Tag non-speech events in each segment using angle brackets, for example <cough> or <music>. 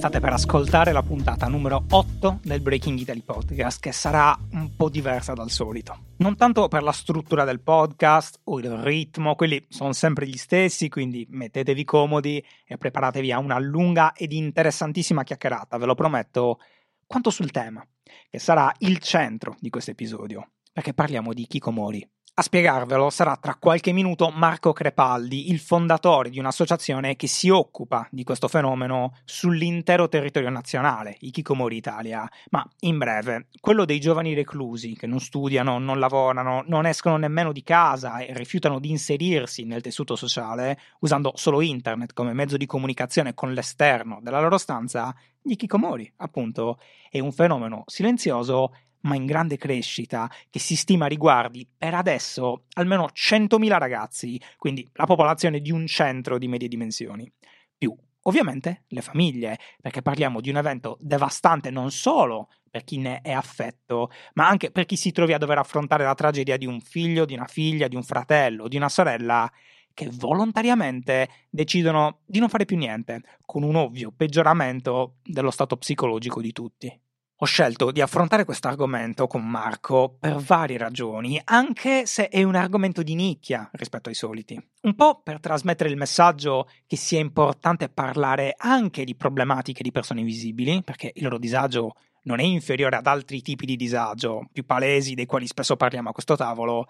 state per ascoltare la puntata numero 8 del Breaking Italy Podcast, che sarà un po' diversa dal solito. Non tanto per la struttura del podcast o il ritmo, quelli sono sempre gli stessi, quindi mettetevi comodi e preparatevi a una lunga ed interessantissima chiacchierata, ve lo prometto, quanto sul tema, che sarà il centro di questo episodio, perché parliamo di Kikomori. A spiegarvelo sarà tra qualche minuto Marco Crepaldi, il fondatore di un'associazione che si occupa di questo fenomeno sull'intero territorio nazionale, i Kikomori Italia. Ma in breve, quello dei giovani reclusi che non studiano, non lavorano, non escono nemmeno di casa e rifiutano di inserirsi nel tessuto sociale, usando solo internet come mezzo di comunicazione con l'esterno della loro stanza, gli Kikomori, appunto, è un fenomeno silenzioso ma in grande crescita, che si stima riguardi per adesso almeno 100.000 ragazzi, quindi la popolazione di un centro di medie dimensioni. Più, ovviamente, le famiglie, perché parliamo di un evento devastante non solo per chi ne è affetto, ma anche per chi si trovi a dover affrontare la tragedia di un figlio, di una figlia, di un fratello, di una sorella che volontariamente decidono di non fare più niente, con un ovvio peggioramento dello stato psicologico di tutti. Ho scelto di affrontare questo argomento con Marco per varie ragioni, anche se è un argomento di nicchia rispetto ai soliti. Un po' per trasmettere il messaggio che sia importante parlare anche di problematiche di persone invisibili, perché il loro disagio non è inferiore ad altri tipi di disagio, più palesi, dei quali spesso parliamo a questo tavolo,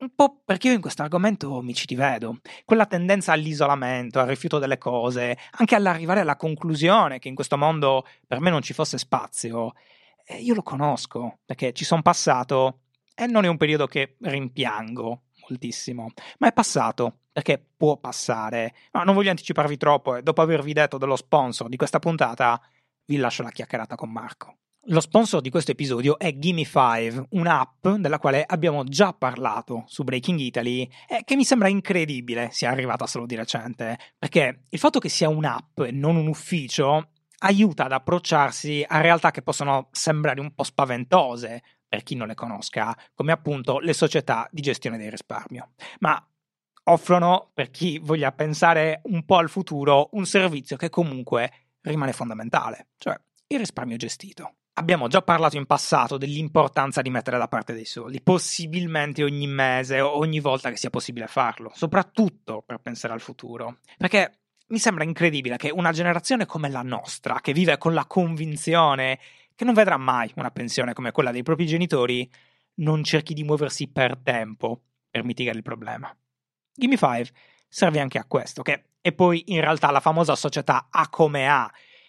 un po' perché io in questo argomento mi ci rivedo. Quella tendenza all'isolamento, al rifiuto delle cose, anche all'arrivare alla conclusione che in questo mondo per me non ci fosse spazio. Eh, io lo conosco, perché ci sono passato e non è un periodo che rimpiango moltissimo, ma è passato, perché può passare. Ma non voglio anticiparvi troppo e dopo avervi detto dello sponsor di questa puntata, vi lascio la chiacchierata con Marco. Lo sponsor di questo episodio è Gimme5, un'app della quale abbiamo già parlato su Breaking Italy e che mi sembra incredibile sia arrivata solo di recente, perché il fatto che sia un'app e non un ufficio aiuta ad approcciarsi a realtà che possono sembrare un po' spaventose per chi non le conosca, come appunto le società di gestione del risparmio. Ma offrono, per chi voglia pensare un po' al futuro, un servizio che comunque rimane fondamentale, cioè il risparmio gestito. Abbiamo già parlato in passato dell'importanza di mettere da parte dei soldi, possibilmente ogni mese o ogni volta che sia possibile farlo, soprattutto per pensare al futuro. Perché mi sembra incredibile che una generazione come la nostra, che vive con la convinzione che non vedrà mai una pensione come quella dei propri genitori, non cerchi di muoversi per tempo per mitigare il problema. Gimme 5 serve anche a questo, che è poi in realtà la famosa società A come A,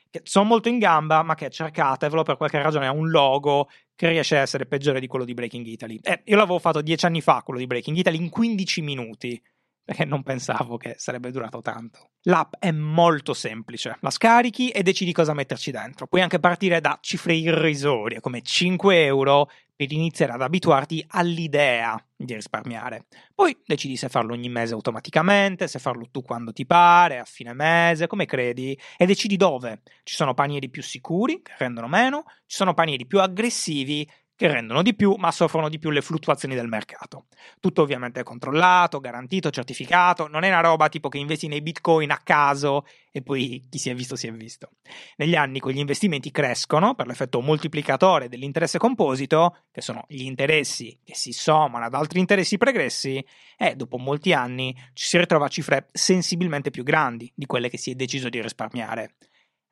che sono molto in gamba, ma che cercatevelo per qualche ragione ha un logo che riesce a essere peggiore di quello di Breaking Italy. Eh, io l'avevo fatto dieci anni fa, quello di Breaking Italy, in 15 minuti, perché non pensavo che sarebbe durato tanto. L'app è molto semplice, la scarichi e decidi cosa metterci dentro. Puoi anche partire da cifre irrisorie come 5 euro per iniziare ad abituarti all'idea di risparmiare. Poi decidi se farlo ogni mese automaticamente, se farlo tu quando ti pare, a fine mese, come credi, e decidi dove. Ci sono panieri più sicuri, che rendono meno, ci sono panieri più aggressivi, che rendono di più ma soffrono di più le fluttuazioni del mercato. Tutto ovviamente controllato, garantito, certificato, non è una roba tipo che investi nei bitcoin a caso e poi chi si è visto si è visto. Negli anni quegli investimenti crescono per l'effetto moltiplicatore dell'interesse composito, che sono gli interessi che si sommano ad altri interessi pregressi, e dopo molti anni ci si ritrova a cifre sensibilmente più grandi di quelle che si è deciso di risparmiare.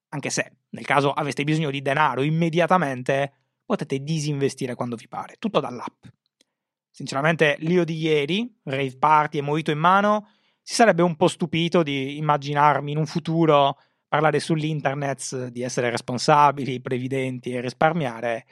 Anche se, nel caso aveste bisogno di denaro immediatamente, potete disinvestire quando vi pare, tutto dall'app. Sinceramente, l'io di ieri, rave party e mojito in mano, si sarebbe un po' stupito di immaginarmi in un futuro parlare sull'internet di essere responsabili, previdenti e risparmiare,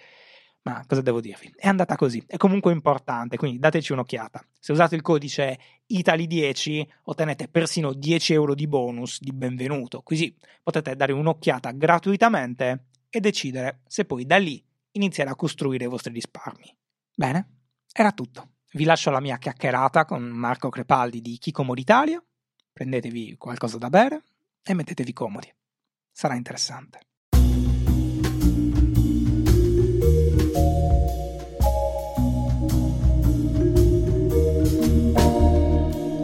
Ma cosa devo dirvi? È andata così, è comunque importante, quindi dateci un'occhiata. Se usate il codice Italy10 ottenete persino 10 euro di bonus di benvenuto, così potete dare un'occhiata gratuitamente e decidere se poi da lì iniziare a costruire i vostri risparmi. Bene, era tutto. Vi lascio la mia chiacchierata con Marco Crepaldi di Chicomod Italia. Prendetevi qualcosa da bere e mettetevi comodi. Sarà interessante.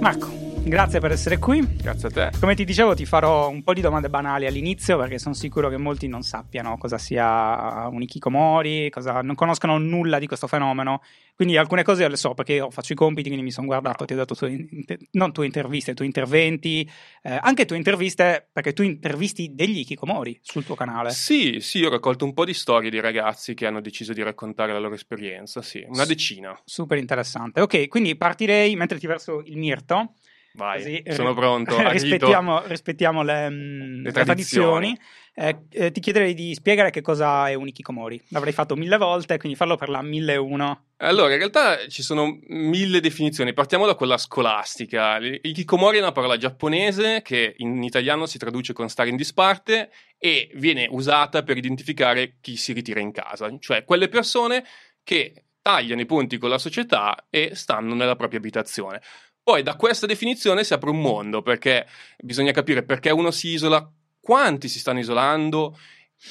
Marco, grazie per essere qui. Grazie a te. Come ti dicevo, ti farò un po' di domande banali all'inizio perché sono sicuro che molti non sappiano cosa sia un ikikomori, cosa, non conoscono nulla di questo fenomeno. Quindi alcune cose le so perché io faccio i compiti, quindi mi sono guardato, ti ho dato tue, non tue interviste, tue interventi, eh, anche tue interviste perché tu intervisti degli ikikomori sul tuo canale. Sì, sì, ho raccolto un po' di storie di ragazzi che hanno deciso di raccontare la loro esperienza, sì, una decina. Super interessante. Ok, quindi partirei mentre ti verso il mirto. Vai, Così, sono pronto. <laughs> rispettiamo, rispettiamo le, mm, le, tradizioni. Eh, eh, ti chiederei di spiegare che cosa è un ikikomori. L'avrei fatto mille volte, quindi farlo per la 1001. Allora, in realtà ci sono mille definizioni. Partiamo da quella scolastica. Ikikomori è una parola giapponese che in italiano si traduce con stare in disparte e viene usata per identificare chi si ritira in casa, cioè quelle persone che tagliano i punti con la società e stanno nella propria abitazione. Poi da questa definizione si apre un mondo perché bisogna capire perché uno si isola, quanti si stanno isolando,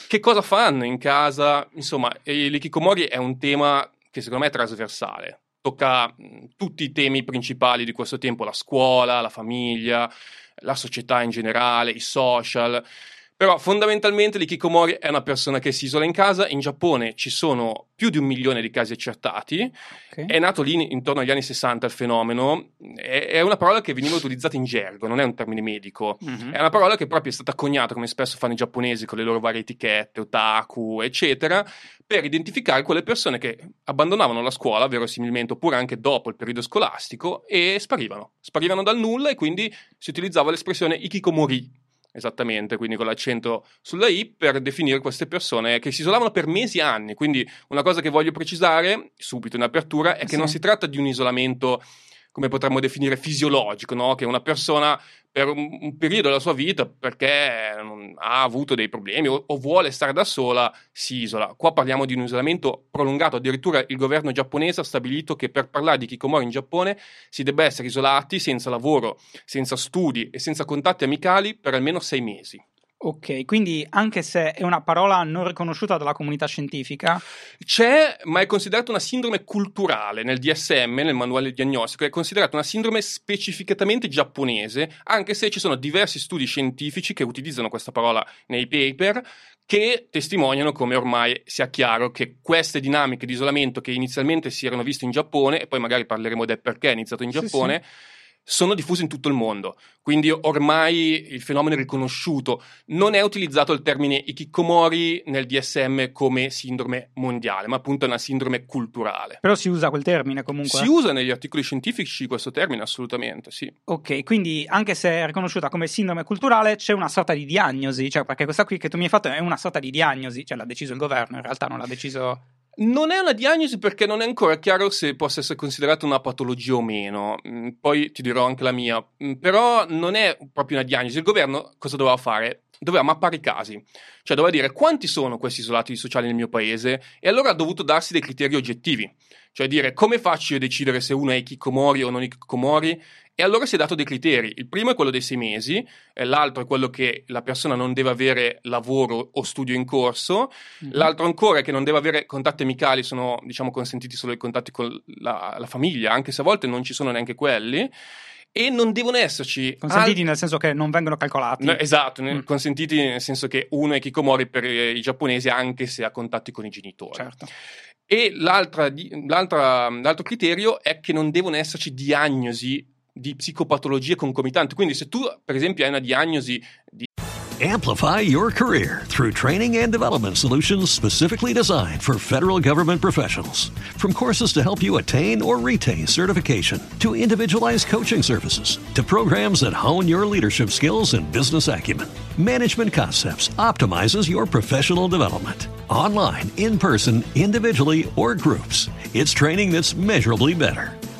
che cosa fanno in casa. Insomma, l'ikikomori è un tema che secondo me è trasversale. Tocca tutti i temi principali di questo tempo, la scuola, la famiglia, la società in generale, i social. Però fondamentalmente l'Ikikomori è una persona che si isola in casa. In Giappone ci sono più di un milione di casi accertati. Okay. È nato lì intorno agli anni 60 il fenomeno. È, è, una parola che veniva utilizzata in gergo, non è un termine medico. Mm-hmm. È una parola che proprio è stata coniata, come spesso fanno i giapponesi con le loro varie etichette, otaku, eccetera, per identificare quelle persone che abbandonavano la scuola, verosimilmente, oppure anche dopo il periodo scolastico, e sparivano. Sparivano dal nulla e quindi si utilizzava l'espressione Ikikomori Esattamente, quindi con l'accento sulla I per definire queste persone che si isolavano per mesi e anni. Quindi una cosa che voglio precisare subito in apertura è che sì. non si tratta di un isolamento come potremmo definire fisiologico, no? che una persona per un, un, periodo della sua vita, perché ha avuto dei problemi o, o, vuole stare da sola, si isola. Qua parliamo di un isolamento prolungato, addirittura il governo giapponese ha stabilito che per parlare di Kikomori in Giappone si debba essere isolati senza lavoro, senza studi e senza contatti amicali per almeno sei mesi. Ok, quindi anche se è una parola non riconosciuta dalla comunità scientifica? C'è, ma è considerata una sindrome culturale nel DSM, nel manuale diagnostico, è considerata una sindrome specificatamente giapponese, anche se ci sono diversi studi scientifici che utilizzano questa parola nei paper che testimoniano come ormai sia chiaro che queste dinamiche di isolamento che inizialmente si erano viste in Giappone, e poi magari parleremo del perché è iniziato in Giappone, sì, sì sono diffuse in tutto il mondo, quindi ormai il fenomeno è riconosciuto. Non è utilizzato il termine ikikomori nel DSM come sindrome mondiale, ma appunto è una sindrome culturale. Però si usa quel termine comunque? Si usa negli articoli scientifici questo termine, assolutamente, sì. Ok, quindi anche se è riconosciuta come sindrome culturale c'è una sorta di diagnosi, cioè perché questa qui che tu mi hai fatto è una sorta di diagnosi, cioè l'ha deciso il governo, in realtà non l'ha deciso non è una diagnosi perché non è ancora chiaro se possa essere considerata una patologia o meno. Mm, poi ti dirò anche la mia. Mm, però non è proprio una diagnosi. Il governo cosa doveva fare? Doveva mappare i casi. Cioè doveva dire quanti sono questi isolati sociali nel mio paese e allora ha dovuto darsi dei criteri oggettivi. Cioè dire come faccio io a decidere se uno è Kikomori o non Kikomori e allora si è dato dei criteri. Il primo è quello dei sei mesi, l'altro è quello che la persona non deve avere lavoro o studio in corso, mm-hmm. l'altro ancora è che non deve avere contatti amicali, sono diciamo consentiti solo i contatti con la, la famiglia, anche se a volte non ci sono neanche quelli e non devono esserci consentiti al... nel senso che non vengono calcolati no, esatto mm. consentiti nel senso che uno è kikomori per i giapponesi anche se ha contatti con i genitori certo e l'altro criterio è che non devono esserci diagnosi di psicopatologie concomitanti. Quindi, se tu, per esempio, hai una diagnosi di Amplify your career through training and development solutions specifically designed for federal government professionals. From courses to help you attain or retain certification, to individualized coaching services, to programs that hone your leadership skills and business acumen, Management Concepts optimizes your professional development. Online, in person, individually, or groups, it's training that's measurably better.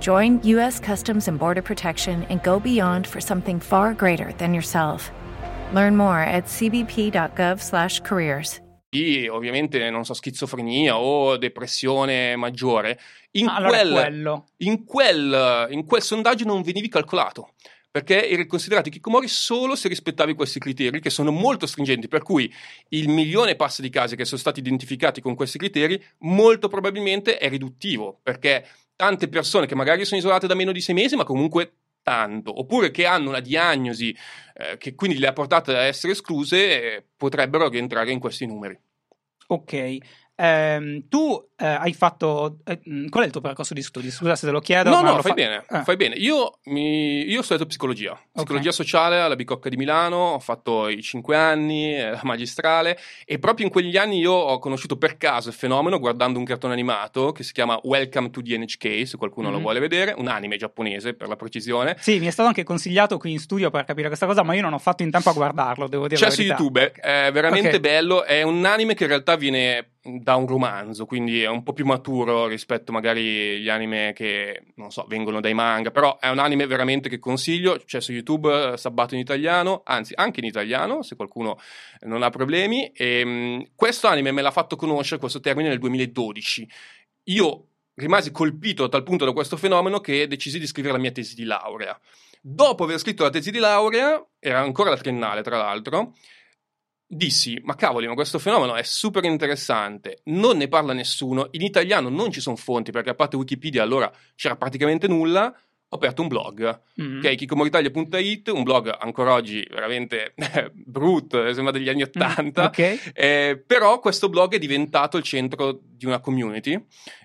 Join U.S. Customs and Border Protection and go beyond for something far greater than yourself. Learn more at cbp.gov/careers. Di, ovviamente, non so, schizofrenia o depressione maggiore, in, Allora, quel, quello. in, quel, in quel sondaggio non venivi calcolato. Perché eri considerato Kikomori solo se rispettavi questi criteri, che sono molto stringenti, per cui il milione e passa di casi che sono stati identificati con questi criteri, molto probabilmente è riduttivo, perché tante persone che magari sono isolate da meno di sei mesi, ma comunque tanto, oppure che hanno una diagnosi eh, che quindi le ha portate a essere escluse, eh, potrebbero rientrare in questi numeri. Ok. Ehm, tu eh, hai fatto. eh, mh, qual è il tuo percorso di studi? Scusa se te lo chiedo. No, no, lo fai fa- bene, Ah. fai bene. Io, mi, io ho studiato psicologia, psicologia Ok. sociale alla Bicocca di Milano, ho fatto i cinque anni, eh, la magistrale, e proprio in quegli anni io ho conosciuto per caso il fenomeno guardando un cartone animato che si chiama Welcome to the NHK, se qualcuno lo Mhm. vuole vedere, un anime giapponese per la precisione. Sì, mi è stato anche consigliato qui in studio per capire questa cosa, ma io non ho fatto in tempo a guardarlo, devo dire C'è su. YouTube, è veramente Ok. bello, è un anime che in realtà viene da un romanzo, quindi un po' più maturo rispetto magari agli anime che, non so, vengono dai manga, però è un anime veramente che consiglio, c'è su YouTube eh, sabbato in italiano, anzi anche in italiano, se qualcuno non ha problemi, e mh, questo anime me l'ha fatto conoscere questo termine nel 2012. Io rimasi colpito a tal punto da questo fenomeno che decisi di scrivere la mia tesi di laurea. Dopo aver scritto la tesi di laurea, era ancora la triennale tra l'altro, dissi, ma cavoli, ma questo fenomeno è super interessante, non ne parla nessuno, in italiano non ci sono fonti perché a parte Wikipedia allora c'era praticamente nulla, ho aperto un blog, Mm. che è kikomoritalia.it, un blog ancora oggi veramente <laughs> brutto, sembra degli anni Mm, Ottanta, Ok. eh, però questo blog è diventato il centro di una community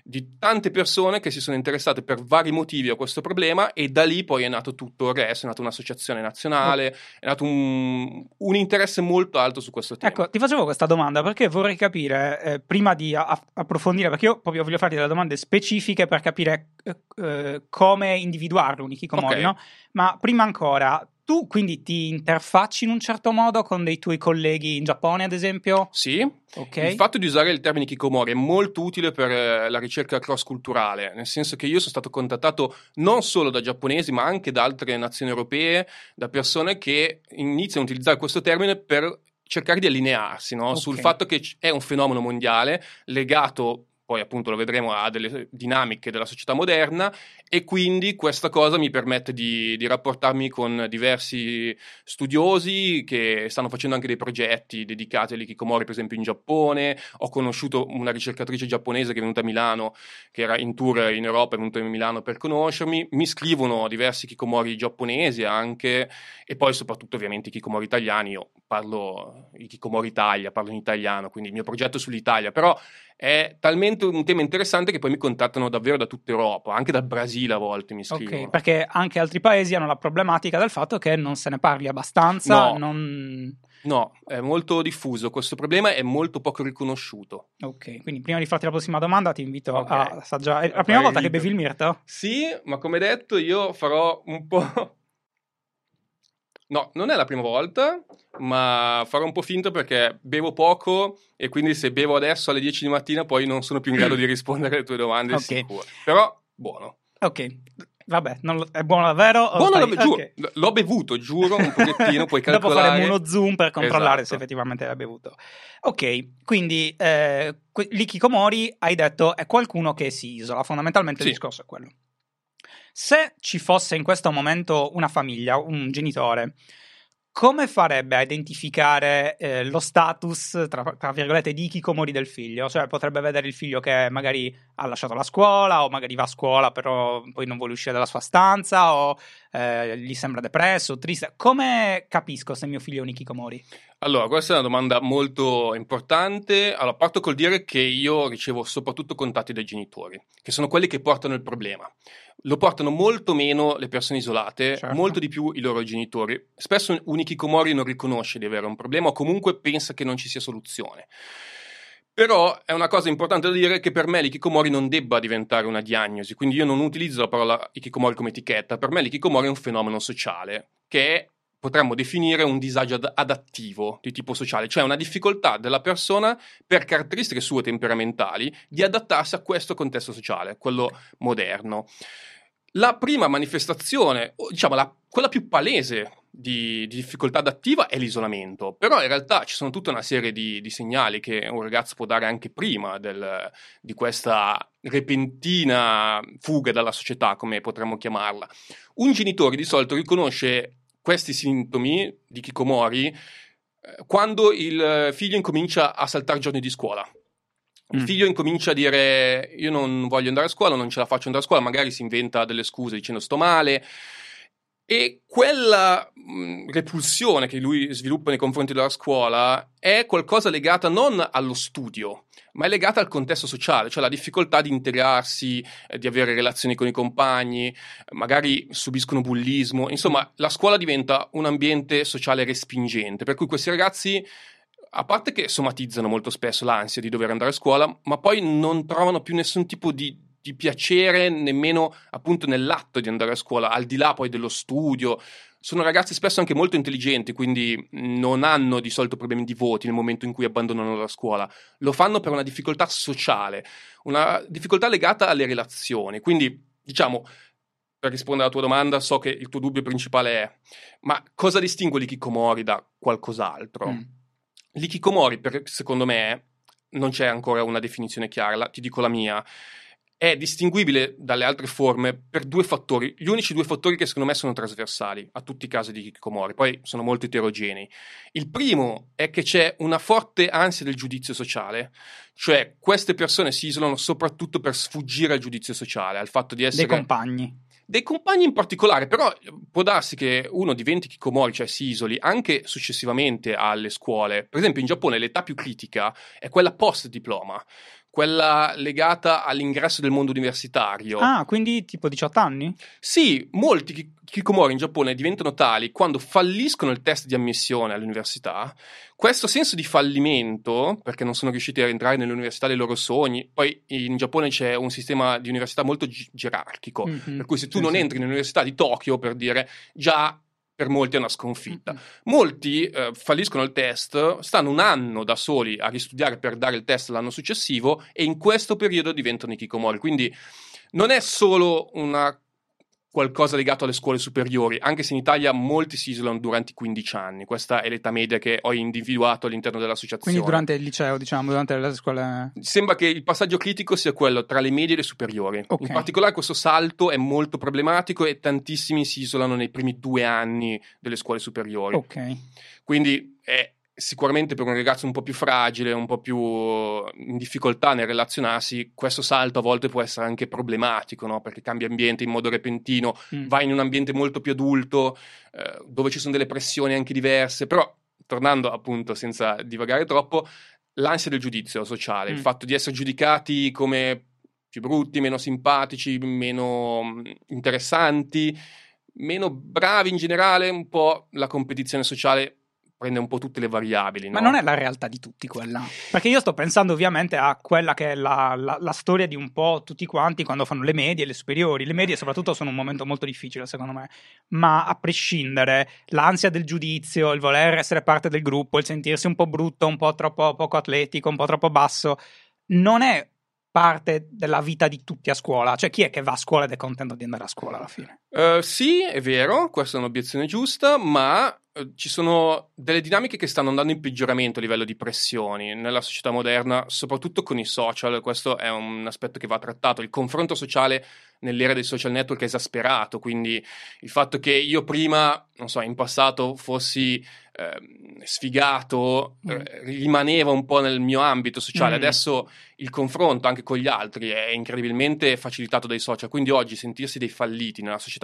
di tante persone che si sono interessate per vari motivi a questo problema e da lì poi è nato tutto il resto, è nata un'associazione nazionale, è nato un, un interesse molto alto su questo tema. Ecco, ti facevo questa domanda perché vorrei capire, eh, prima di a- approfondire, perché io proprio voglio farti delle domande specifiche per capire eh, eh, come individuarlo un hikikomori, Ok. no? Ma prima ancora, tu quindi ti interfacci in un certo modo con dei tuoi colleghi in Giappone, ad esempio? Sì, Ok. il fatto di usare il termine kikomori è molto utile per eh, la ricerca cross-culturale, nel senso che io sono stato contattato non solo da giapponesi, ma anche da altre nazioni europee, da persone che iniziano a utilizzare questo termine per cercare di allinearsi no? Ok. sul fatto che è un fenomeno mondiale legato poi appunto lo vedremo a delle dinamiche della società moderna e quindi questa cosa mi permette di, di rapportarmi con diversi studiosi che stanno facendo anche dei progetti dedicati all'ikikomori, per esempio in Giappone. Ho conosciuto una ricercatrice giapponese che è venuta a Milano, che era in tour in Europa, è venuta a Milano per conoscermi. Mi scrivono diversi kikomori giapponesi anche, e poi soprattutto ovviamente i kikomori italiani. Io parlo i kikomori Italia, parlo in italiano, quindi il mio progetto è sull'Italia, però è talmente un tema interessante che poi mi contattano davvero da tutta Europa, anche dal Brasile a volte mi scrivono. Ok, perché anche altri paesi hanno la problematica del fatto che non se ne parli abbastanza, No. non... No, è molto diffuso, questo problema è molto poco riconosciuto. Ok, quindi prima di farti la prossima domanda ti invito Ok. a assaggiare. È la prima Vai, volta che Vito. bevi il mirto? Sì, ma come detto io farò un po'... No, non è la prima volta, ma farò un po' finta perché bevo poco e quindi se bevo adesso alle 10 di mattina poi non sono più in grado di <clears throat> rispondere alle tue domande Ok. sicuro. Però buono. Ok, vabbè, lo- è buono davvero? Buono, stai- l'ho, giuro, ok. l'ho bevuto, giuro, un pochettino, puoi <laughs> Dopo calcolare. faremo uno zoom per controllare se Esatto. effettivamente l'hai bevuto. Ok, quindi eh, l'ikikomori hai detto è qualcuno che si isola, fondamentalmente il Sì. discorso è quello. Se ci fosse in questo momento una famiglia, un genitore, come farebbe a identificare eh, lo status, tra, tra, virgolette, di Kikomori del figlio? Cioè, potrebbe vedere il figlio che magari ha lasciato la scuola, o magari va a scuola, però poi non vuole uscire dalla sua stanza, o eh, gli sembra depresso, triste. Come capisco se mio figlio è un Kikomori? Allora, questa è una domanda molto importante. Allora, parto col dire che io ricevo soprattutto contatti dai genitori, che sono quelli che portano il problema lo portano molto meno le persone isolate, certo. molto di più i loro genitori. Spesso un Ikikomori non riconosce di avere un problema o comunque pensa che non ci sia soluzione. Però è una cosa importante da dire che per me l'ikikomori non debba diventare una diagnosi, quindi io non utilizzo la parola ikikomori come etichetta, per me l'ikikomori è un fenomeno sociale che è, potremmo definire un disagio ad- adattivo di tipo sociale, cioè una difficoltà della persona per caratteristiche sue temperamentali di adattarsi a questo contesto sociale, quello moderno. La prima manifestazione, diciamo la, quella più palese di, di, difficoltà adattiva è l'isolamento, però in realtà ci sono tutta una serie di, di segnali che un ragazzo può dare anche prima del, di questa repentina fuga dalla società, come potremmo chiamarla. Un genitore di solito riconosce questi sintomi di Kikomori eh, quando il figlio incomincia a saltare giorni di scuola. Il mm. figlio incomincia a dire io non voglio andare a scuola, non ce la faccio andare a scuola, magari si inventa delle scuse dicendo sto male. E quella mh, repulsione che lui sviluppa nei confronti della scuola è qualcosa legata non allo studio, ma è legata al contesto sociale, cioè la difficoltà di integrarsi, eh, di avere relazioni con i compagni, magari subiscono bullismo. Insomma, la scuola diventa un ambiente sociale respingente, per cui questi ragazzi a parte che somatizzano molto spesso l'ansia di dover andare a scuola, ma poi non trovano più nessun tipo di, di piacere nemmeno appunto nell'atto di andare a scuola, al di là poi dello studio. Sono ragazzi spesso anche molto intelligenti, quindi non hanno di solito problemi di voti nel momento in cui abbandonano la scuola. Lo fanno per una difficoltà sociale, una difficoltà legata alle relazioni. Quindi, diciamo, per rispondere alla tua domanda, so che il tuo dubbio principale è: ma cosa distingue l'ikikomori da qualcos'altro? Mm. L'ikikomori, per, secondo me, non c'è ancora una definizione chiara, la, ti dico la mia. È distinguibile dalle altre forme per due fattori, gli unici due fattori che secondo me sono trasversali a tutti i casi di Kikomori, poi sono molto eterogenei. Il primo è che c'è una forte ansia del giudizio sociale, cioè queste persone si isolano soprattutto per sfuggire al giudizio sociale, al fatto di essere... Dei compagni dei compagni in particolare, però può darsi che uno diventi kikomori, cioè si isoli, anche successivamente alle scuole. Per esempio in Giappone l'età più critica è quella post diploma, quella legata all'ingresso del mondo universitario. Ah, quindi tipo 18 anni? Sì, molti kikomori in Giappone diventano tali quando falliscono il test di ammissione all'università. Questo senso di fallimento, perché non sono riusciti a rientrare nell'università dei loro sogni, poi in Giappone c'è un sistema di università molto gi- gerarchico, mm-hmm. per cui se tu sì, non sì. entri nell'università di Tokyo, per dire, già per molti è una sconfitta. Mm-hmm. Molti eh, falliscono il test, stanno un anno da soli a ristudiare per dare il test l'anno successivo e in questo periodo diventano i Kikomori. Quindi non è solo una qualcosa legato alle scuole superiori, anche se in Italia molti si isolano durante i 15 anni. Questa è l'età media che ho individuato all'interno dell'associazione. Quindi durante il liceo, diciamo, durante le scuole... Sembra che il passaggio critico sia quello tra le medie e le superiori. Okay. In particolare questo salto è molto problematico e tantissimi si isolano nei primi due anni delle scuole superiori. Ok. Quindi è sicuramente per un ragazzo un po' più fragile, un po' più in difficoltà nel relazionarsi, questo salto a volte può essere anche problematico, no? perché cambia ambiente in modo repentino, mm. va in un ambiente molto più adulto, eh, dove ci sono delle pressioni anche diverse, però tornando appunto senza divagare troppo, l'ansia del giudizio sociale, mm. il fatto di essere giudicati come più brutti, meno simpatici, meno mm, interessanti, meno bravi in generale, un po' la competizione sociale prende un po' tutte le variabili. Ma non è la realtà di tutti quella. Perché io sto pensando ovviamente a quella che è la, la, la, storia di un po' tutti quanti quando fanno le medie e le superiori. Le medie soprattutto sono un momento molto difficile secondo me. Ma a prescindere, l'ansia del giudizio, il voler essere parte del gruppo, il sentirsi un po' brutto, un po' troppo poco atletico, un po' troppo basso, non è parte della vita di tutti a scuola. Cioè, chi è che va a scuola ed è contento di andare a scuola alla fine? Uh, sì, è vero, questa è un'obiezione giusta, ma uh, ci sono delle dinamiche che stanno andando in peggioramento a livello di pressioni nella società moderna, soprattutto con i social. Questo è un aspetto che va trattato. Il confronto sociale nell'era dei social network esasperato, quindi il fatto che io prima, non so, in passato fossi eh, sfigato, mm. eh, rimaneva un po' nel mio ambito sociale, mm. adesso il confronto anche con gli altri è incredibilmente facilitato dai social, quindi oggi sentirsi dei falliti nella società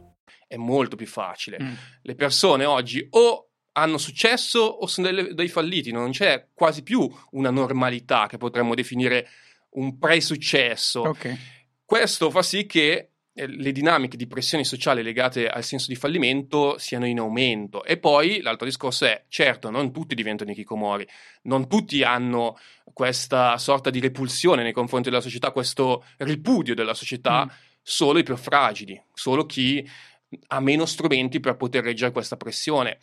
è molto più facile. Mm. Le persone oggi o hanno successo o sono delle, dei falliti, non c'è quasi più una normalità che potremmo definire un pre-successo. Okay. Questo fa sì che eh, le dinamiche di pressione sociale legate al senso di fallimento siano in aumento. E poi l'altro discorso è, certo, non tutti diventano i Kikomori, non tutti hanno questa sorta di repulsione nei confronti della società, questo ripudio della società, mm. solo i più fragili, solo chi ha meno strumenti per poter reggere questa pressione.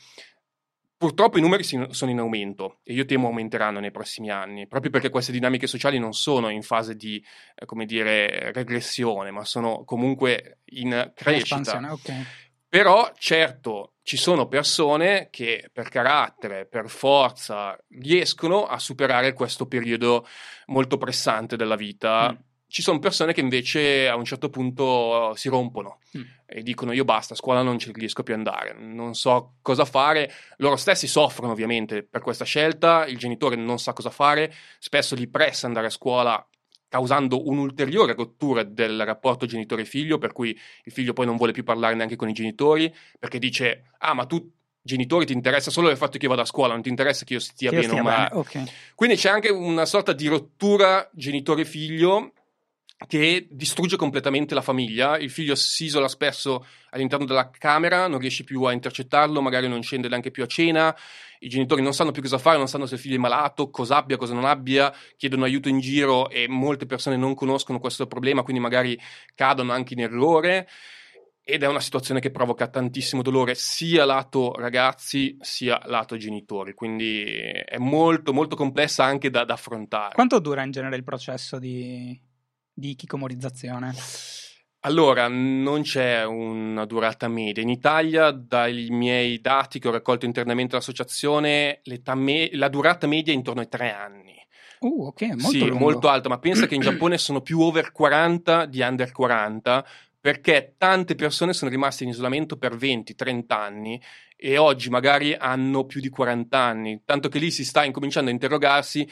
Purtroppo i numeri sono in aumento e io temo aumenteranno nei prossimi anni, proprio perché queste dinamiche sociali non sono in fase di, eh, come dire, regressione, ma sono comunque in crescita. Okay. Però certo ci sono persone che per carattere, per forza, riescono a superare questo periodo molto pressante della vita. Mm ci sono persone che invece a un certo punto si rompono mm. E dicono io basta, a scuola non ci riesco più andare, non so cosa fare, loro stessi soffrono ovviamente per questa scelta, il genitore non sa cosa fare, spesso li pressa andare a scuola causando un'ulteriore rottura del rapporto genitore-figlio, per cui il figlio poi non vuole più parlare neanche con i genitori, perché dice ah ma tu genitori ti interessa solo il fatto che io vada a scuola, non ti interessa che io stia che bene o male. Okay. Quindi c'è anche una sorta di rottura genitore-figlio che distrugge completamente la famiglia, il figlio si isola spesso all'interno della camera, non riesce più a intercettarlo, magari non scende neanche più a cena, i genitori non sanno più cosa fare, non sanno se il figlio è malato, cosa abbia, cosa non abbia, chiedono aiuto in giro e molte persone non conoscono questo problema, quindi magari cadono anche in errore. Ed è una situazione che provoca tantissimo dolore sia lato ragazzi sia lato genitori, quindi è molto molto complessa anche da, da affrontare. Quanto dura in genere il processo di di chikomorizzazione? Allora, non c'è una durata media. In Italia, dai miei dati che ho raccolto internamente dall'associazione, me- la durata media è intorno ai tre anni. Uh, ok, molto Sì, lungo. molto alta, ma pensa che in <clears throat> Giappone sono più over 40 di under 40, perché tante persone sono rimaste in isolamento per 20-30 anni e oggi magari hanno più di 40 anni, tanto che lì si sta incominciando a interrogarsi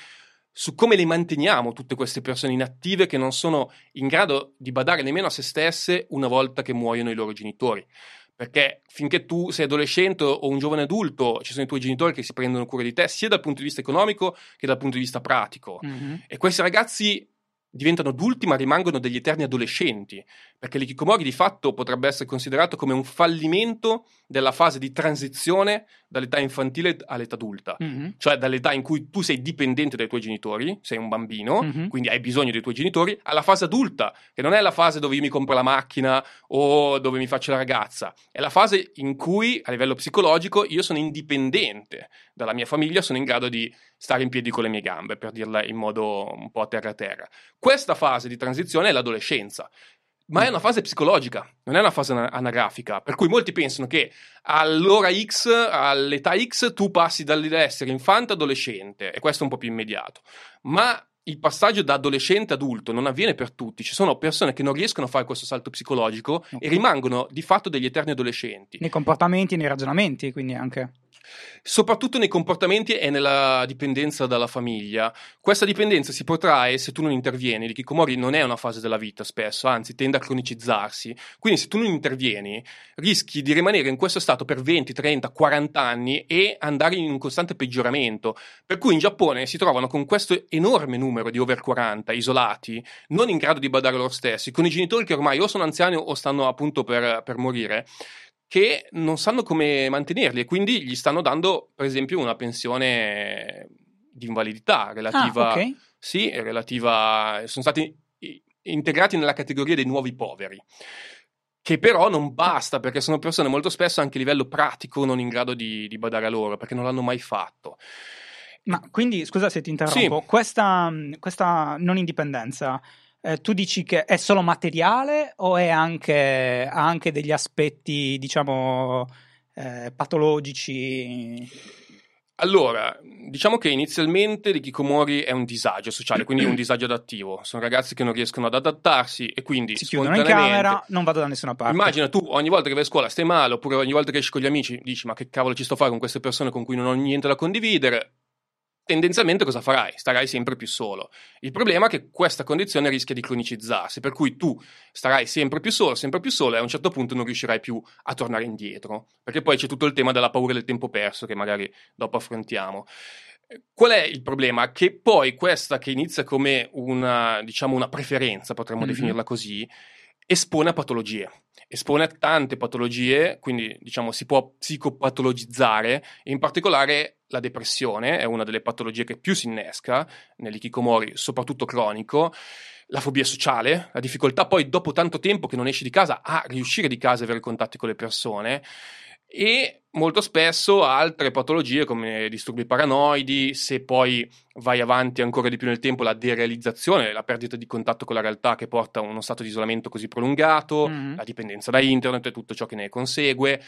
su come le manteniamo tutte queste persone inattive che non sono in grado di badare nemmeno a se stesse una volta che muoiono i loro genitori. Perché finché tu sei adolescente o un giovane adulto, ci sono i tuoi genitori che si prendono cura di te, sia dal punto di vista economico che dal punto di vista pratico. Mm-hmm. E questi ragazzi diventano adulti ma rimangono degli eterni adolescenti, perché l'ikikomori di fatto potrebbe essere considerato come un fallimento della fase di transizione dall'età infantile all'età adulta, mm-hmm. cioè dall'età in cui tu sei dipendente dai tuoi genitori, sei un bambino, mm-hmm. quindi hai bisogno dei tuoi genitori, alla fase adulta, che non è la fase dove io mi compro la macchina o dove mi faccio la ragazza, è la fase in cui a livello psicologico io sono indipendente dalla mia famiglia, sono in grado di stare in piedi con le mie gambe, per dirla in modo un po' terra-terra. Questa fase di transizione è l'adolescenza ma è una fase psicologica, non è una fase anagrafica, per cui molti pensano che all'ora X, all'età X, tu passi dall'essere infante adolescente, e questo è un po' più immediato, ma il passaggio da adolescente a adulto non avviene per tutti, ci sono persone che non riescono a fare questo salto psicologico okay. e rimangono di fatto degli eterni adolescenti. Nei comportamenti, nei ragionamenti, quindi anche. Soprattutto nei comportamenti e nella dipendenza dalla famiglia. Questa dipendenza si protrae se tu non intervieni. L'Ikikomori non è una fase della vita spesso, anzi tende a cronicizzarsi. Quindi se tu non intervieni rischi di rimanere in questo stato per 20, 30, 40 anni e andare in un costante peggioramento. Per cui in Giappone si trovano con questo enorme numero di over 40 isolati, non in grado di badare loro stessi, con i genitori che ormai o sono anziani o stanno appunto per, per morire che non sanno come mantenerli e quindi gli stanno dando, per esempio, una pensione di invalidità relativa. Ah, okay. Sì, relativa. Sono stati integrati nella categoria dei nuovi poveri. Che però non basta perché sono persone molto spesso anche a livello pratico non in grado di, di badare a loro perché non l'hanno mai fatto. Ma quindi, scusa se ti interrompo, sì. questa, questa non indipendenza eh, tu dici che è solo materiale o è anche, ha anche degli aspetti, diciamo, eh, patologici? Allora, diciamo che inizialmente l'Ikikomori è un disagio sociale, quindi un disagio adattivo. Sono ragazzi che non riescono ad adattarsi e quindi si chiudono in camera, non vado da nessuna parte. Immagina tu ogni volta che vai a scuola stai male, oppure ogni volta che esci con gli amici dici ma che cavolo ci sto a fare con queste persone con cui non ho niente da condividere tendenzialmente cosa farai? Starai sempre più solo. Il problema è che questa condizione rischia di cronicizzarsi, per cui tu starai sempre più solo, sempre più solo e a un certo punto non riuscirai più a tornare indietro, perché poi c'è tutto il tema della paura del tempo perso che magari dopo affrontiamo. Qual è il problema? Che poi questa che inizia come una, diciamo, una preferenza, potremmo mm-hmm. definirla così, espone a patologie. Espone a tante patologie, quindi diciamo si può psicopatologizzare, in particolare la depressione è una delle patologie che più si innesca nell'ikikomori, soprattutto cronico, la fobia sociale, la difficoltà poi dopo tanto tempo che non esci di casa a riuscire di casa e avere contatti con le persone e molto spesso altre patologie come disturbi paranoidi, se poi vai avanti ancora di più nel tempo, la derealizzazione, la perdita di contatto con la realtà che porta a uno stato di isolamento così prolungato, mm-hmm. la dipendenza da internet e tutto ciò che ne consegue.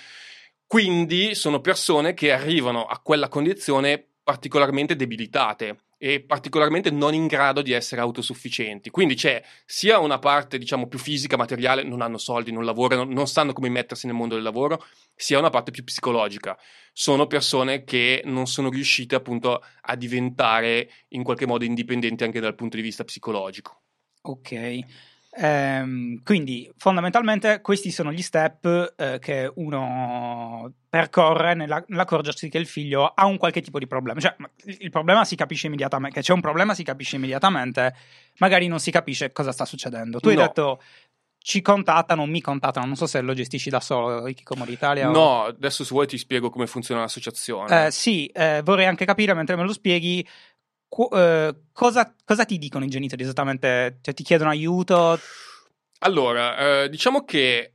Quindi sono persone che arrivano a quella condizione particolarmente debilitate e particolarmente non in grado di essere autosufficienti. Quindi c'è sia una parte, diciamo, più fisica, materiale, non hanno soldi, non lavorano, non sanno come mettersi nel mondo del lavoro, sia una parte più psicologica. Sono persone che non sono riuscite appunto a diventare in qualche modo indipendenti anche dal punto di vista psicologico. Ok. Ehm, quindi fondamentalmente questi sono gli step eh, che uno percorre nella, nell'accorgersi che il figlio ha un qualche tipo di problema. Cioè, il problema si capisce immediatamente, che c'è un problema si capisce immediatamente, magari non si capisce cosa sta succedendo. Tu no. hai detto ci contattano, mi contattano, non so se lo gestisci da solo, Ikikomori Italia. No, o... adesso se vuoi ti spiego come funziona l'associazione. Eh, sì, eh, vorrei anche capire mentre me lo spieghi Qu- uh, cosa, cosa, ti dicono i genitori esattamente? Cioè, ti chiedono aiuto? Allora, eh, diciamo che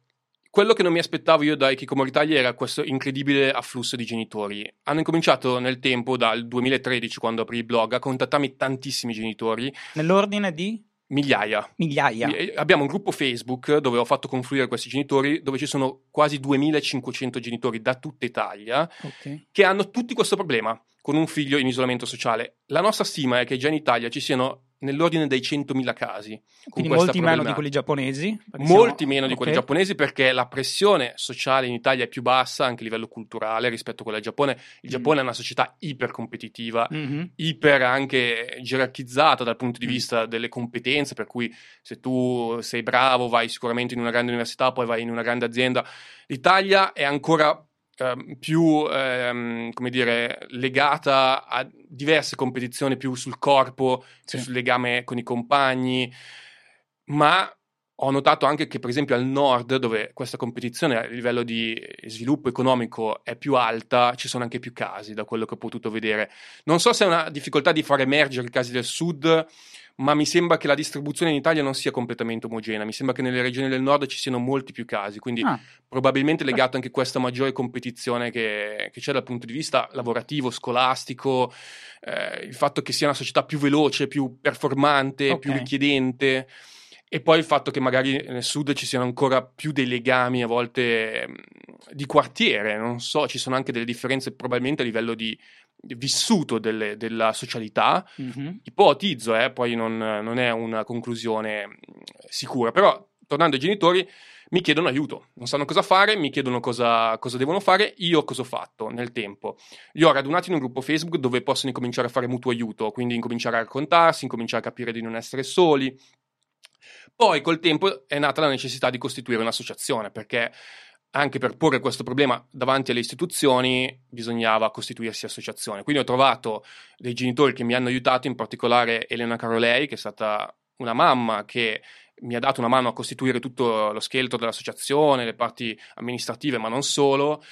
quello che non mi aspettavo io da Ikikomori Italia era questo incredibile afflusso di genitori. Hanno incominciato nel tempo, dal 2013, quando aprì il blog, a contattarmi tantissimi genitori. Nell'ordine di? Migliaia. Migliaia. Abbiamo un gruppo Facebook dove ho fatto confluire questi genitori, dove ci sono quasi 2500 genitori da tutta Italia okay. che hanno tutti questo problema con un figlio in isolamento sociale. La nostra stima è che già in Italia ci siano nell'ordine dei 100.000 casi. Quindi molti meno di quelli giapponesi? Molti siamo... meno di quelli okay. giapponesi perché la pressione sociale in Italia è più bassa anche a livello culturale rispetto a quella del Giappone. Il Giappone mm. è una società ipercompetitiva, mm-hmm. iper anche gerarchizzata dal punto di mm. vista delle competenze, per cui se tu sei bravo vai sicuramente in una grande università, poi vai in una grande azienda. L'Italia è ancora Ehm, più ehm, come dire, legata a diverse competizioni più sul corpo, sì. sul legame con i compagni, ma ho notato anche che per esempio al nord, dove questa competizione a livello di sviluppo economico è più alta, ci sono anche più casi, da quello che ho potuto vedere. Non so se è una difficoltà di far emergere i casi del sud, ma mi sembra che la distribuzione in Italia non sia completamente omogenea. Mi sembra che nelle regioni del nord ci siano molti più casi, quindi ah. probabilmente legato anche a questa maggiore competizione che, che, c'è dal punto di vista lavorativo, scolastico, eh, il fatto che sia una società più veloce, più performante, okay. più richiedente. E poi il fatto che magari nel sud ci siano ancora più dei legami a volte di quartiere, non so, ci sono anche delle differenze probabilmente a livello di vissuto delle, della socialità. Mm-hmm. Ipotizzo, eh, poi non, non, è una conclusione sicura, però tornando ai genitori, mi chiedono aiuto, non sanno cosa fare, mi chiedono cosa, cosa, devono fare, io cosa ho fatto nel tempo. Li ho radunati in un gruppo Facebook dove possono incominciare a fare mutuo aiuto, quindi incominciare a raccontarsi, incominciare a capire di non essere soli. Poi col tempo è nata la necessità di costituire un'associazione, perché anche per porre questo problema davanti alle istituzioni bisognava costituirsi associazione. Quindi ho trovato dei genitori che mi hanno aiutato, in particolare Elena Carolei, che è stata una mamma che mi ha dato una mano a costituire tutto lo scheletro dell'associazione, le parti amministrative, ma non solo,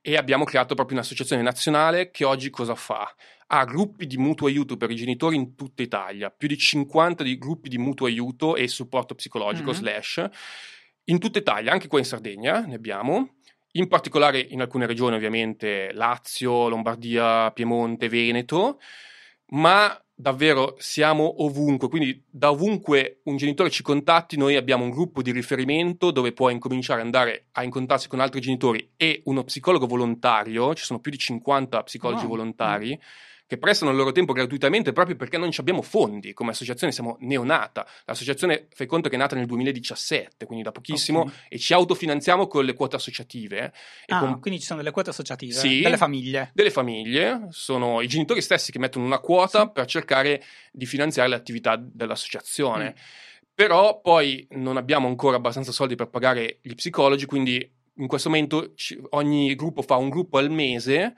e abbiamo creato proprio un'associazione nazionale che oggi cosa fa? Ha gruppi di mutuo aiuto per i genitori in tutta Italia, più di 50 di gruppi di mutuo aiuto e supporto psicologico mm-hmm. slash in tutta Italia, anche qua in Sardegna ne abbiamo, in particolare in alcune regioni ovviamente Lazio, Lombardia, Piemonte, Veneto, ma davvero siamo ovunque, quindi da ovunque un genitore ci contatti, noi abbiamo un gruppo di riferimento dove può incominciare ad andare a incontrarsi con altri genitori e uno psicologo volontario, ci sono più di 50 psicologi wow. volontari. Mm che prestano il loro tempo gratuitamente proprio perché non abbiamo fondi. Come associazione siamo neonata. L'associazione, fai conto che è nata nel 2017, quindi da pochissimo, okay. e ci autofinanziamo con le quote associative. ah, con... quindi ci sono delle quote associative sì, delle famiglie. Delle famiglie, sono i genitori stessi che mettono una quota sì. per cercare di finanziare le attività dell'associazione. Mm. Però poi non abbiamo ancora abbastanza soldi per pagare gli psicologi, quindi in questo momento ogni gruppo fa un gruppo al mese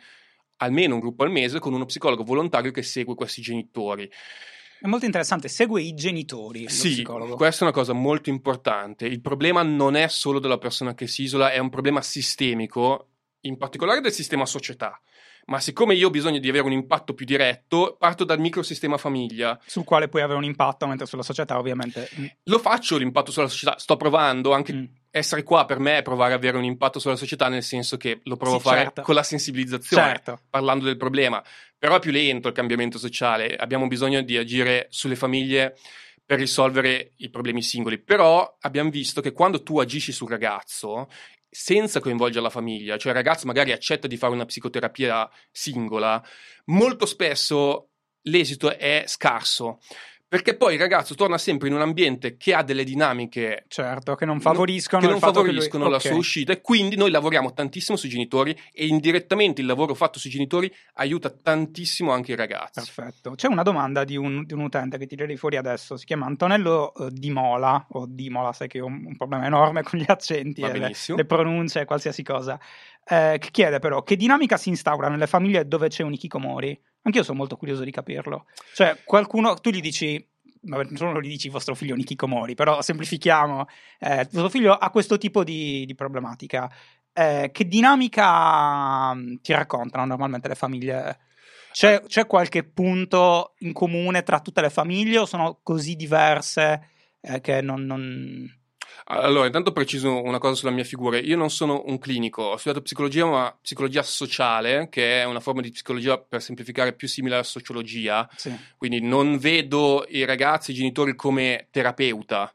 almeno un gruppo al mese con uno psicologo volontario che segue questi genitori. È molto interessante, segue i genitori. Sì, psicologo. questa è una cosa molto importante. Il problema non è solo della persona che si isola, è un problema sistemico, in particolare del sistema società ma siccome io ho bisogno di avere un impatto più diretto, parto dal microsistema famiglia. Sul quale puoi avere un impatto, mentre sulla società ovviamente... Mm. Lo faccio l'impatto sulla società, sto provando anche... Mm. Essere qua per me è provare ad avere un impatto sulla società, nel senso che lo provo sì, a fare certo. con la sensibilizzazione, certo. parlando del problema. Però è più lento il cambiamento sociale, abbiamo bisogno di agire sulle famiglie per risolvere i problemi singoli. Però abbiamo visto che quando tu agisci sul ragazzo senza coinvolgere la famiglia, cioè il ragazzo magari accetta di fare una psicoterapia singola, molto spesso l'esito è scarso perché poi il ragazzo torna sempre in un ambiente che ha delle dinamiche certo, che non favoriscono, che non favoriscono lui... la okay. sua uscita e quindi noi lavoriamo tantissimo sui genitori e indirettamente il lavoro fatto sui genitori aiuta tantissimo anche i ragazzi. Perfetto. C'è una domanda di un, di un utente che tirerei fuori adesso, si chiama Antonello uh, Di Mola o Di Mola, sai che ho un, un problema enorme con gli accenti le, le, pronunce qualsiasi cosa, eh, che chiede però che dinamica si instaura nelle famiglie dove c'è un Ikikomori? Anch'io sono molto curioso di capirlo. Cioè, qualcuno, tu gli dici, non gli dici vostro figlio Nikikomori, però semplifichiamo, eh, vostro figlio ha questo tipo di, di problematica. Eh, che dinamica mm, ti raccontano normalmente le famiglie? C'è, c'è, qualche punto in comune tra tutte le famiglie o sono così diverse eh, che non, non allora, intanto preciso una cosa sulla mia figura. Io non sono un clinico, ho studiato psicologia, ma psicologia sociale, che è una forma di psicologia per semplificare più simile alla sociologia. Sì. Quindi non vedo i ragazzi, i genitori come terapeuta.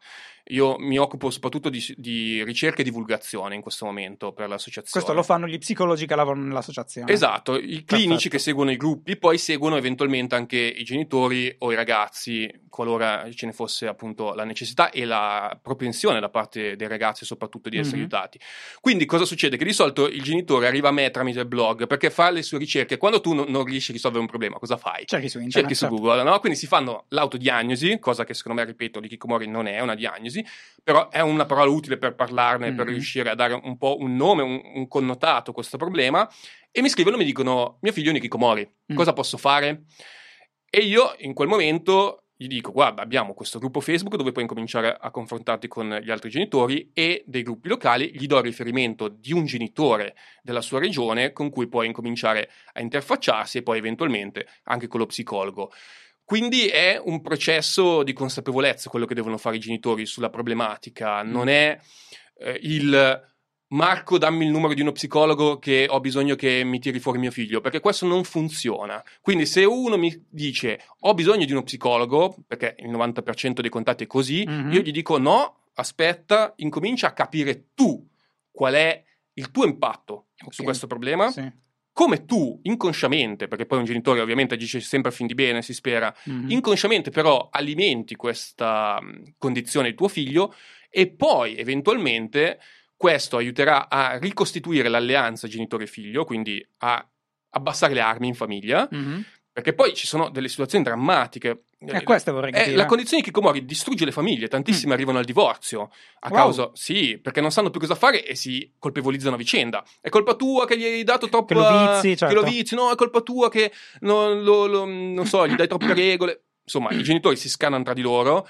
Io mi occupo soprattutto di, di, ricerca e divulgazione in questo momento per l'associazione. Questo lo fanno gli psicologi che lavorano nell'associazione. Esatto, i clinici Perfetto. che seguono i gruppi, poi seguono eventualmente anche i genitori o i ragazzi, qualora ce ne fosse appunto la necessità e la propensione da parte dei ragazzi soprattutto di essere mm-hmm. aiutati. Quindi cosa succede? Che di solito il genitore arriva a me tramite il blog perché fa le sue ricerche. Quando tu non, non riesci a risolvere un problema, cosa fai? Cerchi su internet. Cerchi su certo. Google, no? Quindi si fanno l'autodiagnosi, cosa che secondo me, ripeto, di Kikomori non è una diagnosi diagnosi, però è una parola utile per parlarne, mm-hmm. per riuscire a dare un po' un nome, un, un, connotato a questo problema. E mi scrivono e mi dicono: Mio figlio è Nikikomori, mm. cosa posso fare? E io in quel momento gli dico: Guarda, abbiamo questo gruppo Facebook dove puoi incominciare a confrontarti con gli altri genitori e dei gruppi locali. Gli do il riferimento di un genitore della sua regione con cui puoi incominciare a interfacciarsi e poi eventualmente anche con lo psicologo. Quindi è un processo di consapevolezza quello che devono fare i genitori sulla problematica, non mm. è eh, il Marco dammi il numero di uno psicologo che ho bisogno che mi tiri fuori mio figlio, perché questo non funziona. Quindi se uno mi dice ho bisogno di uno psicologo, perché il 90% dei contatti è così, mm-hmm. io gli dico no, aspetta, incomincia a capire tu qual è il tuo impatto okay. su questo problema. Sì come tu inconsciamente, perché poi un genitore ovviamente agisce sempre a fin di bene, si spera, mm-hmm. inconsciamente però alimenti questa condizione di tuo figlio e poi eventualmente questo aiuterà a ricostituire l'alleanza genitore-figlio, quindi a abbassare le armi in famiglia, Mhm. Perché poi ci sono delle situazioni drammatiche. Eh, questo vorrei Eh, capire. la condizione di Kikomori distrugge le famiglie, tantissime arrivano al divorzio a Wow. causa, sì, perché non sanno più cosa fare e si colpevolizzano a vicenda. È colpa tua che gli hai dato troppo. Che lo vizi, certo. Che lo vizi, no, è colpa tua che non, lo- lo- non so, gli dai troppe <coughs> regole. Insomma, i genitori si scannano tra di loro.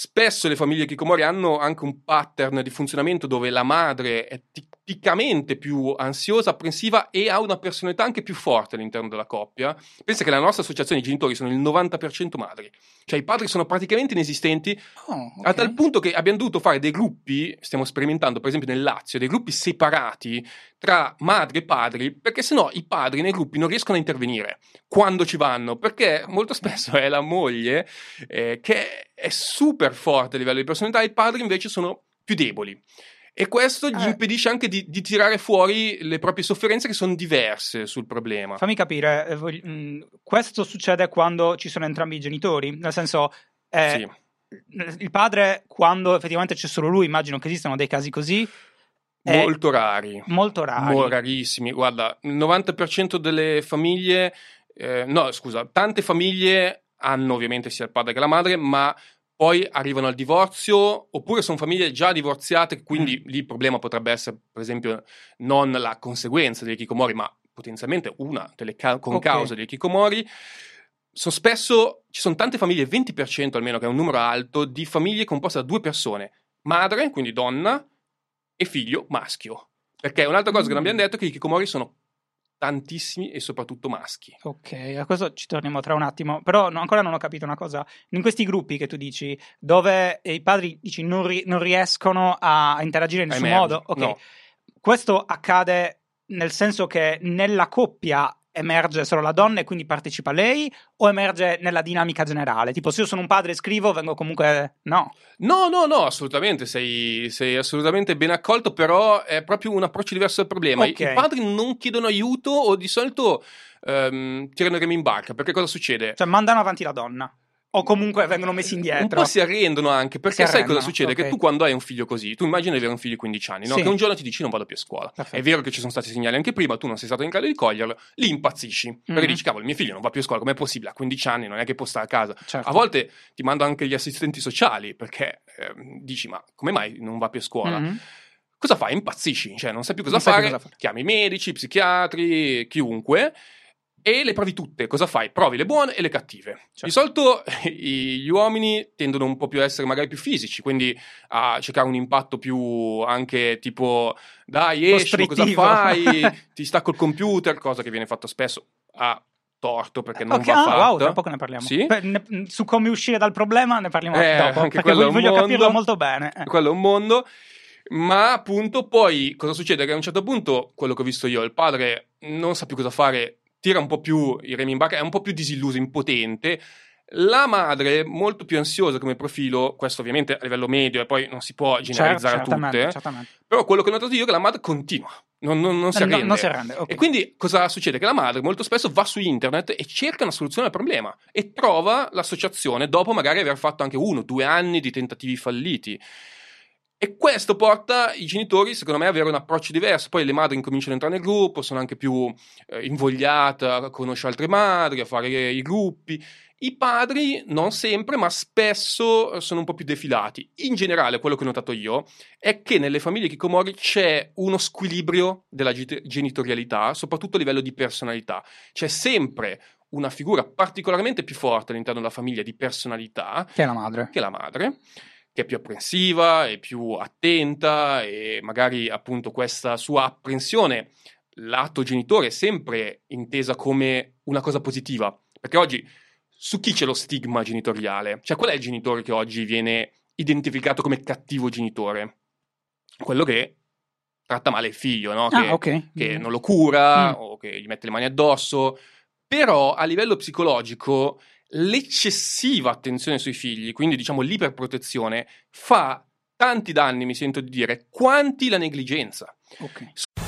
Spesso le famiglie Kikomori hanno anche un pattern di funzionamento dove la madre è tipicamente più ansiosa, apprensiva e ha una personalità anche più forte all'interno della coppia. Pensa che la nostra associazione di genitori sono il 90% madri, cioè i padri sono praticamente inesistenti Oh, ok. a tal punto che abbiamo dovuto fare dei gruppi, stiamo sperimentando per esempio nel Lazio, dei gruppi separati tra madri e padri, perché sennò i padri nei gruppi non riescono a intervenire quando ci vanno, perché molto spesso è la moglie eh, che è super forte a livello di personalità i padri invece sono più deboli. E questo gli Eh. impedisce anche di, di tirare fuori le proprie sofferenze che sono diverse sul problema. Fammi capire, eh, vog- mh, questo succede quando ci sono entrambi i genitori? Nel senso, eh, Sì. il padre, quando effettivamente c'è solo lui, immagino che esistano dei casi così, Molto rari. molto rari. Mo- rarissimi. Guarda, il 90% delle famiglie, eh, no, scusa, tante famiglie hanno ovviamente sia il padre che la madre, ma poi arrivano al divorzio, oppure sono famiglie già divorziate, quindi lì il problema potrebbe essere, per esempio, non la conseguenza dei Kikomori, ma potenzialmente una delle ca- con Ok. causa dei Kikomori. Sono spesso, ci sono tante famiglie, il 20% almeno, che è un numero alto, di famiglie composte da due persone, madre, quindi donna, e figlio, maschio. Perché un'altra cosa che non Mm. abbiamo detto è che i Kikomori sono tantissimi e soprattutto maschi. Ok, a questo ci torniamo tra un attimo, però no- ancora non ho capito una cosa. In questi gruppi che tu dici, dove i padri dici, non, ri- non riescono a interagire in nessun modo, ok, no. questo accade nel senso che nella coppia emerge solo la donna e quindi partecipa lei o emerge nella dinamica generale? Tipo se io sono un padre e scrivo vengo comunque... No. No, no, no, assolutamente, sei, sei assolutamente ben accolto, però è proprio un approccio diverso al problema. I- Ok. I padri non chiedono aiuto o di solito ehm, tirano i remi in barca, perché cosa succede? Cioè mandano avanti la donna o comunque vengono messi indietro. Un po' si arrendono anche, perché sai cosa succede? ok. Che tu quando hai un figlio così, tu immagini di avere un figlio di 15 anni, no? Sì. che un giorno ti dici non vado più a scuola. Perfetto. È vero che ci sono stati segnali anche prima, tu non sei stato in grado di coglierlo, lì impazzisci, perché Mhm. dici cavolo, mio figlio non va più a scuola, com'è possibile? A 15 anni non è che può stare a casa. Certo. A volte ti mando anche gli assistenti sociali, perché ehm, dici ma come mai non va più a scuola? Mhm. Cosa fai? Impazzisci, cioè non sai più cosa, Non sai fare, cosa fare. chiami i medici, i psichiatri, chiunque e le provi tutte. Cosa fai? Provi le buone e le cattive. Certo. Di solito <laughs> gli uomini tendono un po' più a essere magari più fisici, quindi a cercare un impatto più anche tipo dai esci, cosa fai? <laughs> Ti stacco il computer, cosa che viene fatto spesso a torto perché non Ok, va ah, fatto. wow, tra poco ne parliamo. Sì? Per- ne- su come uscire dal problema ne parliamo Eh, dopo, anche perché voglio mondo. capirlo molto bene. Eh. quello è un mondo. Ma appunto poi cosa succede? Che a un certo punto, quello che ho visto io, il padre non sa più cosa fare, tira un po' più i remi in barca, è un po' più disilluso, impotente. La madre, molto più ansiosa come profilo, questo ovviamente a livello medio e poi non si può generalizzare Certo, a tutte, certamente. però quello che ho notato io è che la madre continua, non, non- non si No, arrende. non si arrende, ok. E quindi cosa succede? Che la madre molto spesso va su internet e cerca una soluzione al problema e trova l'associazione dopo magari aver fatto anche uno, due anni di tentativi falliti. E questo porta i genitori, secondo me, ad avere un approccio diverso. Poi le madri incominciano ad entrare nel gruppo, sono anche più eh, invogliate a conoscere altre madri, a fare i gruppi. I padri non sempre, ma spesso sono un po' più defilati. In generale, quello che ho notato io è che nelle famiglie Kikomori c'è uno squilibrio della ge- genitorialità, soprattutto a livello di personalità. C'è sempre una figura particolarmente più forte all'interno della famiglia di personalità, Che è la madre. che è la madre, che è più apprensiva, è più attenta e magari appunto questa sua apprensione lato genitore è sempre intesa come una cosa positiva. Perché oggi su chi c'è lo stigma genitoriale? Cioè qual è il genitore che oggi viene identificato come cattivo genitore? Quello che tratta male il figlio, no? Che, ah, ok. che non lo cura Mm. o che gli mette le mani addosso. Però a livello psicologico l'eccessiva attenzione sui figli, quindi diciamo l'iperprotezione, fa tanti danni, mi sento di dire, quanti la negligenza. Ok.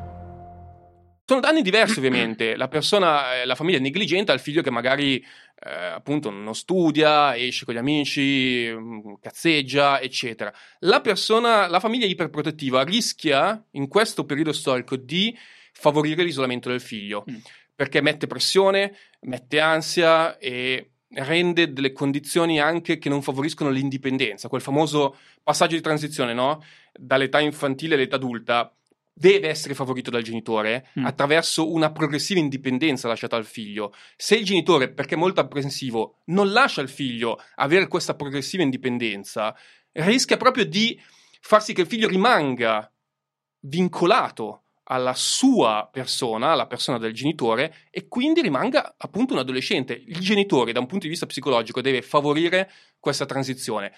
Sono danni diversi ovviamente, la persona, eh, la famiglia è negligente al figlio che magari eh, appunto non studia, esce con gli amici, mm, cazzeggia, eccetera. La persona, la famiglia iperprotettiva rischia in questo periodo storico di favorire l'isolamento del figlio, mm. perché mette pressione, mette ansia e rende delle condizioni anche che non favoriscono l'indipendenza, quel famoso passaggio di transizione, no? Dall'età infantile all'età adulta deve essere favorito dal genitore mm. attraverso una progressiva indipendenza lasciata al figlio. Se il genitore, perché è molto apprensivo, non lascia al figlio avere questa progressiva indipendenza, rischia proprio di far sì che il figlio rimanga vincolato alla sua persona, alla persona del genitore, e quindi rimanga appunto un adolescente. Il genitore, da un punto di vista psicologico, deve favorire questa transizione.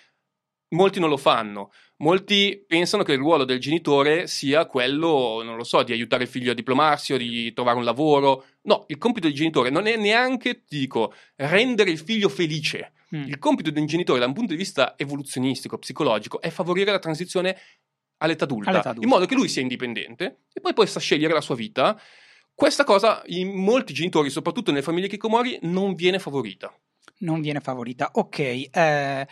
Molti non lo fanno, molti pensano che il ruolo del genitore sia quello, non lo so, di aiutare il figlio a diplomarsi o di trovare un lavoro. No, il compito del genitore non è neanche, ti dico, rendere il figlio felice. Mm. Il compito di un genitore, da un punto di vista evoluzionistico, psicologico, è favorire la transizione all'età adulta, all'età adulta, in modo che lui sia indipendente e poi possa scegliere la sua vita. Questa cosa in molti genitori, soprattutto nelle famiglie Kikomori, non viene favorita. Non viene favorita, ok. Eh,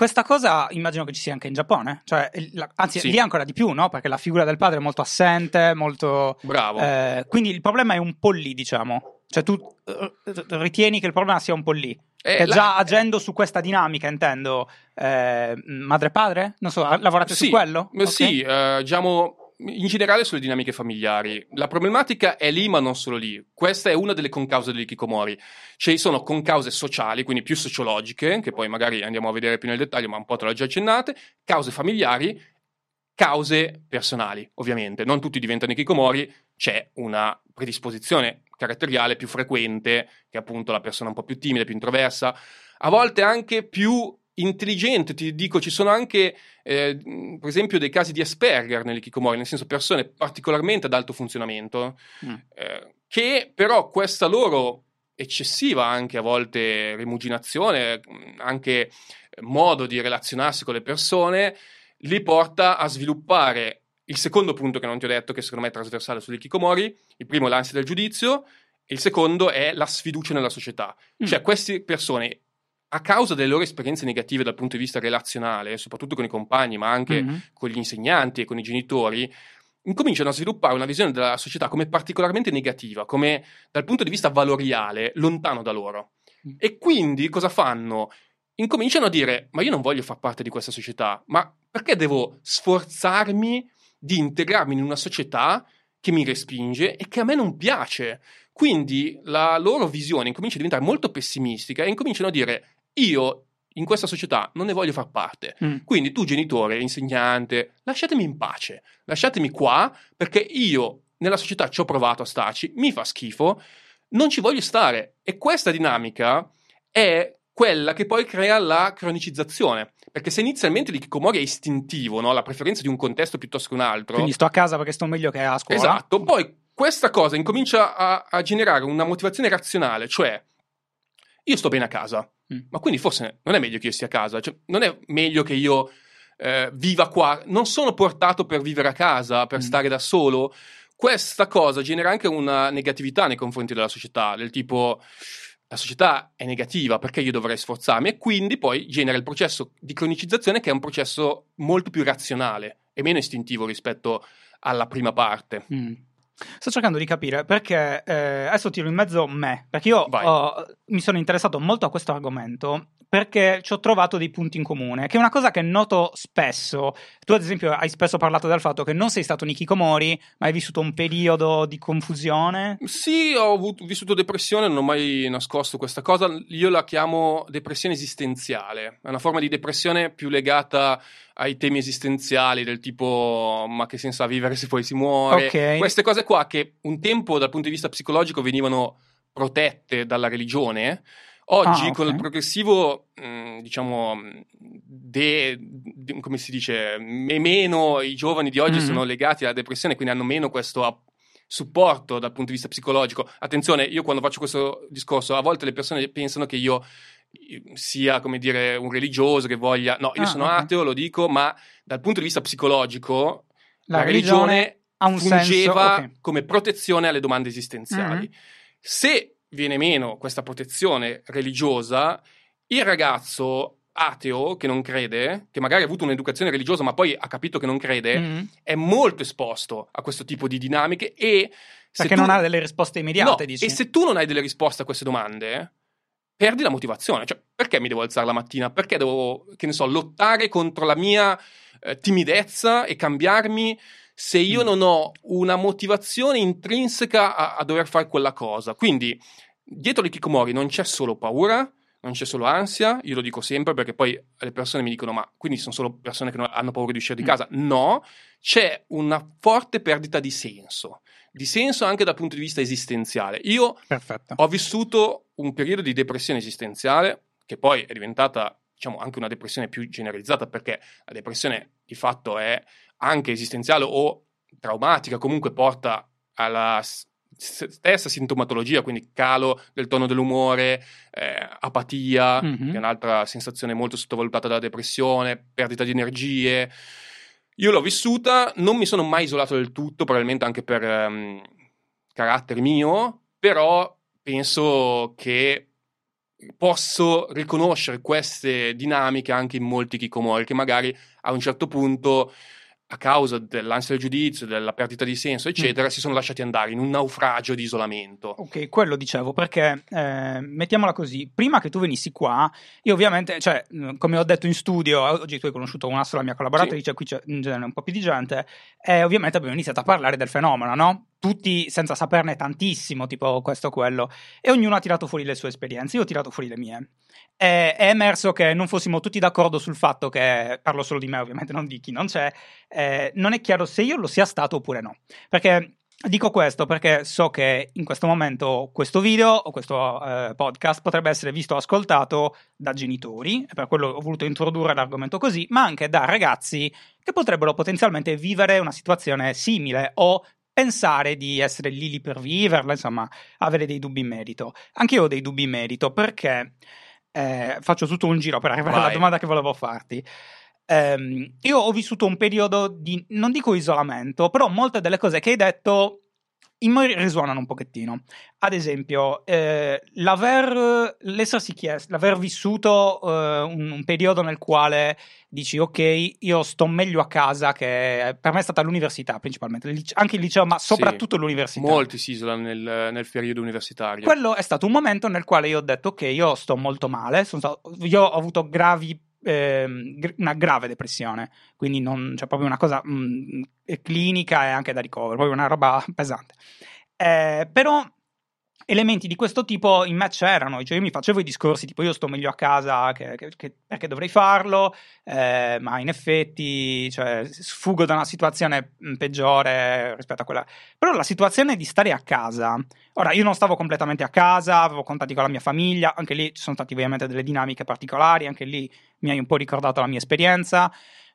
questa cosa immagino che ci sia anche in Giappone, cioè, la, anzi sì. lì ancora di più, no? Perché la figura del padre è molto assente, molto... Bravo. Eh, quindi il problema è un po' lì, diciamo. Cioè tu uh, ritieni che il problema sia un po' lì. Eh, la... già agendo su questa dinamica, intendo, eh, madre-padre? Non so, lavorate sì, su quello? Okay. Sì, eh, diciamo in generale sulle dinamiche familiari. La problematica è lì, ma non solo lì. Questa è una delle concause dell'ikikomori. Ci sono concause sociali, quindi più sociologiche, che poi magari andiamo a vedere più nel dettaglio, ma un po' te l'ho già accennate, cause familiari, cause personali, ovviamente. Non tutti diventano ikikomori, c'è una predisposizione caratteriale più frequente, che è appunto la persona un po' più timida, più introversa, a volte anche più intelligente, ti dico, ci sono anche, eh, per esempio, dei casi di Asperger nell'ikikomori, nel senso persone particolarmente ad alto funzionamento, mm. eh, che però questa loro eccessiva anche a volte rimuginazione, anche modo di relazionarsi con le persone, li porta a sviluppare il secondo punto che non ti ho detto, che secondo me è trasversale sull'ikikomori, il primo è l'ansia del giudizio, il secondo è la sfiducia nella società. Mm. Cioè queste persone a causa delle loro esperienze negative dal punto di vista relazionale, soprattutto con i compagni, ma anche mm-hmm. con gli insegnanti e con i genitori, incominciano a sviluppare una visione della società come particolarmente negativa, come dal punto di vista valoriale lontano da loro. Mm. E quindi cosa fanno? Incominciano a dire: Ma io non voglio far parte di questa società, ma perché devo sforzarmi di integrarmi in una società che mi respinge e che a me non piace? Quindi la loro visione incomincia a diventare molto pessimistica e incominciano a dire: io in questa società non ne voglio far parte. Mm. Quindi tu, genitore, insegnante, lasciatemi in pace, lasciatemi qua perché io nella società ci ho provato a starci, mi fa schifo, non ci voglio stare. E questa dinamica è quella che poi crea la cronicizzazione. Perché se inizialmente l'ikikomori è istintivo, no? la preferenza di un contesto piuttosto che un altro. Quindi sto a casa perché sto meglio che a scuola. Esatto, poi questa cosa incomincia a, a generare una motivazione razionale, cioè io sto bene a casa, mm. ma quindi forse non è meglio che io stia a casa, cioè, non è meglio che io eh, viva qua, non sono portato per vivere a casa, per mm. stare da solo. Questa cosa genera anche una negatività nei confronti della società, del tipo la società è negativa perché io dovrei sforzarmi e quindi poi genera il processo di cronicizzazione che è un processo molto più razionale e meno istintivo rispetto alla prima parte. Mm. Sto cercando di capire perché eh, adesso tiro in mezzo me, perché io ho, mi sono interessato molto a questo argomento perché ci ho trovato dei punti in comune, che è una cosa che noto spesso. Tu, ad esempio, hai spesso parlato del fatto che non sei stato Nicky Komori, ma hai vissuto un periodo di confusione. Sì, ho avuto, vissuto depressione, non ho mai nascosto questa cosa. Io la chiamo depressione esistenziale. È una forma di depressione più legata ai temi esistenziali del tipo ma che senso ha vivere se poi si muore. Okay. Queste cose qua che un tempo dal punto di vista psicologico venivano protette dalla religione Oggi, ah, okay. con il progressivo, mm, diciamo, de, de, come si dice, meno i giovani di oggi mm-hmm. sono legati alla depressione, quindi hanno meno questo supporto dal punto di vista psicologico. Attenzione, io quando faccio questo discorso, a volte le persone pensano che io sia, come dire, un religioso che voglia... No, io ah, sono okay. ateo, lo dico, ma dal punto di vista psicologico la, la religione, religione ha un fungeva senso, okay. come protezione alle domande esistenziali. Mm-hmm. Se viene meno questa protezione religiosa, il ragazzo ateo che non crede, che magari ha avuto un'educazione religiosa ma poi ha capito che non crede, mm-hmm. è molto esposto a questo tipo di dinamiche e... Perché tu... non ha delle risposte immediate, no, dici? E se tu non hai delle risposte a queste domande, perdi la motivazione. Cioè, perché mi devo alzare la mattina? Perché devo, che ne so, lottare contro la mia eh, timidezza e cambiarmi se io mm. non ho una motivazione intrinseca a, a dover fare quella cosa. Quindi, dietro l'ikikomori non c'è solo paura, non c'è solo ansia, io lo dico sempre perché poi le persone mi dicono ma quindi sono solo persone che hanno paura di uscire di mm. casa. No, c'è una forte perdita di senso, di senso anche dal punto di vista esistenziale. Io Perfetto. ho vissuto un periodo di depressione esistenziale che poi è diventata diciamo anche una depressione più generalizzata perché la depressione di fatto è anche esistenziale o traumatica, comunque porta alla stessa sintomatologia, quindi calo del tono dell'umore, eh, apatia, mm-hmm. che è un'altra sensazione molto sottovalutata dalla depressione, perdita di energie. Io l'ho vissuta, non mi sono mai isolato del tutto, probabilmente anche per um, carattere mio, però penso che posso riconoscere queste dinamiche anche in molti kikomori che magari a un certo punto a causa dell'ansia del giudizio, della perdita di senso, eccetera, mm. si sono lasciati andare in un naufragio di isolamento. Ok, quello dicevo, perché eh, mettiamola così, prima che tu venissi qua, io ovviamente, cioè, come ho detto in studio, oggi tu hai conosciuto una sola mia collaboratrice, sì. qui c'è in genere un po' più di gente, e ovviamente abbiamo iniziato a parlare del fenomeno, no? Tutti senza saperne tantissimo, tipo questo o quello, e ognuno ha tirato fuori le sue esperienze, io ho tirato fuori le mie è, è, emerso che non fossimo tutti d'accordo sul fatto che, parlo solo di me ovviamente, non di chi non c'è, eh, non è chiaro se io lo sia stato oppure no. Perché Dico questo perché so che in questo momento questo video o questo eh, podcast potrebbe essere visto o ascoltato da genitori, e per quello ho voluto introdurre l'argomento così, ma anche da ragazzi che potrebbero potenzialmente vivere una situazione simile o pensare di essere lì lì per viverla, insomma, avere dei dubbi in merito. Anche io ho dei dubbi in merito perché eh, faccio tutto un giro per arrivare Vai. alla domanda che volevo farti. Um, io ho vissuto un periodo di, non dico isolamento, però molte delle cose che hai detto in me risuonano un pochettino. Ad esempio, eh, l'aver, l'essersi chiesto, l'aver vissuto eh, un, un, periodo nel quale dici ok, io sto meglio a casa che per me è stata l'università principalmente, anche il liceo, ma soprattutto sì, l'università. Molti si isolano nel, nel, periodo universitario. Quello è stato un momento nel quale io ho detto ok, io sto molto male, stato, io ho avuto gravi eh, una grave depressione, quindi non, cioè proprio una cosa mh, mm, clinica e anche da ricovero, proprio una roba <laughs> pesante. Eh, però elementi di questo tipo in me c'erano, cioè io mi facevo i discorsi tipo io sto meglio a casa che, che, che, perché dovrei farlo, eh, ma in effetti cioè, sfugo da una situazione mm, peggiore rispetto a quella. Però la situazione di stare a casa, ora io non stavo completamente a casa, avevo contatti con la mia famiglia, anche lì ci sono state ovviamente delle dinamiche particolari, anche lì mi hai un po' ricordato la mia esperienza.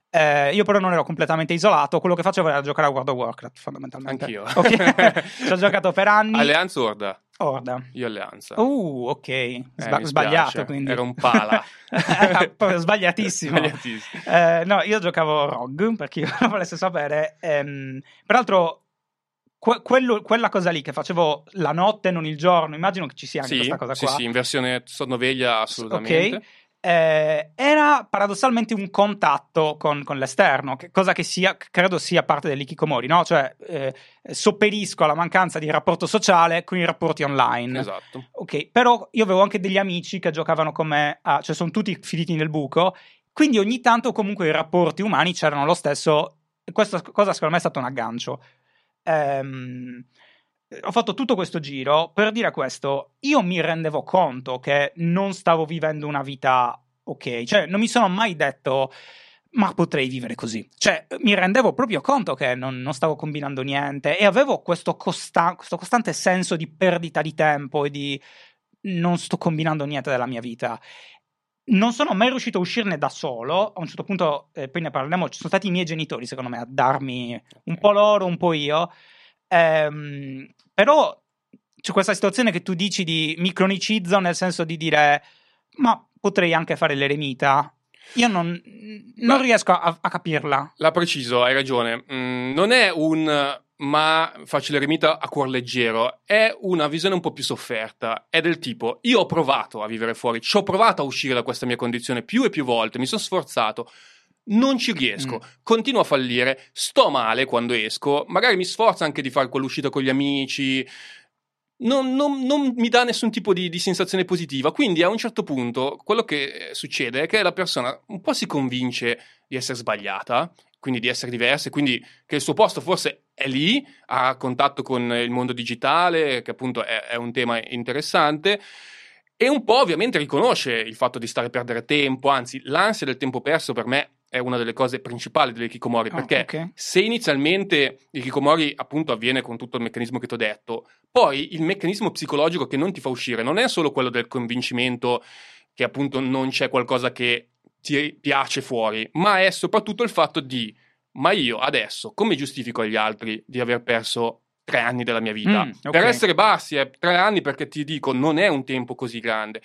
Eh, io però non ero completamente isolato, quello che facevo era giocare a World of Warcraft fondamentalmente. Anch'io. Okay. <laughs> Ci ho giocato per anni. Alleanza Orda? Orda. Io Alleanza. Uh, ok. Eh, Sba- eh, sbagliato quindi. Era un pala. <laughs> sbagliatissimo. Sbagliatissimo. Eh, no, io giocavo Rogue, per chi <laughs> lo volesse sapere. Ehm, peraltro Que- quello, quella cosa lì che facevo la notte, non il giorno, immagino che ci sia anche sì, questa cosa sì, qua. Sì, sì, in versione sonnoveglia assolutamente. Ok. Eh, era paradossalmente un contatto con, con l'esterno, che, cosa che sia, credo sia parte dell'ikikomori, no? Cioè, eh, sopperisco alla mancanza di rapporto sociale con i rapporti online. Esatto. Ok, però io avevo anche degli amici che giocavano con me, a, cioè sono tutti finiti nel buco, quindi ogni tanto comunque i rapporti umani c'erano lo stesso. Questa cosa secondo me è stato un aggancio. Ehm, ho fatto tutto questo giro per dire questo. Io mi rendevo conto che non stavo vivendo una vita ok, cioè non mi sono mai detto ma potrei vivere così. Cioè, mi rendevo proprio conto che non, non stavo combinando niente e avevo questo, costa- questo, costante senso di perdita di tempo e di non sto combinando niente della mia vita. Non sono mai riuscito a uscirne da solo. A un certo punto, eh, poi ne parleremo, ci sono stati i miei genitori, secondo me, a darmi un po' loro, un po' io. Ehm, però c'è questa situazione che tu dici di mi cronicizzo nel senso di dire ma potrei anche fare l'eremita. Io non, non riesco a, a, capirla. La preciso, hai ragione. Mm, non è un ma faccio l'eremita a cuor leggero, è una visione un po' più sofferta. È del tipo: io ho provato a vivere fuori, ci ho provato a uscire da questa mia condizione più e più volte, mi sono sforzato non ci riesco, mm. continuo a fallire, sto male quando esco, magari mi sforzo anche di fare quell'uscita con gli amici, non, non, non mi dà nessun tipo di, di, sensazione positiva, quindi a un certo punto quello che succede è che la persona un po' si convince di essere sbagliata, quindi di essere diversa, quindi che il suo posto forse è lì, a contatto con il mondo digitale, che appunto è, è un tema interessante. E un po' ovviamente riconosce il fatto di stare a perdere tempo, anzi l'ansia del tempo perso per me è una delle cose principali dell'ikikomori, oh, perché okay. se inizialmente l'ikikomori appunto avviene con tutto il meccanismo che ti ho detto, poi il meccanismo psicologico che non ti fa uscire non è solo quello del convincimento che appunto non c'è qualcosa che ti piace fuori, ma è soprattutto il fatto di ma io adesso come giustifico agli altri di aver perso tre anni della mia vita? Mm, okay. Per essere bassi è tre anni perché ti dico non è un tempo così grande.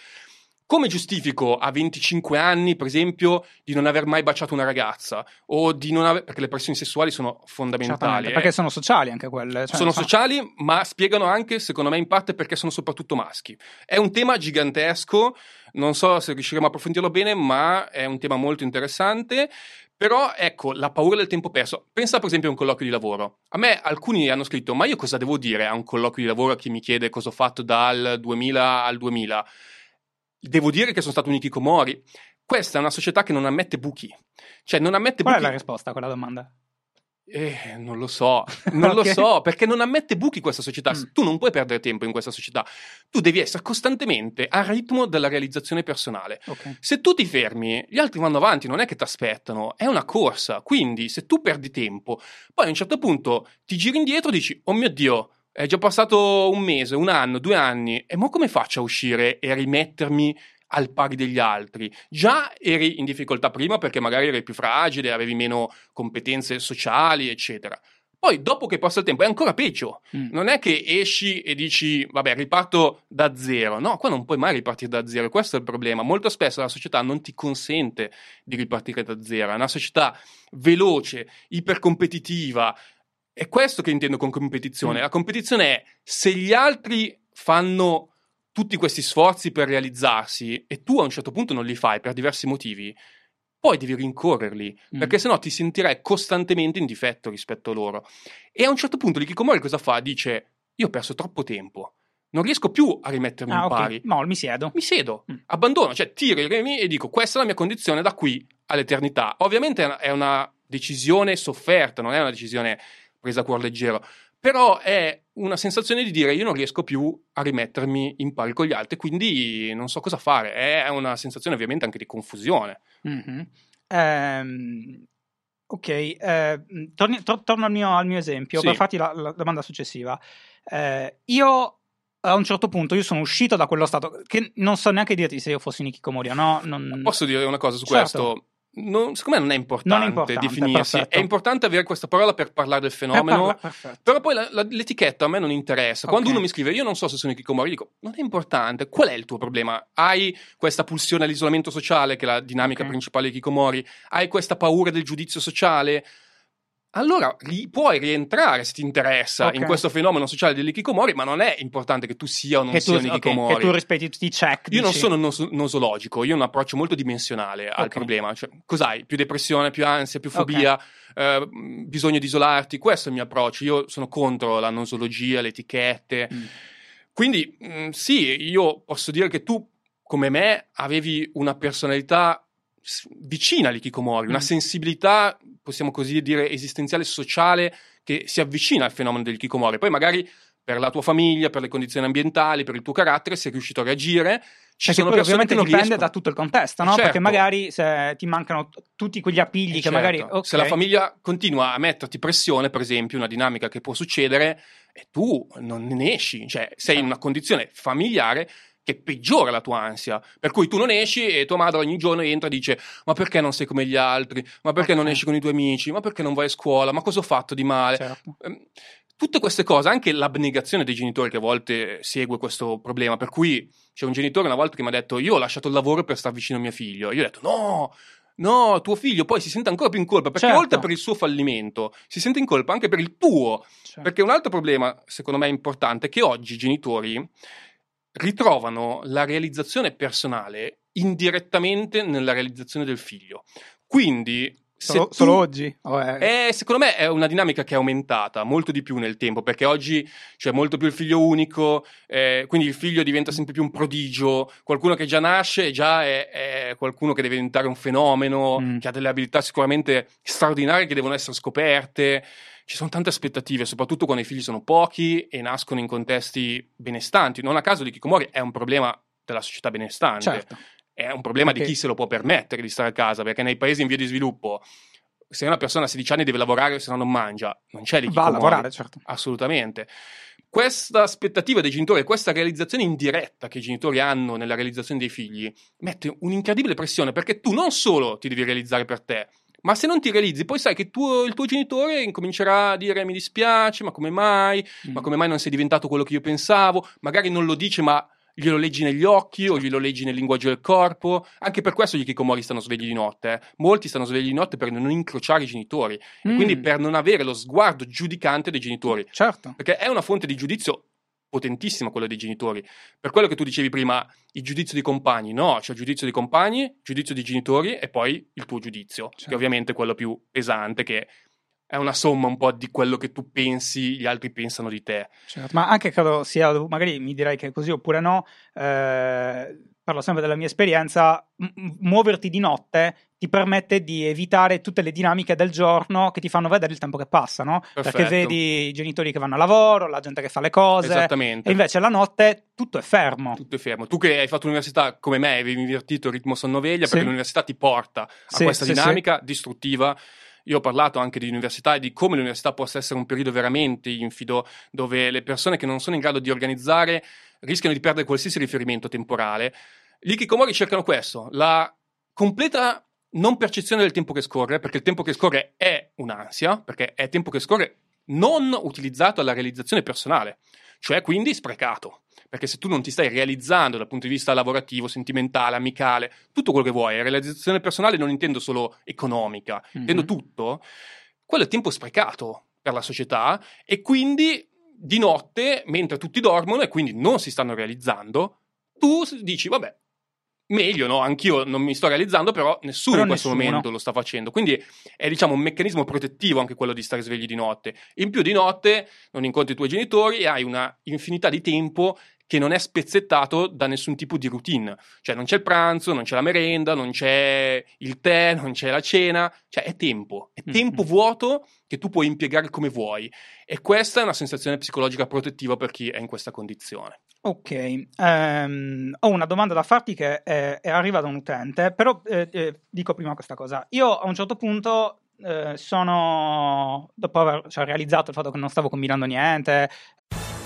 Come giustifico a 25 anni, per esempio, di non aver mai baciato una ragazza? O di non aver... perché le pressioni sessuali sono fondamentali. Eh. Perché sono sociali anche quelle. Cioè, sono sociali, ma spiegano anche, secondo me, in parte perché sono soprattutto maschi. È un tema gigantesco, non so se riusciremo a approfondirlo bene, ma è un tema molto interessante. Però ecco, la paura del tempo perso. Pensa per esempio a un colloquio di lavoro. A me alcuni hanno scritto, ma io cosa devo dire a un colloquio di lavoro che mi chiede cosa ho fatto dal 2000 al 2000? Devo dire che sono stato un Ikikomori. Questa è una società che non ammette buchi. Cioè, non ammette Qual buchi. è la risposta a quella domanda? Eh, non lo so, <laughs> non okay. lo so, perché non ammette buchi questa società. Mm. Tu non puoi perdere tempo in questa società. Tu devi essere costantemente al ritmo della realizzazione personale. Okay. Se tu ti fermi, gli altri vanno avanti, non è che ti aspettano, è una corsa. Quindi, se tu perdi tempo, poi a un certo punto ti giri indietro e dici: Oh mio Dio, è già passato un mese, un anno, due anni, e mo come faccio a uscire e rimettermi al pari degli altri? Già eri in difficoltà prima perché magari eri più fragile, avevi meno competenze sociali, eccetera. Poi, dopo che passa il tempo, è ancora peggio. Mm. Non è che esci e dici, vabbè, riparto da zero. No, qua non puoi mai ripartire da zero. Questo è il problema. Molto spesso la società non ti consente di ripartire da zero. È una società veloce, ipercompetitiva, è questo che intendo con competizione. Mm. La competizione è se gli altri fanno tutti questi sforzi per realizzarsi e tu a un certo punto non li fai per diversi motivi, poi devi rincorrerli, mm. perché sennò ti sentirai costantemente in difetto rispetto a loro. E a un certo punto l'Ikikomori cosa fa? Dice, io ho perso troppo tempo, non riesco più a rimettermi ah, in pari. Okay. No, mi siedo. Mi siedo, mm. abbandono, cioè tiro i remi e dico, questa è la mia condizione da qui all'eternità. Ovviamente è una decisione sofferta, non è una decisione presa a cuor leggero, però è una sensazione di dire io non riesco più a rimettermi in pari con gli altri, quindi non so cosa fare. È una sensazione ovviamente anche di confusione. Mm-hmm. Um, ok, eh, torni, to- torno al mio, al mio esempio sì. per farti la, la domanda successiva. Eh, io a un certo punto io sono uscito da quello stato che non so neanche dirti se io fossi Nikikomori o no. Non... Posso dire una cosa su certo. questo? Non, secondo me non è importante, non è importante definirsi, perfetto. è importante avere questa parola per parlare del fenomeno, parla, però poi la, la, l'etichetta a me non interessa. Quando okay. uno mi scrive io non so se sono Kikomori, dico non è importante, qual è il tuo problema? Hai questa pulsione all'isolamento sociale che è la dinamica okay. principale di Kikomori? Hai questa paura del giudizio sociale? Allora ri- puoi rientrare se ti interessa Ok. in questo fenomeno sociale dell'ikikomori, ma non è importante che tu sia o non Che tu, sia un ikikomori. che tu rispetti tutti i check. Io non dici. sono nos- nosologico, io ho un approccio molto dimensionale al Ok. problema. Cioè, cos'hai? Più depressione, più ansia, più fobia, eh, bisogno di isolarti. Questo è il mio approccio. Io sono contro la nosologia, le etichette. Mm. Quindi, mh, sì, io posso dire che tu, come me, avevi una personalità vicina all'ikikomori, una Mm. sensibilità, possiamo così dire, esistenziale, sociale, che si avvicina al fenomeno dell'ikikomori. Poi magari per la tua famiglia, per le condizioni ambientali, per il tuo carattere, sei riuscito a reagire. Ci Perché sono poi ovviamente dipende riescono. da tutto il contesto, no? Certo. Perché magari se ti mancano t- tutti quegli appigli Eh, che magari... certo. ok. Se la famiglia continua a metterti pressione, per esempio, una dinamica che può succedere, e tu non ne esci, cioè sei in una condizione familiare che peggiora la tua ansia. Per cui tu non esci e tua madre ogni giorno entra e dice: Ma perché non sei come gli altri? Ma perché non Ok. esci con i tuoi amici? Ma perché non vai a scuola? Ma cosa ho fatto di male? Certo. Ehm, Tutte queste cose, anche l'abnegazione dei genitori che a volte segue questo problema, per cui c'è un genitore una volta che mi ha detto io ho lasciato il lavoro per star vicino a mio figlio, io ho detto no, no, tuo figlio poi si sente ancora più in colpa, perché Certo. oltre per il suo fallimento, si sente in colpa anche per il tuo, certo. perché un altro problema, secondo me importante, è che oggi i genitori ritrovano la realizzazione personale indirettamente nella realizzazione del figlio. Quindi, Solo, tu- solo oggi? O è- eh, secondo me è una dinamica che è aumentata molto di più nel tempo, perché oggi c'è molto più il figlio unico, eh, quindi il figlio diventa sempre più un prodigio, qualcuno che già nasce già è, è qualcuno che deve diventare un fenomeno, Mm. che ha delle abilità sicuramente straordinarie che devono essere scoperte. Ci sono tante aspettative, soprattutto quando i figli sono pochi e nascono in contesti benestanti. Non a caso l'Ikikomori è un problema della società benestante Certo. È un problema di Perché- chi se lo può permettere di stare a casa, perché nei paesi in via di sviluppo, se una persona a 16 anni deve lavorare, se no non mangia, non c'è Va a lavorare, certo. Assolutamente. Questa aspettativa dei genitori, questa realizzazione indiretta che i genitori hanno nella realizzazione dei figli, mette un'incredibile pressione perché tu non solo ti devi realizzare per te, ma se non ti realizzi, poi sai che tuo- il tuo genitore incomincerà a dire mi dispiace, ma come mai? Ma Mm. come mai non sei diventato quello che io pensavo? Magari non lo dice, ma glielo leggi negli occhi o glielo leggi nel linguaggio del corpo. Anche per questo gli Kikomori stanno svegli di notte. eh. Molti stanno svegli di notte per non incrociare i genitori, e Mm. quindi per non avere lo sguardo giudicante dei genitori. Certo. Perché è una fonte di giudizio potentissima quello dei genitori. Per quello che tu dicevi prima, il giudizio dei compagni, no, c'è il giudizio dei compagni, giudizio dei genitori e poi il tuo giudizio, che Certo. ovviamente è quello più pesante, che è una somma un po' di quello che tu pensi, gli altri pensano di te. Certo, ma anche credo sia, magari mi direi che è così oppure no, eh, parlo sempre della mia esperienza, m- m- muoverti di notte ti permette di evitare tutte le dinamiche del giorno che ti fanno vedere il tempo che passa, no? Perché Perfetto. vedi i genitori che vanno a lavoro, la gente che fa le cose, Esattamente. e invece la notte tutto è fermo. Tutto è fermo. Tu che hai fatto l'università come me, avevi invertito il ritmo sonnoveglia, Sì. perché l'università ti porta a Sì, questa sì, dinamica distruttiva. Io ho parlato anche di università e di come l'università possa essere un periodo veramente infido, dove le persone che non sono in grado di organizzare rischiano di perdere qualsiasi riferimento temporale. Gli Kikomori cercano questo, la completa non percezione del tempo che scorre, perché il tempo che scorre è un'ansia, perché è tempo che scorre non utilizzato alla realizzazione personale, cioè quindi sprecato. Perché se tu non ti stai realizzando dal punto di vista lavorativo, sentimentale, amicale, tutto quello che vuoi, realizzazione personale non intendo solo economica, intendo Mhm. tutto, quello è tempo sprecato per la società e quindi di notte, mentre tutti dormono e quindi non si stanno realizzando, tu dici, vabbè, meglio, no? Anch'io non mi sto realizzando, però nessuno Però in questo nessuno. momento lo sta facendo. Quindi è, diciamo, un meccanismo protettivo anche quello di stare svegli di notte. In più di notte non incontri i tuoi genitori e hai una infinità di tempo che non è spezzettato da nessun tipo di routine. Cioè non c'è il pranzo, non c'è la merenda, non c'è il tè, non c'è la cena. Cioè è tempo, è Mhm. tempo vuoto che tu puoi impiegare come vuoi. E questa è una sensazione psicologica protettiva per chi è in questa condizione. Ok, ehm, ho una domanda da farti che è, è arriva da un utente, però eh, eh, dico prima questa cosa. Io a un certo punto eh, sono, dopo aver cioè, realizzato il fatto che non stavo combinando niente,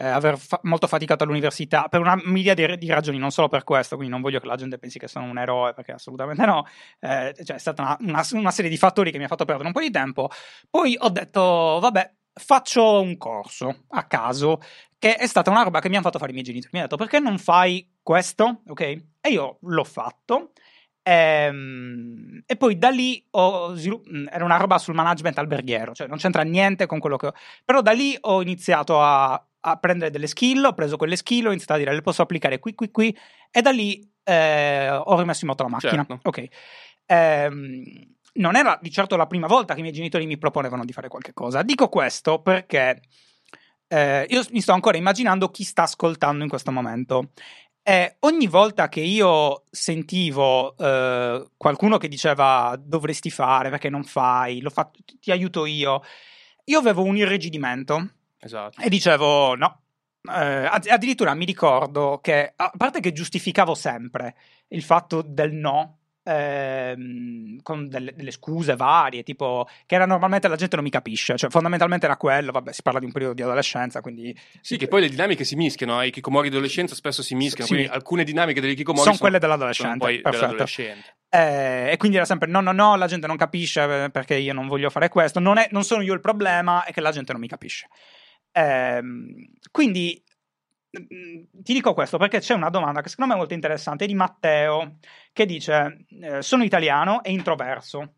Eh, aver fa- molto faticato all'università per una miriade di, di ragioni, non solo per questo, quindi non voglio che la gente pensi che sono un eroe, perché assolutamente no. Eh, cioè, è stata una, una, una serie di fattori che mi ha fatto perdere un po' di tempo. Poi ho detto, vabbè, faccio un corso a caso, che è stata una roba che mi hanno fatto fare i miei genitori. Mi hanno detto, perché non fai questo? Ok? E io l'ho fatto. Ehm, e poi da lì ho svilupp- era una roba sul management alberghiero, cioè non c'entra niente con quello che ho. Però da lì ho iniziato a, a prendere delle skill, ho preso quelle skill, ho iniziato a dire le posso applicare qui, qui, qui, e da lì eh, ho rimesso in moto la macchina. Certo. Ok. Ehm, non era di certo la prima volta che i miei genitori mi proponevano di fare qualche cosa. Dico questo perché eh, io mi sto ancora immaginando chi sta ascoltando in questo momento. E ogni volta che io sentivo eh, qualcuno che diceva dovresti fare perché non fai, fa- ti aiuto io, io avevo un irrigidimento Esatto. e dicevo no. Eh, add- addirittura mi ricordo che, a parte che giustificavo sempre il fatto del no, ehm, con delle, delle scuse varie, tipo che era normalmente la gente non mi capisce, cioè fondamentalmente era quello, vabbè si parla di un periodo di adolescenza, quindi Sì, che poi le dinamiche si mischiano, eh, i kikomori d'adolescenza spesso si mischiano, Sì. quindi alcune dinamiche degli kikomori sono sono, quelle sono dell'adolescente, poi perfetto. dell'adolescente. Eh, e quindi era sempre no, no, no, la gente non capisce eh, perché io non voglio fare questo. Non, è- non sono io il problema, è che la gente non mi capisce. Ehm, quindi mm, ti dico questo perché c'è una domanda che secondo me è molto interessante di Matteo che dice: eh, Sono italiano e introverso.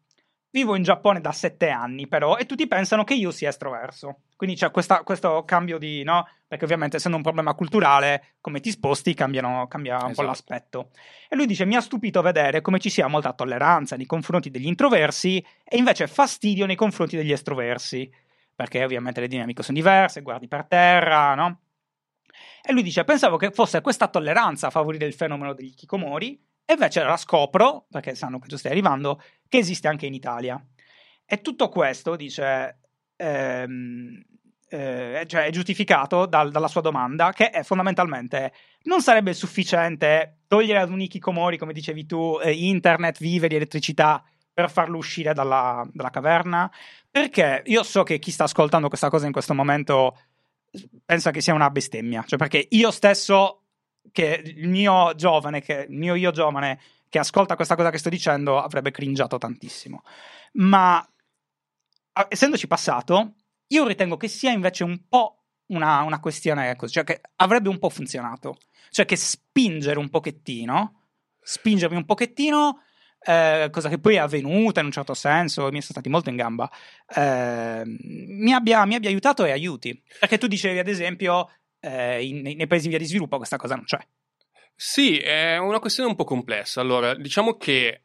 Vivo in Giappone da sette anni, però, e tutti pensano che io sia estroverso. Quindi c'è questa- questo cambio di no? Perché ovviamente, essendo un problema culturale, come ti sposti, cambiano- cambia un po' Esatto. l'aspetto. E lui dice: Mi ha stupito vedere come ci sia molta tolleranza nei confronti degli introversi e invece fastidio nei confronti degli estroversi. Perché ovviamente le dinamiche sono diverse, guardi per terra, no? E lui dice: Pensavo che fosse questa tolleranza a favorire il fenomeno degli kikomori, e invece la scopro, perché sanno che tu stai arrivando, che esiste anche in Italia. E tutto questo, dice, ehm, eh, cioè è giustificato dal- dalla sua domanda, che è fondamentalmente non sarebbe sufficiente togliere ad un hikikomori, come dicevi tu, eh, internet, viveri, elettricità per farlo uscire dalla, dalla caverna? Perché io so che chi sta ascoltando questa cosa in questo momento pensa che sia una bestemmia, cioè perché io stesso, che il mio giovane, che il mio io giovane che ascolta questa cosa che sto dicendo avrebbe cringiato tantissimo. Ma essendoci passato, io ritengo che sia invece un po' una, una questione così, cioè che avrebbe un po' funzionato. Cioè che spingere un pochettino, spingermi un pochettino, eh, cosa che poi è avvenuta in un certo senso, mi sono stati molto in gamba, eh, mi, abbia, mi abbia aiutato e aiuti. Perché tu dicevi, ad esempio, eh, in- nei, paesi in via di sviluppo questa cosa non c'è. Sì, è una questione un po' complessa. Allora, diciamo che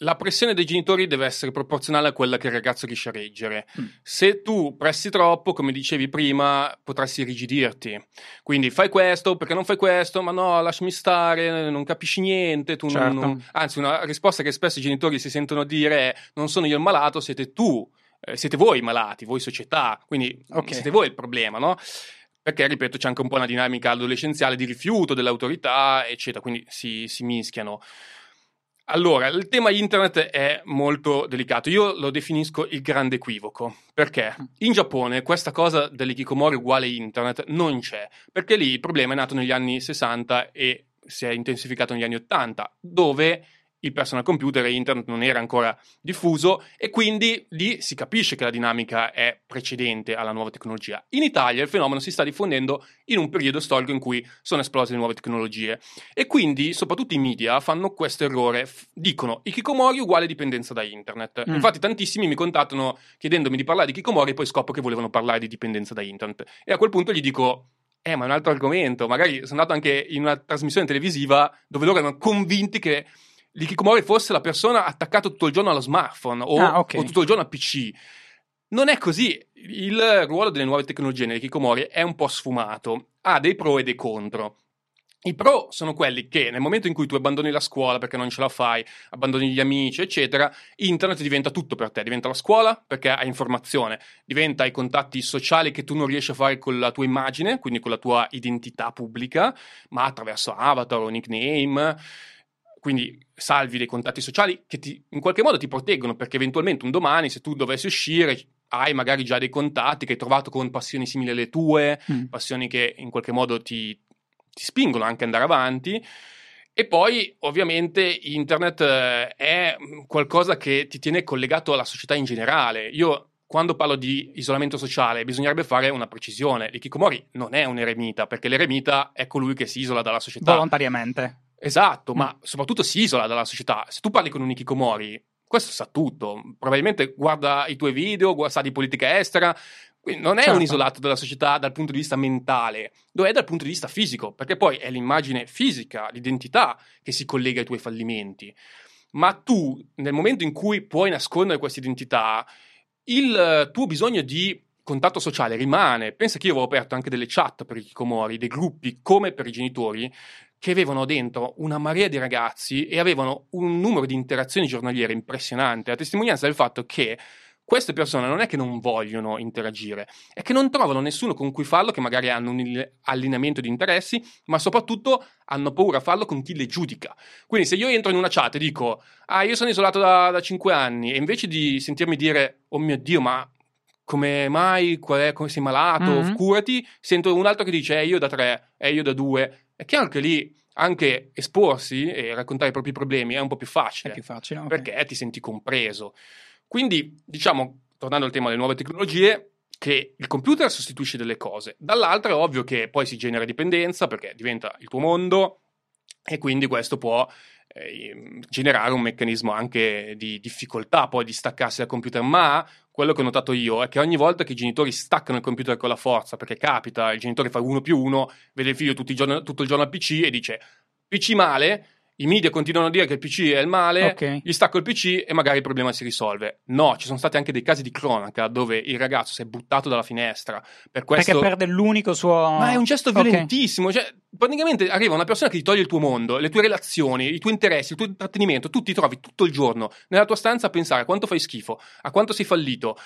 la pressione dei genitori deve essere proporzionale a quella che il ragazzo riesce a reggere. Mm. Se tu pressi troppo, come dicevi prima, potresti irrigidirti. Quindi fai questo, perché non fai questo? Ma no, lasciami stare, non capisci niente. Tu non- Certo. non- Anzi, una risposta che spesso i genitori si sentono dire è non sono io il malato, siete tu. eh, siete voi i malati, voi società, quindi Ok. siete voi il problema, no? Perché, ripeto, c'è anche un po' una dinamica adolescenziale di rifiuto dell'autorità, eccetera, quindi si, si mischiano. Allora, il tema internet è molto delicato. Io lo definisco il grande equivoco. Perché? In Giappone questa cosa dell'ikikomori uguale internet non c'è. Perché lì il problema è nato negli anni 60 e si è intensificato negli anni 80, dove il personal computer e internet non era ancora diffuso e quindi lì si capisce che la dinamica è precedente alla nuova tecnologia. In Italia il fenomeno si sta diffondendo in un periodo storico in cui sono esplose le nuove tecnologie e quindi soprattutto i media fanno questo errore, F- dicono i Kikomori uguale dipendenza da internet. Mm. Infatti tantissimi mi contattano chiedendomi di parlare di Kikomori e poi scopro che volevano parlare di dipendenza da internet e a quel punto gli dico eh, ma è un altro argomento. Magari sono andato anche in una trasmissione televisiva dove loro erano convinti che l'Ikikomori fosse la persona attaccata tutto il giorno allo smartphone o, Ah, ok. o tutto il giorno al PC. Non è così. Il ruolo delle nuove tecnologie nell'Ikikomori è un po' sfumato, ha dei pro e dei contro. I pro sono quelli che nel momento in cui tu abbandoni la scuola perché non ce la fai, abbandoni gli amici, eccetera, internet diventa tutto per te. Diventa la scuola perché hai informazione, diventa i contatti sociali che tu non riesci a fare con la tua immagine, quindi con la tua identità pubblica, ma attraverso avatar o nickname. Quindi salvi dei contatti sociali che ti, in qualche modo ti proteggono perché eventualmente un domani, se tu dovessi uscire, hai magari già dei contatti che hai trovato con passioni simili alle tue, Mm. passioni che in qualche modo ti, ti spingono anche ad andare avanti. E poi, ovviamente, internet eh, è qualcosa che ti tiene collegato alla società in generale. Io, quando parlo di isolamento sociale, bisognerebbe fare una precisione. L'Ikikomori non è un eremita, perché l'eremita è colui che si isola dalla società. Volontariamente. Esatto, Mm. ma soprattutto si isola dalla società. Se tu parli con un Ikikomori, questo sa tutto. Probabilmente guarda i tuoi video, sa di politica estera. Quindi non è Certo. un isolato dalla società dal punto di vista mentale, lo è dal punto di vista fisico, perché poi è l'immagine fisica, l'identità che si collega ai tuoi fallimenti. Ma tu, nel momento in cui puoi nascondere questa identità, il tuo bisogno di contatto sociale rimane. Pensa che io avevo aperto anche delle chat per i Kikomori, dei gruppi come per i genitori, che avevano dentro una marea di ragazzi e avevano un numero di interazioni giornaliere impressionante, a testimonianza del fatto che queste persone non è che non vogliono interagire, è che non trovano nessuno con cui farlo, che magari hanno un allineamento di interessi, ma soprattutto hanno paura a farlo con chi le giudica. Quindi se io entro in una chat e dico, ah, io sono isolato da, da 5 anni, e invece di sentirmi dire, oh mio Dio, ma come mai, Qual è, come sei malato, Mhm. curati, sento un altro che dice, eh, io da 3, eh, io da 2. È chiaro che lì anche esporsi e raccontare i propri problemi è un po' più È facile più facile. ok. perché ti senti compreso. Quindi, diciamo, tornando al tema delle nuove tecnologie, che il computer sostituisce delle cose. Dall'altra è ovvio che poi si genera dipendenza perché diventa il tuo mondo e quindi questo può eh, generare un meccanismo anche di difficoltà poi di staccarsi dal computer, ma quello che ho notato io è che ogni volta che i genitori staccano il computer con la forza, perché capita, il genitore fa uno più uno, vede il figlio tutti i giorni- tutto il giorno al PC e dice PC male, i media continuano a dire che il PC è il male, Ok. gli stacco il PC e magari il problema si risolve. No, ci sono stati anche dei casi di cronaca dove il ragazzo si è buttato dalla finestra per questo... Perché perde l'unico suo. Ma è un gesto Ok. violentissimo. Cioè, praticamente arriva una persona che ti toglie il tuo mondo, le tue relazioni, i tuoi interessi, il tuo intrattenimento. Tu ti trovi tutto il giorno nella tua stanza a pensare a quanto fai schifo, a quanto sei fallito.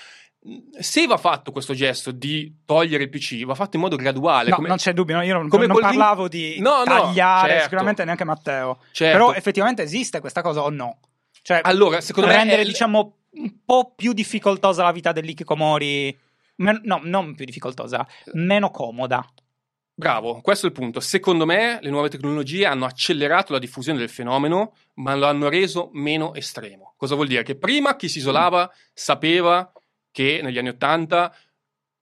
Se va fatto questo gesto di togliere il PC, va fatto in modo graduale. No, come- non c'è dubbio, no, io non, come non link- parlavo di No, tagliare, certo. sicuramente neanche Matteo. Certo. Però effettivamente esiste questa cosa o no? Cioè, Allora, secondo me rendere, diciamo, un po' più difficoltosa la vita dell'Ikikomori. Men- no, non più difficoltosa, meno comoda. Bravo, questo è il punto. Secondo me le nuove tecnologie hanno accelerato la diffusione del fenomeno, ma lo hanno reso meno estremo. Cosa vuol dire? Che prima chi si isolava sapeva che negli anni Ottanta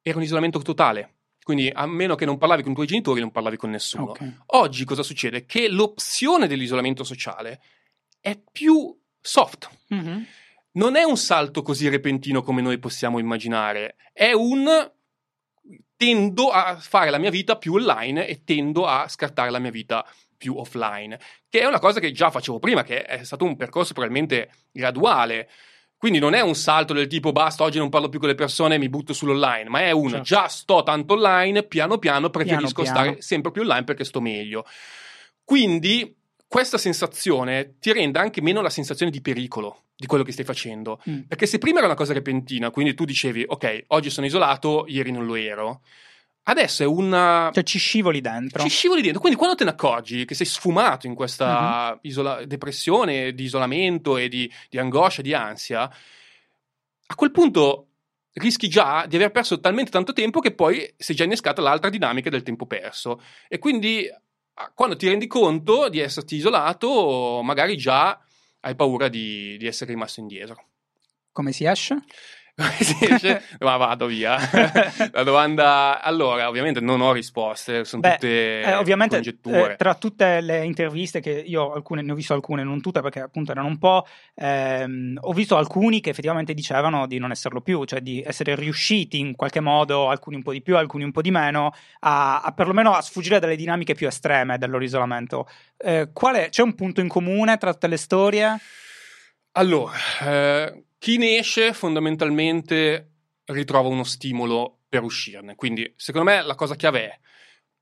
era un isolamento totale. Quindi a meno che non parlavi con i tuoi genitori, non parlavi con nessuno. Ok. Oggi cosa succede? Che l'opzione dell'isolamento sociale è più soft. Mhm. Non è un salto così repentino come noi possiamo immaginare, è un tendo a fare la mia vita più online e tendo a scartare la mia vita più offline, che è una cosa che già facevo prima, che è stato un percorso probabilmente graduale. Quindi non è un salto del tipo basta, oggi non parlo più con le persone mi butto sull'online, ma è un Certo. già sto tanto online, piano piano preferisco Piano, piano. stare sempre più online perché sto meglio. Quindi questa sensazione ti rende anche meno la sensazione di pericolo di quello che stai facendo. Mm. Perché se prima era una cosa repentina, quindi tu dicevi, ok, oggi sono isolato, ieri non lo ero, adesso è una... Cioè ci scivoli dentro. Ci scivoli dentro. Quindi quando te ne accorgi che sei sfumato in questa Mhm. isola- depressione, di isolamento e di, di angoscia, di ansia, a quel punto rischi già di aver perso talmente tanto tempo che poi sei già innescata l'altra dinamica del tempo perso. E quindi quando ti rendi conto di esserti isolato, magari già hai paura di, di essere rimasto indietro. Come si esce? <laughs> Ma vado via. <laughs> la domanda, allora, ovviamente non ho risposte, sono Beh, tutte eh, ovviamente congetture. eh, tra tutte le interviste che io alcune ne ho visto alcune, non tutte perché appunto erano un po', ehm, ho visto alcuni che effettivamente dicevano di non esserlo più, cioè di essere riusciti in qualche modo, alcuni un po' di più, alcuni un po' di meno, a, a perlomeno a sfuggire dalle dinamiche più estreme del loro isolamento. Eh, quale, c'è un punto in comune tra tutte le storie? Allora, eh, chi ne esce fondamentalmente ritrova uno stimolo per uscirne. Quindi, secondo me, la cosa chiave è: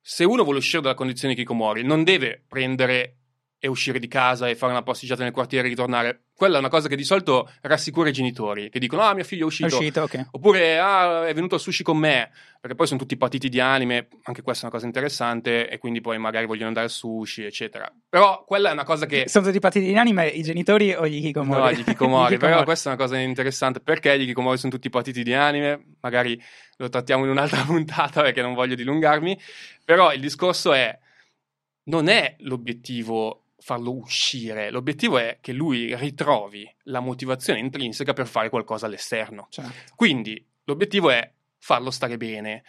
se uno vuole uscire dalla condizione di Kikomori, non deve prendere e uscire di casa e fare una passeggiata nel quartiere e ritornare. Quella è una cosa che di solito rassicura i genitori, che dicono: Ah, mio figlio è È uscito. uscito, ok. Oppure, ah, è venuto al sushi con me, perché poi sono tutti partiti di anime, anche questa è una cosa interessante, e quindi poi magari vogliono andare al sushi, eccetera. Però quella è una cosa che Sono tutti partiti in anime i genitori o gli Kikomori? No, gli Kikomori, <laughs> Gli però questa è una cosa interessante perché gli Kikomori sono tutti partiti di anime, magari lo trattiamo in un'altra <laughs> puntata perché non voglio dilungarmi, però il discorso è non è l'obiettivo farlo uscire, l'obiettivo è che lui ritrovi la motivazione intrinseca per fare qualcosa all'esterno. Certo. Quindi l'obiettivo è farlo stare bene.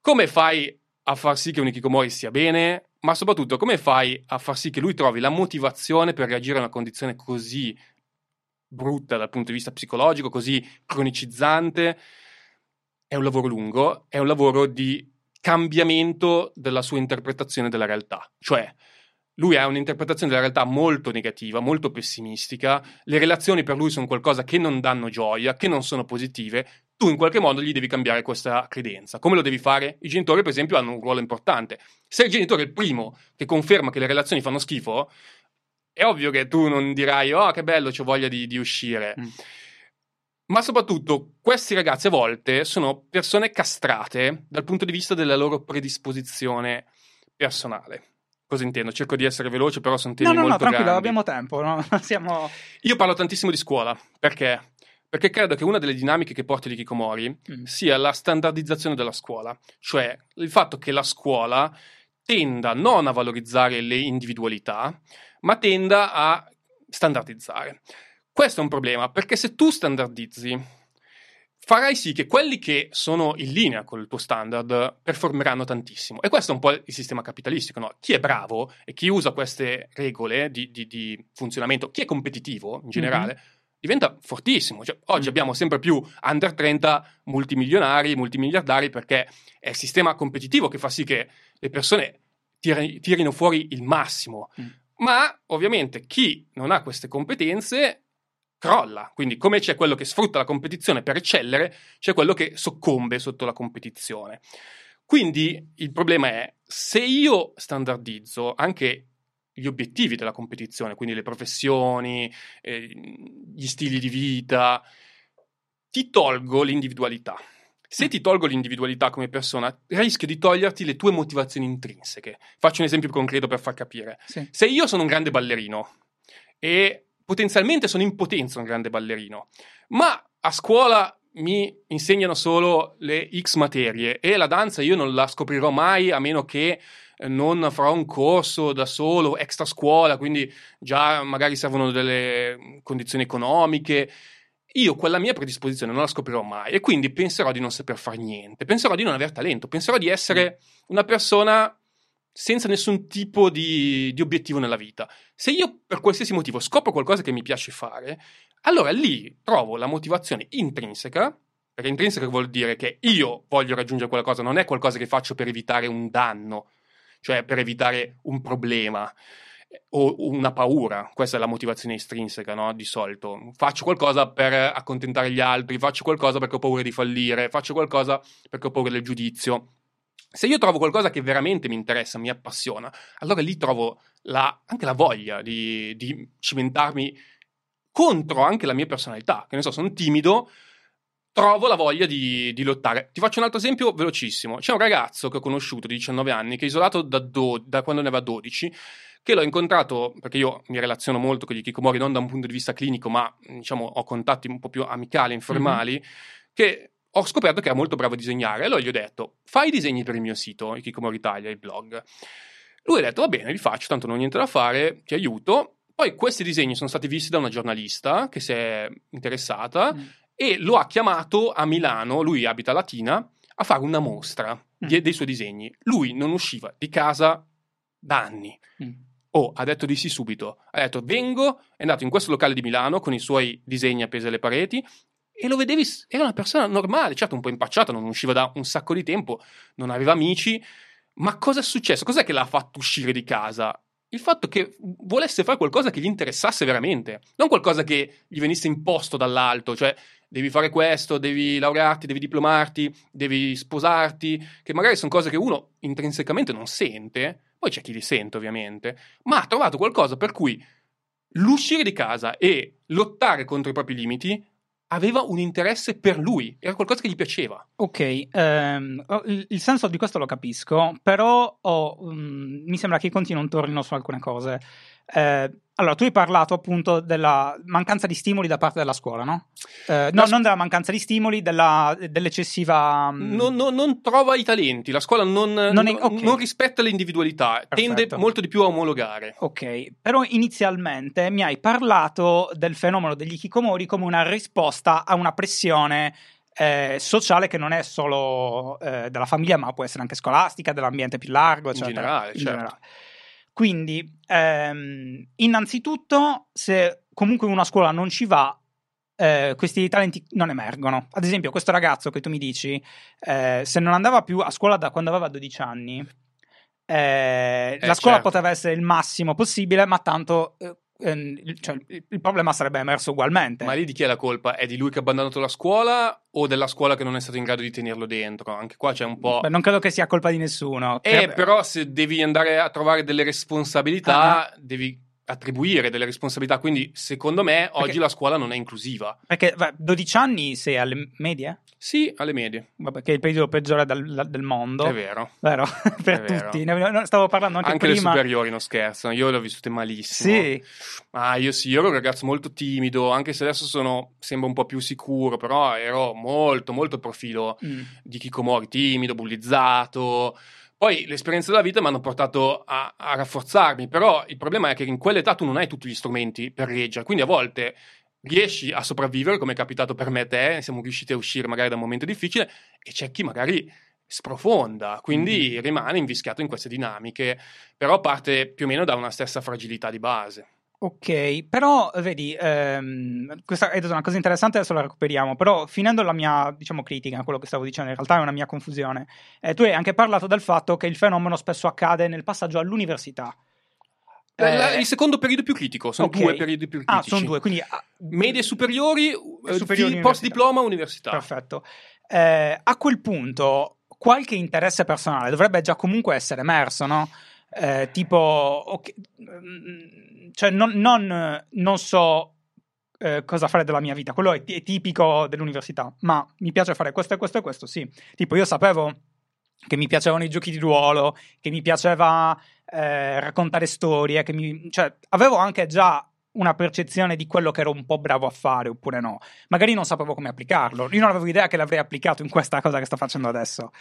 Come fai a far sì che un Ikikomori stia bene? Ma soprattutto come fai a far sì che lui trovi la motivazione per reagire a una condizione così brutta dal punto di vista psicologico, così cronicizzante? È un lavoro lungo, è un lavoro di cambiamento della sua interpretazione della realtà. Cioè, lui ha un'interpretazione della realtà molto negativa, molto pessimistica, le relazioni per lui sono qualcosa che non danno gioia, che non sono positive, tu in qualche modo gli devi cambiare questa credenza. Come lo devi fare? I genitori, per esempio, hanno un ruolo importante. Se il genitore è il primo che conferma che le relazioni fanno schifo, è ovvio che tu non dirai, oh che bello, ho voglia di, di uscire. Mm. Ma soprattutto questi ragazzi a volte sono persone castrate dal punto di vista della loro predisposizione personale. Cosa intendo? Cerco di essere veloce, però sono temi No, no, no, molto tranquillo, grandi. abbiamo tempo. no? <laughs> Siamo... Io parlo tantissimo di scuola, perché? Perché credo che una delle dinamiche che porta gli Kikomori Mm. sia la standardizzazione della scuola, cioè il fatto che la scuola tenda non a valorizzare le individualità, ma tenda a standardizzare. Questo è un problema, perché se tu standardizzi, farai sì che quelli che sono in linea con il tuo standard performeranno tantissimo. E questo è un po' il sistema capitalistico, no? Chi è bravo e chi usa queste regole di, di- di funzionamento, chi è competitivo in generale, diventa fortissimo. Cioè, oggi Mhm. abbiamo sempre più under 30 multimilionari, multimiliardari, perché è il sistema competitivo che fa sì che le persone tiri- tirino fuori il massimo. Mm. Ma ovviamente chi non ha queste competenze crolla. Quindi, come c'è quello che sfrutta la competizione per eccellere, c'è quello che soccombe sotto la competizione. Quindi il problema è se io standardizzo anche gli obiettivi della competizione, quindi le professioni, eh, gli stili di vita, ti tolgo l'individualità. Se ti tolgo l'individualità come persona, rischio di toglierti le tue motivazioni intrinseche. Faccio un esempio concreto per far capire. Sì. Se io sono un grande ballerino e potenzialmente sono in potenza un grande ballerino, ma a scuola mi insegnano solo le X materie e la danza io non la scoprirò mai a meno che eh, non farò un corso da solo, extra scuola, quindi già magari servono delle condizioni economiche. Io quella mia predisposizione non la scoprirò mai e quindi penserò di non saper fare niente, penserò di non aver talento, penserò di essere una persona senza nessun tipo di, di obiettivo nella vita. Se io per qualsiasi motivo scopro qualcosa che mi piace fare, allora lì trovo la motivazione intrinseca, perché intrinseca vuol dire che io voglio raggiungere quella cosa, non è qualcosa che faccio per evitare un danno, cioè per evitare un problema eh, o una paura. Questa è la motivazione estrinseca, no? Di solito. Faccio qualcosa per accontentare gli altri, faccio qualcosa perché ho paura di fallire, faccio qualcosa perché ho paura del giudizio. Se io trovo qualcosa che veramente mi interessa, mi appassiona, allora lì trovo la- anche la voglia di, di cimentarmi contro anche la mia personalità. Che ne so, sono timido, trovo la voglia di, di lottare. Ti faccio un altro esempio velocissimo. C'è un ragazzo che ho conosciuto di 19 anni, che è isolato da, do- da quando ne aveva 12, che l'ho incontrato, perché io mi relaziono molto con gli Kikomori, non da un punto di vista clinico, ma diciamo ho contatti un po' più amicali, informali, che ho scoperto che era molto bravo a disegnare. Allora gli ho detto, fai i disegni per il mio sito, il Kikomori Italia, il blog. Lui ha detto, va bene, li faccio, tanto non ho niente da fare, ti aiuto. Poi questi disegni sono stati visti da una giornalista che si è interessata Mm. e lo ha chiamato a Milano, lui abita a Latina, a fare una mostra Mm. di- dei suoi disegni. Lui non usciva di casa da anni. Mm. Oh, ha detto di sì subito. Ha detto vengo, è andato in questo locale di Milano con i suoi disegni appesi alle pareti e lo vedevi, era una persona normale, certo un po' impacciata, non usciva da un sacco di tempo, non aveva amici, ma cosa è successo? Cos'è che l'ha fatto uscire di casa? Il fatto che volesse fare qualcosa che gli interessasse veramente, non qualcosa che gli venisse imposto dall'alto, cioè devi fare questo, devi laurearti, devi diplomarti, devi sposarti, che magari sono cose che uno intrinsecamente non sente, poi c'è chi li sente ovviamente, ma ha trovato qualcosa per cui l'uscire di casa e lottare contro i propri limiti aveva un interesse per lui, era qualcosa che gli piaceva. Ok, ehm, oh, il, senso di questo lo capisco, però ho, mm, mi sembra che continui un tornino su alcune cose. Eh, allora, tu hai parlato appunto della mancanza di stimoli da parte della scuola, no? Eh, no, La s- non della mancanza di stimoli, della- dell'eccessiva... mm, Non, non- non trova i talenti, la scuola non, Non è- non- ok. non rispetta le individualità, tende Perfetto. molto di più a omologare. Ok, però inizialmente mi hai parlato del fenomeno degli hikikomori come una risposta a una pressione eh, sociale che non è solo eh, della famiglia, ma può essere anche scolastica, dell'ambiente più largo, In eccetera. generale, In certo. generale. Quindi, ehm, innanzitutto, se comunque una scuola non ci va, eh, questi talenti non emergono. Ad esempio, questo ragazzo che tu mi dici, eh, se non andava più a scuola da quando aveva 12 anni, eh, la scuola certo. poteva essere il massimo possibile, ma tanto eh, cioè, il, problema sarebbe emerso ugualmente. Ma lì di chi è la colpa? È di lui che ha abbandonato la scuola o della scuola che non è stato in grado di tenerlo dentro? Anche qua c'è un po'... Beh, non credo che sia colpa di nessuno. Eh, Cre- però se devi andare a trovare delle responsabilità, devi attribuire delle responsabilità. Quindi, secondo me, oggi Perché- la scuola non è inclusiva. Perché beh, 12 anni sei alle medie? Sì, alle medie. Vabbè, che è il periodo peggiore del, del mondo. È vero. Vero? <laughs> per È vero. tutti. Ne- Stavo parlando anche, Anche, le prima. superiori non scherzano, io le ho vissute malissimo. Sì, Ah, io sì, io ero un ragazzo molto timido, anche se adesso sono, sembro un po' più sicuro, però ero molto, molto il profilo Mm. di Kikomori, timido, bullizzato. Poi le esperienze della vita mi hanno portato a, a rafforzarmi, però il problema è che in quell'età tu non hai tutti gli strumenti per reggere, quindi a volte riesci a sopravvivere, come è capitato per me e te, siamo riusciti a uscire magari da un momento difficile, e c'è chi magari sprofonda, quindi rimane invischiato in queste dinamiche, però parte più o meno da una stessa fragilità di base. Ok, però vedi, ehm, questa è una cosa interessante, adesso la recuperiamo, però finendo la mia, diciamo, critica a quello che stavo dicendo, in realtà è una mia confusione, eh, tu hai anche parlato del fatto che il fenomeno spesso accade nel passaggio all'università. Eh, la- Eh, il secondo periodo più critico, sono ok. due periodi più critici. Ah, sono due, quindi... ah, Medie superiori, eh, Superiori, fi- post diploma, università. Perfetto. Eh, a quel punto qualche interesse personale dovrebbe già comunque essere emerso, no? Eh, tipo, ok, mm, cioè non, non- non so eh, cosa fare della mia vita, quello è, è tipico dell'università, ma mi piace fare questo e questo e questo, sì. Tipo, io sapevo che mi piacevano i giochi di ruolo, che mi piaceva eh, raccontare storie, che mi, cioè, avevo anche già una percezione di quello che ero un po' bravo a fare oppure no. Magari non sapevo come applicarlo. Io non avevo idea che l'avrei applicato in questa cosa che sto facendo adesso.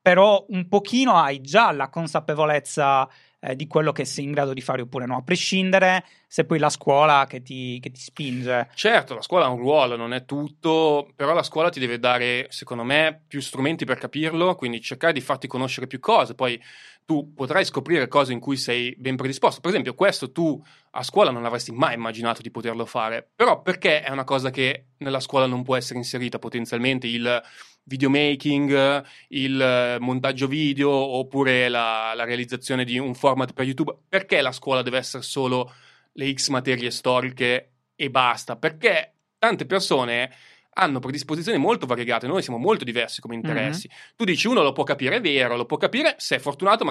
Però un pochino hai già la consapevolezza eh, di quello che sei in grado di fare oppure no, a prescindere se poi la scuola che ti, che ti spinge. Certo, la scuola ha un ruolo, non è tutto, però la scuola ti deve dare, secondo me, più strumenti per capirlo, quindi cercare di farti conoscere più cose, poi tu potrai scoprire cose in cui sei ben predisposto. Per esempio, questo tu a scuola non avresti mai immaginato di poterlo fare, però perché è una cosa che nella scuola non può essere inserita potenzialmente il videomaking, il montaggio video oppure la, la realizzazione di un format per YouTube? Perché la scuola deve essere solo le X materie storiche e basta? Perché tante persone hanno predisposizioni molto variegate, noi siamo molto diversi come interessi. Tu dici uno lo può capire, è vero, lo può capire se è fortunato, ma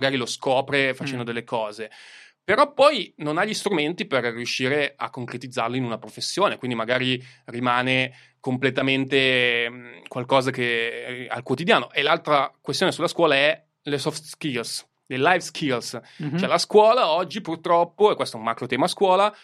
Magari lo scopre facendo Mm. delle cose. Però poi non ha gli strumenti per riuscire a concretizzarlo in una professione, quindi magari rimane completamente mh, qualcosa che eh, al quotidiano. E l'altra questione sulla scuola è le soft skills, le life skills. Mhm. Cioè la scuola oggi purtroppo, e questo è un macro tema scuola,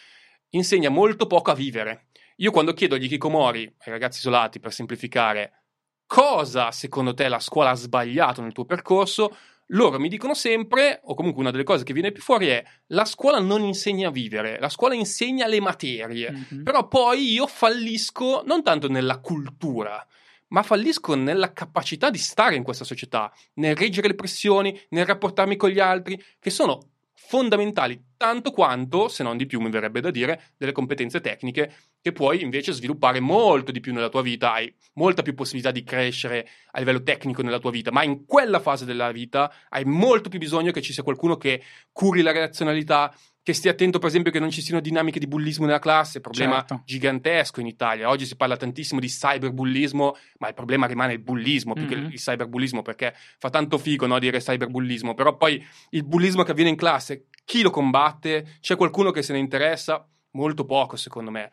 insegna molto poco a vivere. Io quando chiedo agli hikikomori, ai ragazzi isolati per semplificare, cosa secondo te la scuola ha sbagliato nel tuo percorso, loro mi dicono sempre, o comunque una delle cose che viene più fuori è, la scuola non insegna a vivere, la scuola insegna le materie, Mhm. però poi io fallisco non tanto nella cultura, ma fallisco nella capacità di stare in questa società, nel reggere le pressioni, nel rapportarmi con gli altri, che sono fondamentali tanto quanto, se non di più mi verrebbe da dire, delle competenze tecniche che puoi invece sviluppare molto di più nella tua vita, hai molta più possibilità di crescere a livello tecnico nella tua vita, ma in quella fase della vita hai molto più bisogno che ci sia qualcuno che curi la relazionalità, che stia attento per esempio che non ci siano dinamiche di bullismo nella classe, problema Certo. gigantesco in Italia. Oggi si parla tantissimo di cyberbullismo, ma il problema rimane il bullismo più che Mhm. il cyberbullismo perché fa tanto figo no, dire cyberbullismo, però poi il bullismo che avviene in classe, chi lo combatte? C'è qualcuno che se ne interessa? Molto poco secondo me.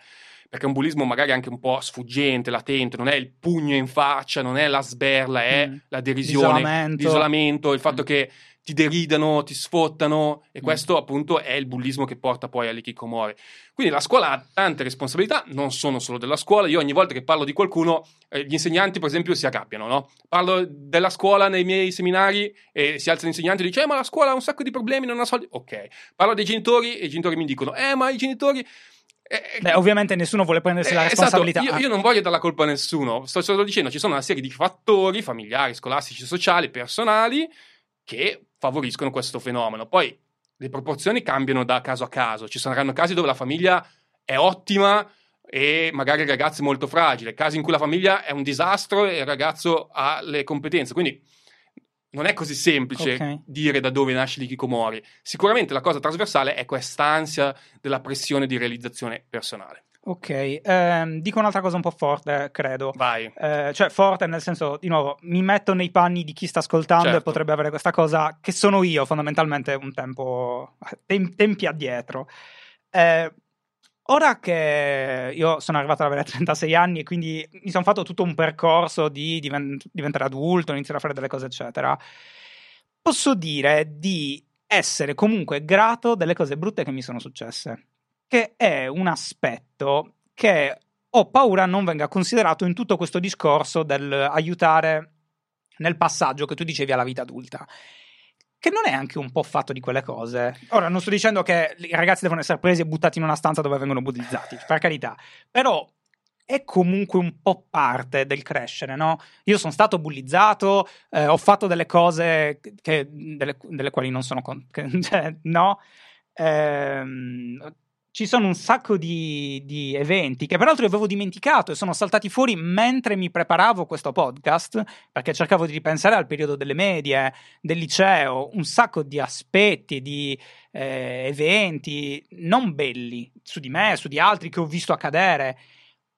Perché è un bullismo magari anche un po' sfuggente, latente, non è il pugno in faccia, non è la sberla, è Mm. la derisione, L'isolamento. l'isolamento, il fatto Mm. che ti deridano, ti sfottano e Mm. questo appunto è il bullismo che porta poi all'ikikomori. Quindi la scuola ha tante responsabilità, non sono solo della scuola. Io ogni volta che parlo di qualcuno, eh, gli insegnanti per esempio si arrabbiano, no? Parlo della scuola nei miei seminari e si alza l'insegnante e dice "Eh, ma la scuola ha un sacco di problemi, non ha soldi". Ok. Parlo dei genitori e i genitori mi dicono "Eh, ma i genitori eh, Beh, ovviamente nessuno vuole prendersi la eh, responsabilità. Esatto, io, io non voglio dare la colpa a nessuno, sto solo dicendo ci sono una serie di fattori familiari, scolastici, sociali, personali che favoriscono questo fenomeno. Poi le proporzioni cambiano da caso a caso, ci saranno casi dove la famiglia è ottima e magari il ragazzo è molto fragile, casi in cui la famiglia è un disastro e il ragazzo ha le competenze, quindi non è così semplice Ok. dire da dove nasce l'ikikomori. Sicuramente la cosa trasversale è quest'ansia della pressione di realizzazione personale. Ok, ehm, dico un'altra cosa un po' forte, credo. Vai. Eh, cioè, forte nel senso, di nuovo, mi metto nei panni di chi sta ascoltando Certo. e potrebbe avere questa cosa che sono io fondamentalmente un tempo, tem- tempi addietro. Eh, ora che io sono arrivato ad avere 36 anni e quindi mi sono fatto tutto un percorso di diven- diventare adulto, iniziare a fare delle cose, eccetera, posso dire di essere comunque grato delle cose brutte che mi sono successe, che è un aspetto che ho paura non venga considerato in tutto questo discorso del aiutare nel passaggio che tu dicevi alla vita adulta. Che non è anche un po' fatto di quelle cose. Ora, non sto dicendo che i ragazzi devono essere presi e buttati in una stanza dove vengono bullizzati, per carità. Però è comunque un po' parte del crescere, no? Io sono stato bullizzato, eh, ho fatto delle cose che- delle, delle quali non sono con- che- <laughs> cioè, no? Ehm, ci sono un sacco di, di eventi che peraltro avevo dimenticato e sono saltati fuori mentre mi preparavo questo podcast, perché cercavo di ripensare al periodo delle medie, del liceo, un sacco di aspetti, di eh, eventi non belli su di me, su di altri che ho visto accadere.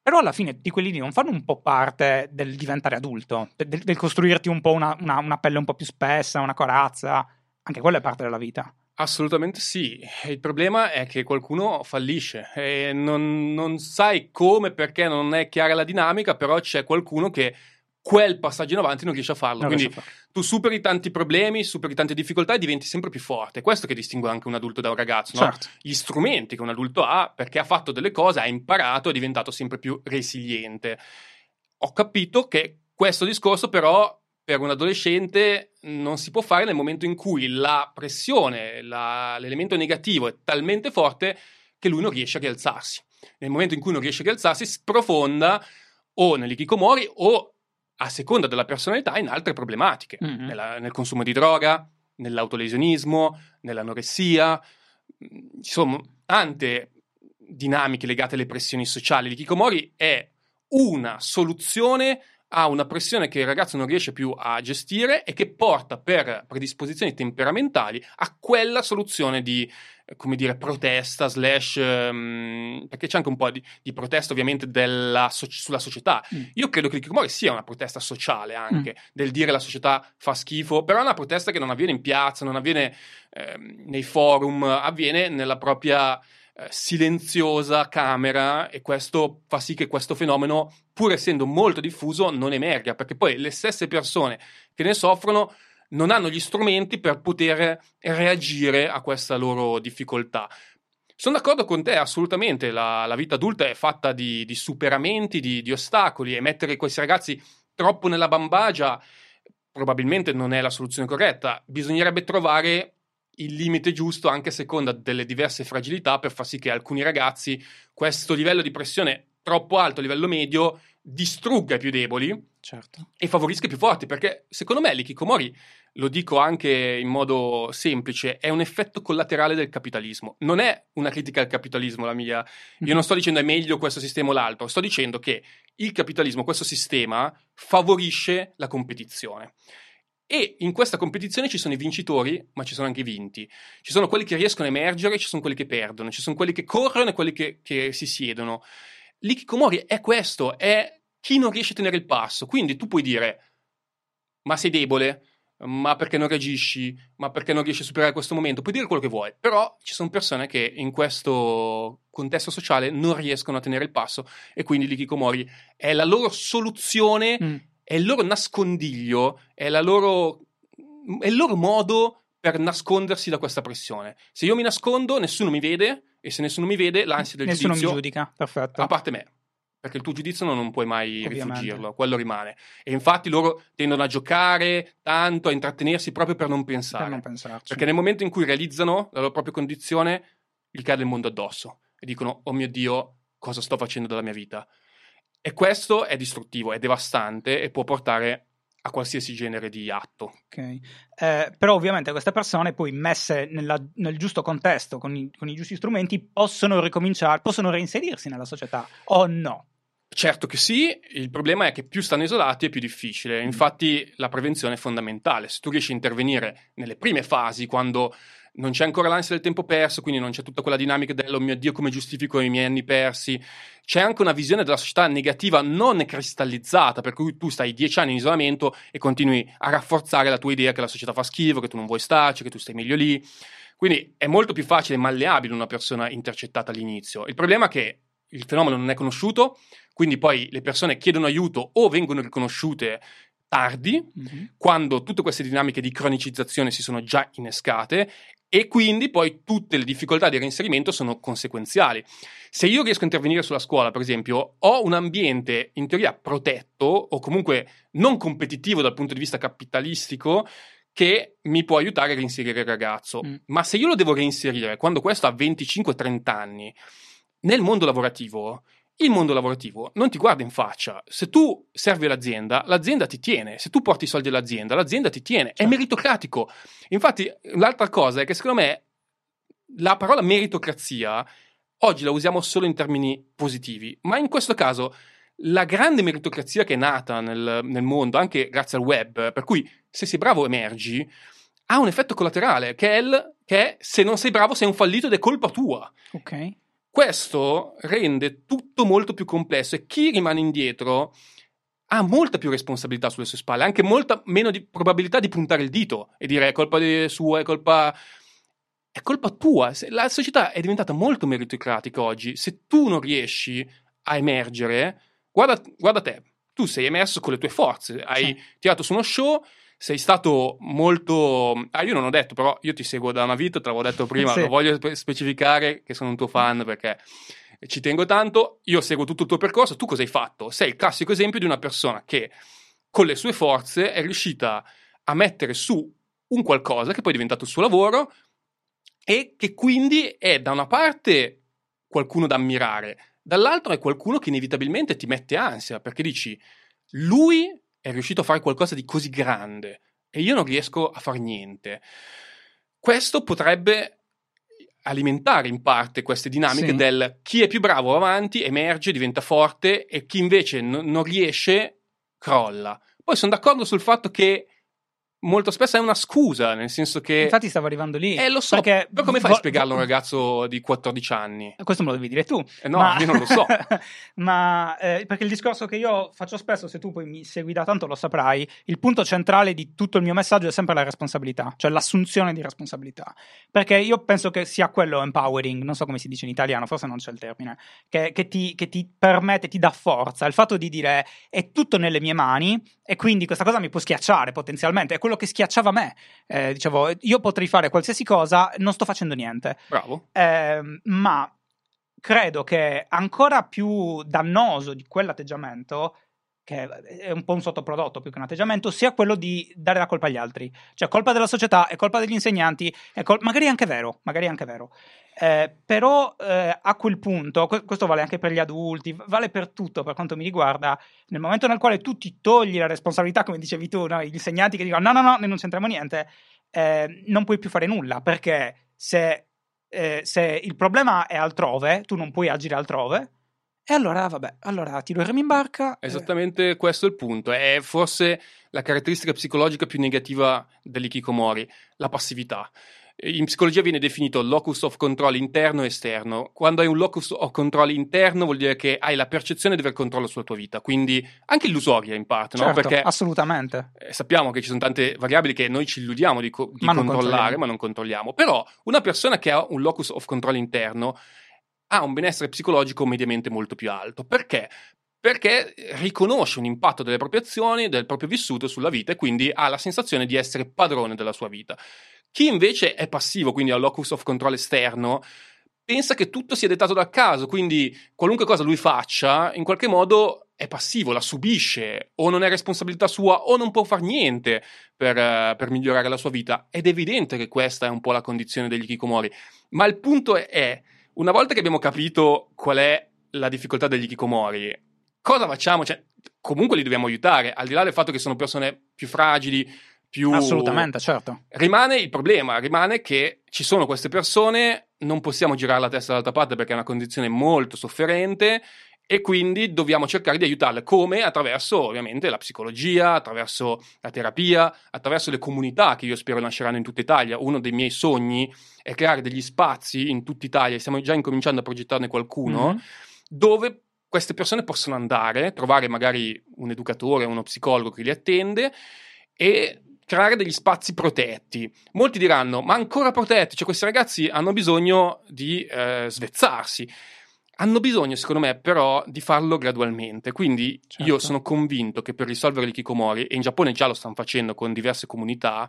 Però alla fine tutti quelli lì non fanno un po' parte del diventare adulto, del, del costruirti un po' una, una- una pelle un po' più spessa, una corazza. Anche quella è parte della vita. Assolutamente sì. Il problema è che qualcuno fallisce e non, non sai come, perché non è chiara la dinamica, però c'è qualcuno che quel passaggio in avanti non riesce a farlo. Non Quindi riesco a farlo. tu superi tanti problemi, superi tante difficoltà e diventi sempre più forte. Questo che distingue anche un adulto da un ragazzo, no? Certo. Gli strumenti che un adulto ha perché ha fatto delle cose, ha imparato, è diventato sempre più resiliente. Ho capito che questo discorso però per un adolescente non si può fare nel momento in cui la pressione, la- l'elemento negativo è talmente forte che lui non riesce a rialzarsi. Nel momento in cui non riesce a rialzarsi, sprofonda o nell'ikikomori o a seconda della personalità in altre problematiche, Mhm. nella- nel consumo di droga, nell'autolesionismo, nell'anoressia. Ci sono tante dinamiche legate alle pressioni sociali. L'ikikomori è una soluzione a una pressione che il ragazzo non riesce più a gestire e che porta per predisposizioni temperamentali a quella soluzione di come dire, protesta, slash, um, perché c'è anche un po' di, di protesta ovviamente della, so- sulla società. Mm. Io credo che il Kikomori sia una protesta sociale anche, mm. del dire la società fa schifo, però è una protesta che non avviene in piazza, non avviene eh, nei forum, avviene nella propria eh, silenziosa camera e questo fa sì che questo fenomeno, pur essendo molto diffuso, non emerga, perché poi le stesse persone che ne soffrono non hanno gli strumenti per poter reagire a questa loro difficoltà. Sono d'accordo con te, assolutamente. La, la vita adulta è fatta di, di superamenti, di, di, ostacoli e mettere questi ragazzi troppo nella bambagia probabilmente non è la soluzione corretta. Bisognerebbe trovare il limite giusto anche a seconda delle diverse fragilità per far sì che alcuni ragazzi questo livello di pressione troppo alto a livello medio distrugga i più deboli certo. e favorisca i più forti perché secondo me l'ikikomori lo dico anche in modo semplice è un effetto collaterale del capitalismo. Non è una critica al capitalismo la mia. Io non sto dicendo è meglio questo sistema o l'altro sto dicendo che il capitalismo questo sistema favorisce la competizione e in questa competizione ci sono i vincitori, ma ci sono anche i vinti. Ci sono quelli che riescono a emergere, ci sono quelli che perdono, ci sono quelli che corrono e quelli che, che si siedono. L'ikikomori è questo, è chi non riesce a tenere il passo. Quindi tu puoi dire, ma sei debole, ma perché non reagisci, ma perché non riesci a superare questo momento, puoi dire quello che vuoi, però ci sono persone che in questo contesto sociale non riescono a tenere il passo e quindi l'ikikomori è la loro soluzione. Mm è il loro nascondiglio, è, loro, è il loro modo per nascondersi da questa pressione. Se io mi nascondo, nessuno mi vede, e se nessuno mi vede, l'ansia del nessuno giudizio... Nessuno mi giudica, perfetto. A parte me. Perché il tuo giudizio non, puoi mai Ovviamente. rifugirlo, quello rimane. E infatti loro tendono a giocare tanto, a intrattenersi proprio per non pensare. Per non pensarci. Perché nel momento in cui realizzano la loro propria condizione, gli cade il mondo addosso. E dicono, oh mio Dio, cosa sto facendo della mia vita? E questo è distruttivo, è devastante e può portare a qualsiasi genere di atto. Okay. Eh, però ovviamente queste persone poi messe nella, nel giusto contesto, con i, con i, giusti strumenti, possono ricominciare, possono reinserirsi nella società o no? Certo che sì, il problema è che più stanno isolati è più difficile, mm. infatti la prevenzione è fondamentale, se tu riesci a intervenire nelle prime fasi, quando non c'è ancora l'ansia del tempo perso, quindi non c'è tutta quella dinamica del oh mio Dio come giustifico i miei anni persi. C'è anche una visione della società negativa non cristallizzata, per cui tu stai dieci anni in isolamento e continui a rafforzare la tua idea che la società fa schifo, che tu non vuoi starci, che tu stai meglio lì. Quindi è molto più facile e malleabile una persona intercettata all'inizio. Il problema è che il fenomeno non è conosciuto, quindi poi le persone chiedono aiuto o vengono riconosciute tardi, mm-hmm. quando tutte queste dinamiche di cronicizzazione si sono già innescate e quindi poi tutte le difficoltà di reinserimento sono conseguenziali. Se io riesco a intervenire sulla scuola, per esempio, ho un ambiente in teoria protetto o comunque non competitivo dal punto di vista capitalistico che mi può aiutare a reinserire il ragazzo. Mm. Ma se io lo devo reinserire quando questo ha 25-30 anni nel mondo lavorativo, il mondo lavorativo non ti guarda in faccia. Se tu servi l'azienda, l'azienda ti tiene. Se tu porti i soldi all'azienda, l'azienda ti tiene. Certo. È meritocratico. Infatti, l'altra cosa è che secondo me la parola meritocrazia oggi la usiamo solo in termini positivi, ma in questo caso la grande meritocrazia che è nata nel, nel mondo, anche grazie al web, per cui se sei bravo emergi, ha un effetto collaterale, che è, il, che è se non sei bravo sei un fallito ed è colpa tua. Ok. Questo rende tutto molto più complesso e chi rimane indietro ha molta più responsabilità sulle sue spalle, anche molta meno di probabilità di puntare il dito e dire è colpa sua, è colpa è colpa tua. La società è diventata molto meritocratica oggi. Se tu non riesci a emergere, guarda, guarda te, tu sei emerso con le tue forze, hai sì. tirato su uno show, sei stato molto. Ah, io non ho detto, però io ti seguo da una vita, te l'avevo detto prima, sì. lo voglio specificare che sono un tuo fan perché ci tengo tanto. Io seguo tutto il tuo percorso. Tu cosa hai fatto? Sei il classico esempio di una persona che con le sue forze è riuscita a mettere su un qualcosa che poi è diventato il suo lavoro e che quindi è da una parte qualcuno da ammirare, dall'altro è qualcuno che inevitabilmente ti mette ansia perché dici lui è riuscito a fare qualcosa di così grande e io non riesco a fare niente. Questo potrebbe alimentare in parte queste dinamiche Sì. del chi è più bravo va avanti, emerge, diventa forte e chi invece n- non riesce crolla. Poi sono d'accordo sul fatto che molto spesso è una scusa, nel senso che... Infatti stavo arrivando lì. eh, lo so, perché però come fai a spiegarlo a un ragazzo di 14 anni? Questo me lo devi dire tu. Eh no, io non lo so. <laughs> ma eh, perché il discorso che io faccio spesso, se tu poi mi segui da tanto lo saprai, il punto centrale di tutto il mio messaggio è sempre la responsabilità, cioè l'assunzione di responsabilità. Perché io penso che sia quello empowering, non so come si dice in italiano, forse non c'è il termine, che, che ti, che ti permette, ti dà forza. Il fatto di dire è tutto nelle mie mani e quindi questa cosa mi può schiacciare potenzialmente. È quello che schiacciava me. Eh, dicevo, io potrei fare qualsiasi cosa, non sto facendo niente. Bravo. Ehm, ma credo che ancora più dannoso di quell'atteggiamento, che è un po' un sottoprodotto più che un atteggiamento, sia quello di dare la colpa agli altri. Cioè, colpa della società, è colpa degli insegnanti, è col- magari è anche vero, magari è anche vero. Eh, però eh, a quel punto, que- questo vale anche per gli adulti, vale per tutto per quanto mi riguarda, nel momento nel quale tu ti togli la responsabilità, come dicevi tu, no? gli insegnanti che dicono no, no, no, noi non c'entriamo niente, eh, non puoi più fare nulla perché se, eh, se il problema è altrove, tu non puoi agire altrove, e allora vabbè, allora ti dormi in barca. eh, Esattamente questo è il punto. È forse la caratteristica psicologica più negativa dell'ikikomori, la passività. In psicologia viene definito locus of control interno e esterno. Quando hai un locus of control interno vuol dire che hai la percezione di aver controllo sulla tua vita, quindi anche illusoria in parte, no? certo, Perché assolutamente. eh, sappiamo che ci sono tante variabili che noi ci illudiamo di, co- di Ma controllare, ma non controlliamo. Però una persona che ha un locus of control interno ha un benessere psicologico mediamente molto più alto. Perché? Perché riconosce un impatto delle proprie azioni, del proprio vissuto sulla vita e quindi ha la sensazione di essere padrone della sua vita. Chi invece è passivo, quindi ha locus of control esterno, pensa che tutto sia dettato dal caso, quindi qualunque cosa lui faccia, in qualche modo è passivo, la subisce, o non è responsabilità sua, o non può fare niente per, per migliorare la sua vita. Ed è evidente che questa è un po' la condizione degli Kikomori. Ma il punto è, una volta che abbiamo capito qual è la difficoltà degli Kikomori, cosa facciamo? Cioè, comunque li dobbiamo aiutare, al di là del fatto che sono persone più fragili, più... Assolutamente, certo. Rimane il problema, rimane che ci sono queste persone, non possiamo girare la testa dall'altra parte perché è una condizione molto sofferente e quindi dobbiamo cercare di aiutarle come attraverso ovviamente la psicologia, attraverso la terapia, attraverso le comunità che io spero nasceranno in tutta Italia. Uno dei miei sogni è creare degli spazi in tutta Italia, stiamo già incominciando a progettarne qualcuno, Mhm. dove queste persone possono andare, trovare magari un educatore, uno psicologo che li attende e creare degli spazi protetti. Molti diranno, ma ancora protetti? Cioè questi ragazzi hanno bisogno di eh, svezzarsi. Hanno bisogno, secondo me, però, di farlo gradualmente. Quindi Certo. io sono convinto che per risolvere l'ikikomori, e in Giappone già lo stanno facendo con diverse comunità,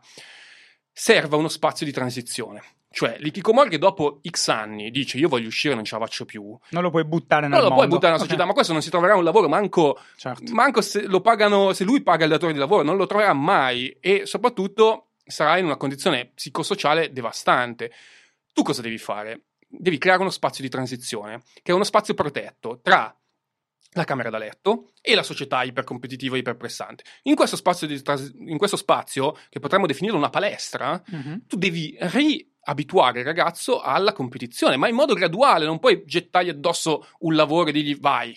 serva uno spazio di transizione. Cioè, l'ikikomori che dopo X anni dice io voglio uscire, non ce la faccio più, Non lo puoi buttare nel non lo mondo. puoi buttare nella società, ma questo non si troverà un lavoro manco, certo. manco se lo pagano, se lui paga il datore di lavoro, non lo troverà mai e soprattutto sarà in una condizione psicosociale devastante. Tu cosa devi fare? Devi creare uno spazio di transizione, che è uno spazio protetto tra la camera da letto e la società ipercompetitiva e iperpressante. In questo spazio, di trans- in questo spazio che potremmo definire una palestra, Mhm. tu devi riabituare il ragazzo alla competizione, ma in modo graduale, non puoi gettargli addosso un lavoro e dirgli vai,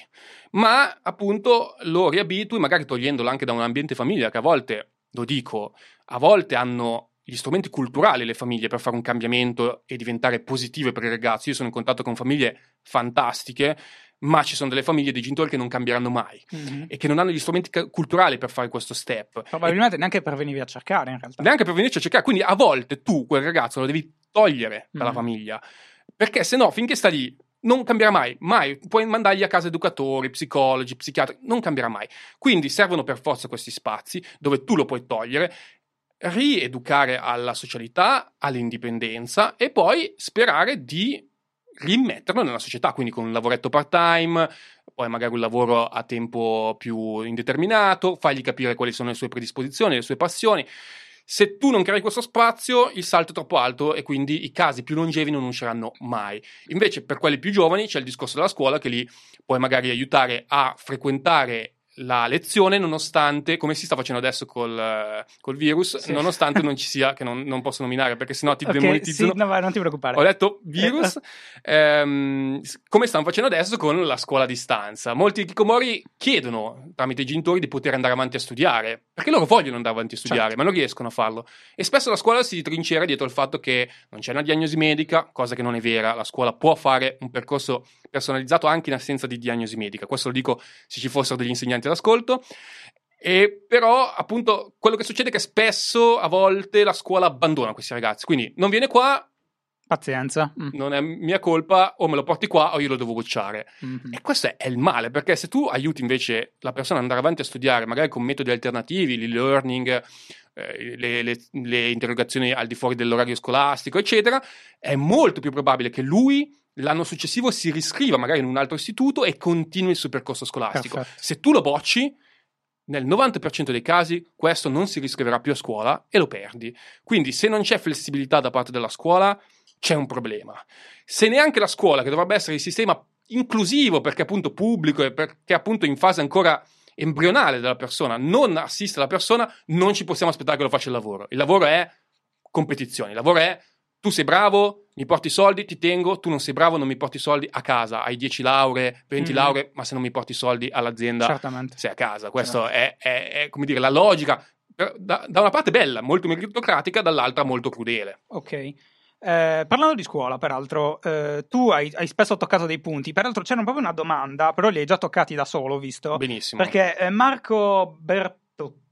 ma appunto lo riabitui, magari togliendolo anche da un ambiente famiglia che a volte, lo dico, a volte hanno gli strumenti culturali le famiglie per fare un cambiamento e diventare positive per i ragazzi. Io sono in contatto con famiglie fantastiche, ma ci sono delle famiglie dei genitori che non cambieranno mai Mhm. e che non hanno gli strumenti ca- culturali per fare questo step. Probabilmente neanche per venirvi a cercare, in realtà. Neanche per venirci a cercare. Quindi a volte tu, quel ragazzo, lo devi togliere dalla Mm. famiglia. Perché se no, finché sta lì, non cambierà mai. Mai. Puoi mandargli a casa educatori, psicologi, psichiatri. Non cambierà mai. Quindi servono per forza questi spazi dove tu lo puoi togliere, rieducare alla socialità, all'indipendenza e poi sperare di rimetterlo nella società, quindi con un lavoretto part-time, poi magari un lavoro a tempo più indeterminato, fargli capire quali sono le sue predisposizioni, le sue passioni. Se tu non crei questo spazio, il salto è troppo alto e quindi i casi più longevi non usciranno mai. Invece, per quelli più giovani c'è il discorso della scuola che li puoi magari aiutare a frequentare la lezione nonostante, come si sta facendo adesso col, col virus, sì. nonostante non <laughs> ci sia, che non, non, posso nominare perché sennò ti okay, demonetizzano. Sì, no, non ti preoccupare. Ho detto virus, <laughs> ehm, come stanno facendo adesso con la scuola a distanza. Molti Kikomori chiedono tramite i genitori di poter andare avanti a studiare, perché loro vogliono andare avanti a studiare, certo. ma non riescono a farlo. E spesso la scuola si trincera dietro il fatto che non c'è una diagnosi medica, cosa che non è vera. La scuola può fare un percorso personalizzato anche in assenza di diagnosi medica. Questo lo dico se ci fossero degli insegnanti all'ascolto. E però, appunto, quello che succede è che spesso, a volte, la scuola abbandona questi ragazzi. Quindi non viene qua. Pazienza. Mm. Non è mia colpa, o me lo porti qua o io lo devo bocciare. Mm-hmm. E questo è, è, il male, perché se tu aiuti invece la persona ad andare avanti a studiare, magari con metodi alternativi, l'e-learning, eh, le, le, le interrogazioni al di fuori dell'orario scolastico, eccetera, è molto più probabile che lui l'anno successivo si riscriva magari in un altro istituto e continui il suo percorso scolastico. Perfetto. Se tu lo bocci, nel 90% dei casi questo non si riscriverà più a scuola e lo perdi. Quindi se non c'è flessibilità da parte della scuola, c'è un problema. Se neanche la scuola, che dovrebbe essere il sistema inclusivo perché appunto pubblico e perché appunto in fase ancora embrionale della persona, non assiste la persona, non ci possiamo aspettare che lo faccia il lavoro. Il lavoro è competizione, il lavoro è tu sei bravo, mi porti i soldi, ti tengo, tu non sei bravo, non mi porti i soldi a casa, hai 10 lauree, 20 mm. lauree, ma se non mi porti i soldi all'azienda Certamente. sei a casa. Questa è, è, è, come dire, la logica, da, da, una parte bella, molto meritocratica, dall'altra molto crudele. Ok. Eh, parlando di scuola, peraltro, eh, tu hai, hai, spesso toccato dei punti. Peraltro, c'era proprio una domanda, però li hai già toccati da solo, visto? Benissimo. Perché eh, Marco Bertolini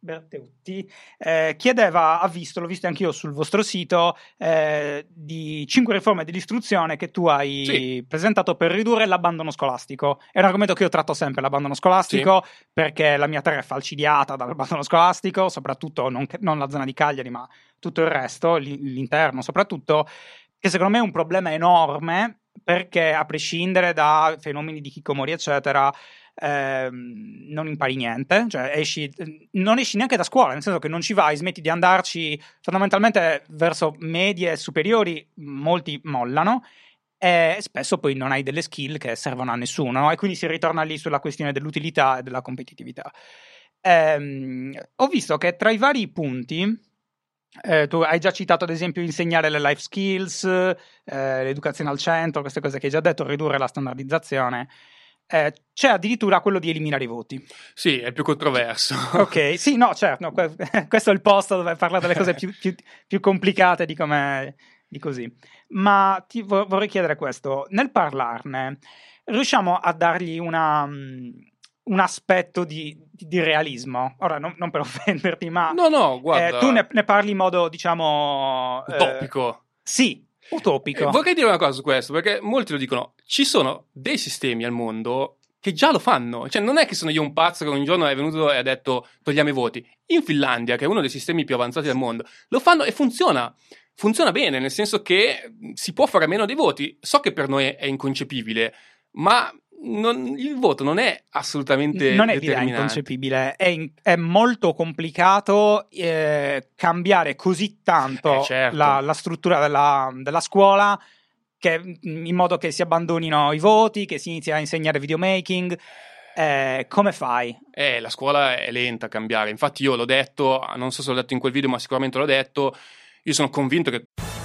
Berteutti eh, chiedeva, ha visto, l'ho visto anch'io sul vostro sito, eh, di cinque riforme dell'istruzione che tu hai sì. presentato per ridurre l'abbandono scolastico. È un argomento che io tratto sempre, l'abbandono scolastico, sì. perché la mia terra è falcidiata dall'abbandono scolastico, soprattutto non, non, la zona di Cagliari, ma tutto il resto, l'interno soprattutto, che secondo me è un problema enorme perché a prescindere da fenomeni di chicomori, eccetera, ehm, non impari niente, cioè esci, non esci neanche da scuola, nel senso che non ci vai, smetti di andarci, fondamentalmente verso medie e superiori molti mollano e spesso poi non hai delle skill che servono a nessuno no? e quindi si ritorna lì sulla questione dell'utilità e della competitività. Ehm, ho visto che tra i vari punti eh, tu hai già citato ad esempio insegnare le life skills, eh, l'educazione al centro, queste cose che hai già detto, ridurre la standardizzazione eh, c'è addirittura quello di eliminare i voti. Sì, è più controverso. ok, sì, no, certo, no, <laughs> questo è il posto dove parla delle cose più, più, più complicate di come di così. Ma ti vorrei chiedere questo, nel parlarne, riusciamo a dargli una, mm, un aspetto di, di realismo? Ora, non, non, per offenderti, ma... No, no, guarda... Eh, tu ne, ne, parli in modo, diciamo... Eh, Utopico. Eh, sì, utopico. Eh, vorrei dire una cosa su questo, perché molti lo dicono. Ci sono dei sistemi al mondo che già lo fanno. Cioè, non è che sono io un pazzo che un giorno è venuto e ha detto togliamo i voti. In Finlandia, che è uno dei sistemi più avanzati del mondo, lo fanno e funziona. Funziona bene, nel senso che si può fare meno dei voti. So che per noi è inconcepibile, ma non, il voto non è assolutamente non è inconcepibile è, in, è, molto complicato eh, cambiare così tanto eh, certo. la, la, struttura della, della, scuola che, in modo che si abbandonino i voti che si inizi a insegnare videomaking eh, come fai? Eh, la scuola è lenta a cambiare infatti io l'ho detto non so se l'ho detto in quel video ma sicuramente l'ho detto io sono convinto che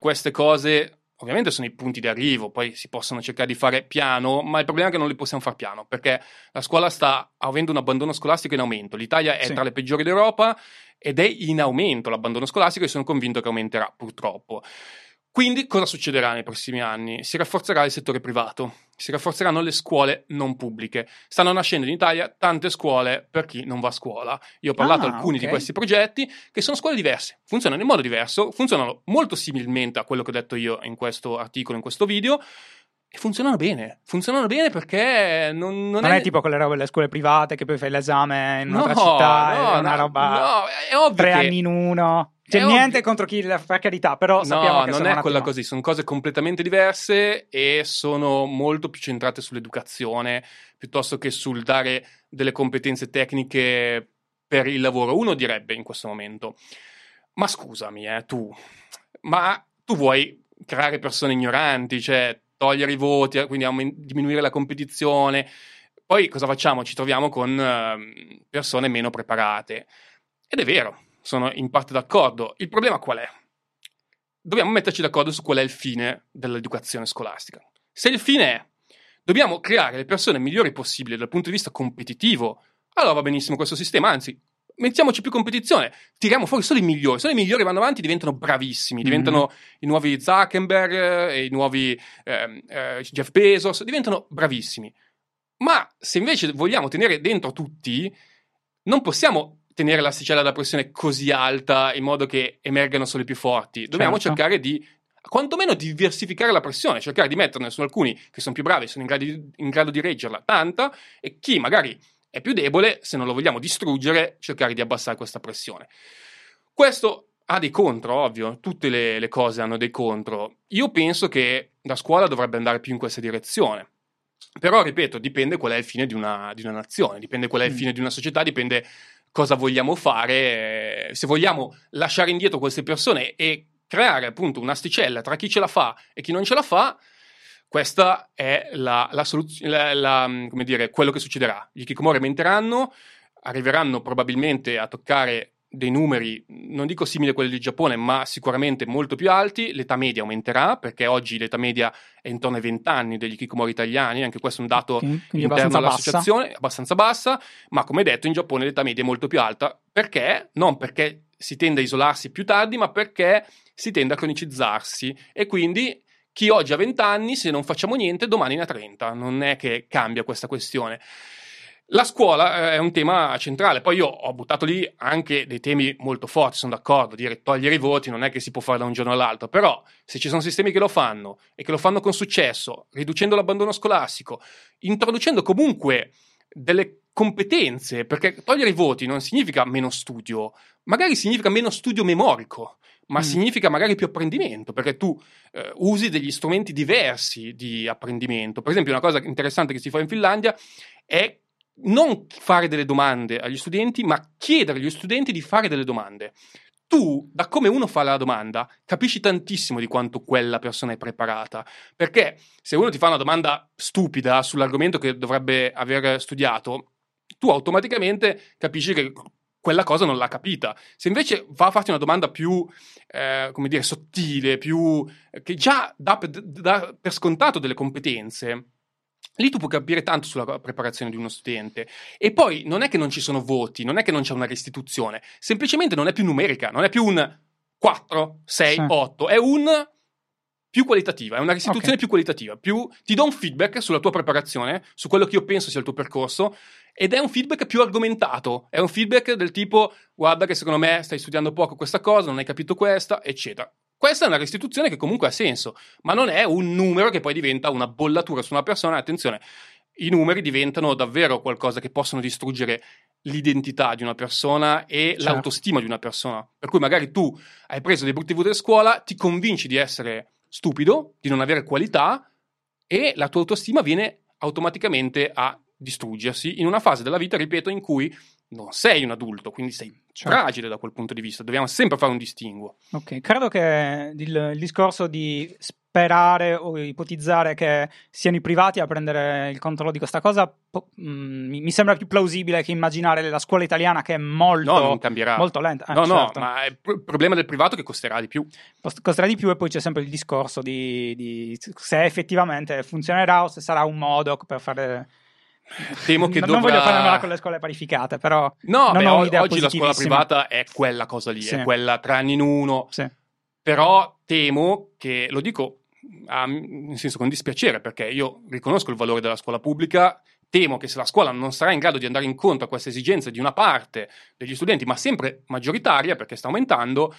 queste cose ovviamente sono i punti di arrivo, poi si possono cercare di fare piano, ma il problema è che non li possiamo fare piano, perché la scuola sta avendo un abbandono scolastico in aumento. L'Italia è Sì. tra le peggiori d'Europa ed è in aumento l'abbandono scolastico e sono convinto che aumenterà, purtroppo. Quindi cosa succederà nei prossimi anni? Si rafforzerà il settore privato, si rafforzeranno le scuole non pubbliche. Stanno nascendo in Italia tante scuole per chi non va a scuola. Io ho parlato Ah, alcuni ok. di questi progetti che sono scuole diverse, funzionano in modo diverso, funzionano molto similmente a quello che ho detto io in questo articolo, in questo video. E funzionano bene, funzionano bene perché non, non Non è tipo quelle robe delle scuole private che poi fai l'esame in un'altra No, città, no, è una no, roba no, è ovvio tre che- anni in uno. C'è niente ovvio. contro chi, per carità, però sappiamo No, che non è quella così, sono cose completamente diverse e sono molto più centrate sull'educazione piuttosto che sul dare delle competenze tecniche per il lavoro. Uno direbbe in questo momento, ma scusami, eh, tu, ma tu vuoi creare persone ignoranti, cioè togliere i voti, eh, quindi diminuire la competizione. Poi cosa facciamo? Ci troviamo con ehm, persone meno preparate. Ed è vero, sono in parte d'accordo. Il problema qual è? Dobbiamo metterci d'accordo su qual è il fine dell'educazione scolastica. Se il fine è dobbiamo creare le persone migliori possibili dal punto di vista competitivo, allora va benissimo questo sistema, anzi, mettiamoci più competizione, tiriamo fuori solo i migliori, solo i migliori vanno avanti, diventano bravissimi, diventano i nuovi Zuckerberg, eh, i nuovi ehm, eh, Jeff Bezos, diventano bravissimi. Ma se invece vogliamo tenere dentro tutti, non possiamo tenere l'asticella da pressione così alta in modo che emergano solo i più forti. Dobbiamo Certo. cercare di quantomeno diversificare la pressione, cercare di metterne su alcuni che sono più bravi, sono in grado di, in grado di reggerla tanta, e chi magari è più debole, se non lo vogliamo distruggere, cercare di abbassare questa pressione. Questo ha dei contro, ovvio, tutte le, le cose hanno dei contro. Io penso che la scuola dovrebbe andare più in questa direzione. Però, ripeto, dipende qual è il fine di una, di una nazione, dipende qual è il Mm. fine di una società, dipende cosa vogliamo fare. eh, Se vogliamo lasciare indietro queste persone e creare appunto un'asticella tra chi ce la fa e chi non ce la fa, questa è la, la soluzione, la- come dire, quello che succederà. Gli Kikomori aumenteranno, arriveranno probabilmente a toccare dei numeri, non dico simili a quelli del Giappone, ma sicuramente molto più alti. L'età media aumenterà, perché oggi l'età media è intorno ai 20 anni degli Kikomori italiani, anche questo è un dato Quindi interno abbastanza bassa. all'associazione, abbastanza bassa, ma come detto in Giappone l'età media è molto più alta. Perché? Non perché si tende a isolarsi più tardi, ma perché si tende a cronicizzarsi e quindi chi oggi ha 20 anni, se non facciamo niente, domani ne ha 30. Non è che cambia questa questione. La scuola eh, è un tema centrale, poi io ho buttato lì anche dei temi molto forti, sono d'accordo, dire togliere i voti non è che si può fare da un giorno all'altro, però se ci sono sistemi che lo fanno e che lo fanno con successo, riducendo l'abbandono scolastico, introducendo comunque delle competenze, perché togliere i voti non significa meno studio, magari significa meno studio memorico, ma Mm. significa magari più apprendimento, perché tu eh, usi degli strumenti diversi di apprendimento. Per esempio, una cosa interessante che si fa in Finlandia è non fare delle domande agli studenti, ma chiedere agli studenti di fare delle domande. Tu, da come uno fa la domanda, capisci tantissimo di quanto quella persona è preparata. Perché se uno ti fa una domanda stupida sull'argomento che dovrebbe aver studiato, tu automaticamente capisci che quella cosa non l'ha capita. Se invece va a farti una domanda più, eh, come dire, sottile, più che già dà dà per scontato delle competenze, lì tu puoi capire tanto sulla preparazione di uno studente. E poi non è che non ci sono voti, non è che non c'è una restituzione, semplicemente non è più numerica, non è più un 4, 6, Sì. 8, è un più qualitativa, è una restituzione Ok. più qualitativa, più ti do un feedback sulla tua preparazione, su quello che io penso sia il tuo percorso ed è un feedback più argomentato, è un feedback del tipo guarda che secondo me stai studiando poco questa cosa, non hai capito questa, eccetera. Questa è una restituzione che comunque ha senso, ma non è un numero che poi diventa una bollatura su una persona. Attenzione, i numeri diventano davvero qualcosa che possono distruggere l'identità di una persona e Certo. l'autostima di una persona. Per cui magari tu hai preso dei brutti voti a scuola, ti convinci di essere stupido, di non avere qualità e la tua autostima viene automaticamente a distruggersi in una fase della vita, ripeto, in cui non sei un adulto, quindi sei Certo. fragile da quel punto di vista. Dobbiamo sempre fare un distinguo. Ok, credo che il, il discorso di sperare o ipotizzare che siano i privati a prendere il controllo di questa cosa po- mh, mi sembra più plausibile che immaginare la scuola italiana che è molto, no, non cambierà. molto lenta. Eh, no, certo. no, ma è il problema del privato che costerà di più. Costerà di più e poi c'è sempre il discorso di, di se effettivamente funzionerà o se sarà un modo per fare... Temo che dovrà... non voglio prendermela con le scuole parificate, però No, beh, oggi la scuola privata è quella cosa lì, Sì. è quella tre anni in uno. Sì. Però temo che, lo dico a- nel senso con dispiacere, perché io riconosco il valore della scuola pubblica, temo che se la scuola non sarà in grado di andare incontro a queste esigenze di una parte degli studenti, ma sempre maggioritaria, perché sta aumentando,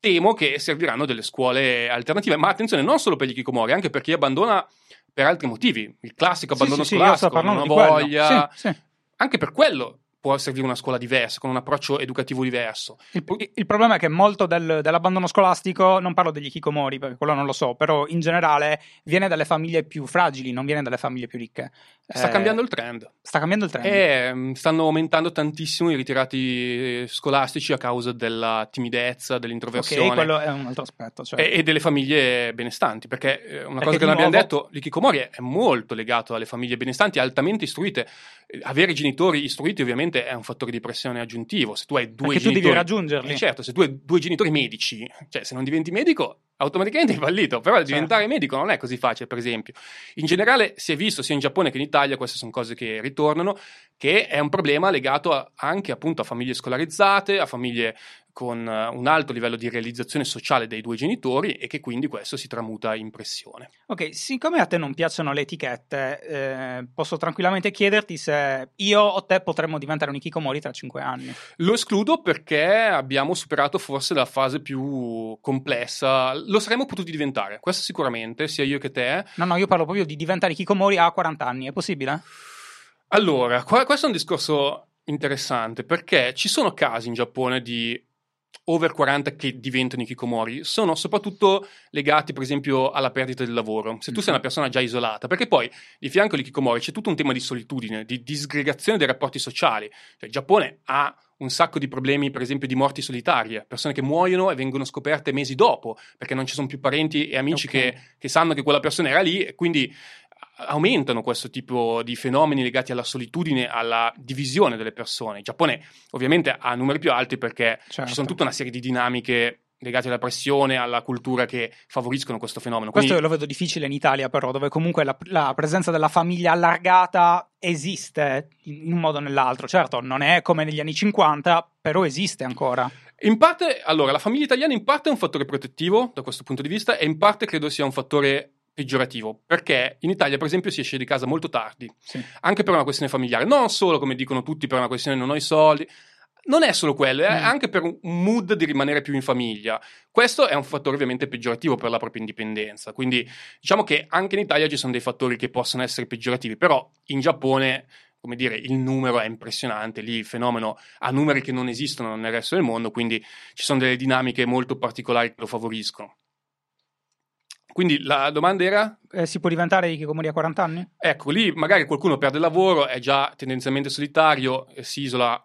temo che serviranno delle scuole alternative. Ma attenzione, non solo per gli Kikomori, anche per chi abbandona per altri motivi. Il classico Sì, abbandono sì, sì, scolastico, non parlando ho voglia. Sì, sì. Anche per quello può servire una scuola diversa, con un approccio educativo diverso. Il, il problema è che molto del- dell'abbandono scolastico, non parlo degli hikikomori perché quello non lo so, però in generale viene dalle famiglie più fragili, non viene dalle famiglie più ricche. Sta Eh, cambiando il trend. Sta cambiando il trend. E mm, stanno aumentando tantissimo i ritirati scolastici a causa della timidezza, dell'introversione. ok, quello è un altro aspetto. Cioè. e, e delle famiglie benestanti, perché eh, una Perché cosa che non abbiamo nuovo- detto, l'ikikomori è molto legato alle famiglie benestanti, altamente istruite. Eh, Avere genitori istruiti ovviamente è un fattore di pressione aggiuntivo. Se tu hai due Perché tu devi genitori, raggiungerli. Eh, certo, se tu hai due genitori medici, cioè se non diventi medico automaticamente hai fallito, però Certo. diventare medico non è così facile, per esempio. In generale si è visto sia in Giappone che in Italia, queste sono cose che ritornano, che è un problema legato a- anche appunto a famiglie scolarizzate, a famiglie con eh, un alto livello di realizzazione sociale dei due genitori e che quindi questo si tramuta in pressione. Ok, siccome a te non piacciono le etichette, eh, posso tranquillamente chiederti se io o te potremmo diventare un hikikomori tra cinque anni. Lo escludo perché abbiamo superato forse la fase più complessa, lo saremmo potuti diventare, questo sicuramente, sia io che te. No, no, io parlo proprio di diventare hikikomori a 40 anni, è possibile? Allora, questo è un discorso interessante perché ci sono casi in Giappone di over 40 che diventano hikikomori, sono soprattutto legati per esempio alla perdita del lavoro. Se tu sei una persona già isolata, perché poi di fianco all'ikikomori c'è tutto un tema di solitudine, di disgregazione dei rapporti sociali. Cioè, il Giappone ha un sacco di problemi, per esempio, di morti solitarie, persone che muoiono e vengono scoperte mesi dopo, perché non ci sono più parenti e amici Ok. che, che sanno che quella persona era lì e quindi aumentano questo tipo di fenomeni legati alla solitudine, alla divisione delle persone. Il Giappone ovviamente ha numeri più alti perché Certo. ci sono tutta una serie di dinamiche legate alla pressione, alla cultura che favoriscono questo fenomeno. Questo Quindi, lo vedo difficile in Italia, però, dove comunque la, la presenza della famiglia allargata esiste in in un modo o nell'altro. Certo, non è come negli anni 50, però esiste ancora. in parte, allora, la famiglia italiana in parte è un fattore protettivo da questo punto di vista e in parte credo sia un fattore peggiorativo, perché in Italia, per esempio, si esce di casa molto tardi, Sì. anche per una questione familiare, non solo come dicono tutti per una questione non ho i soldi. Non è solo quello, è Mm. anche per un un mood di rimanere più in famiglia. Questo è un fattore ovviamente peggiorativo per la propria indipendenza. Quindi diciamo che anche in Italia ci sono dei fattori che possono essere peggiorativi, però in Giappone, come dire, il numero è impressionante, lì il fenomeno ha numeri che non esistono nel resto del mondo, quindi ci sono delle dinamiche molto particolari che lo favoriscono. Quindi la domanda era, Eh, si può diventare hikikomori a 40 anni? ecco, lì magari qualcuno perde il lavoro, è già tendenzialmente solitario, e si isola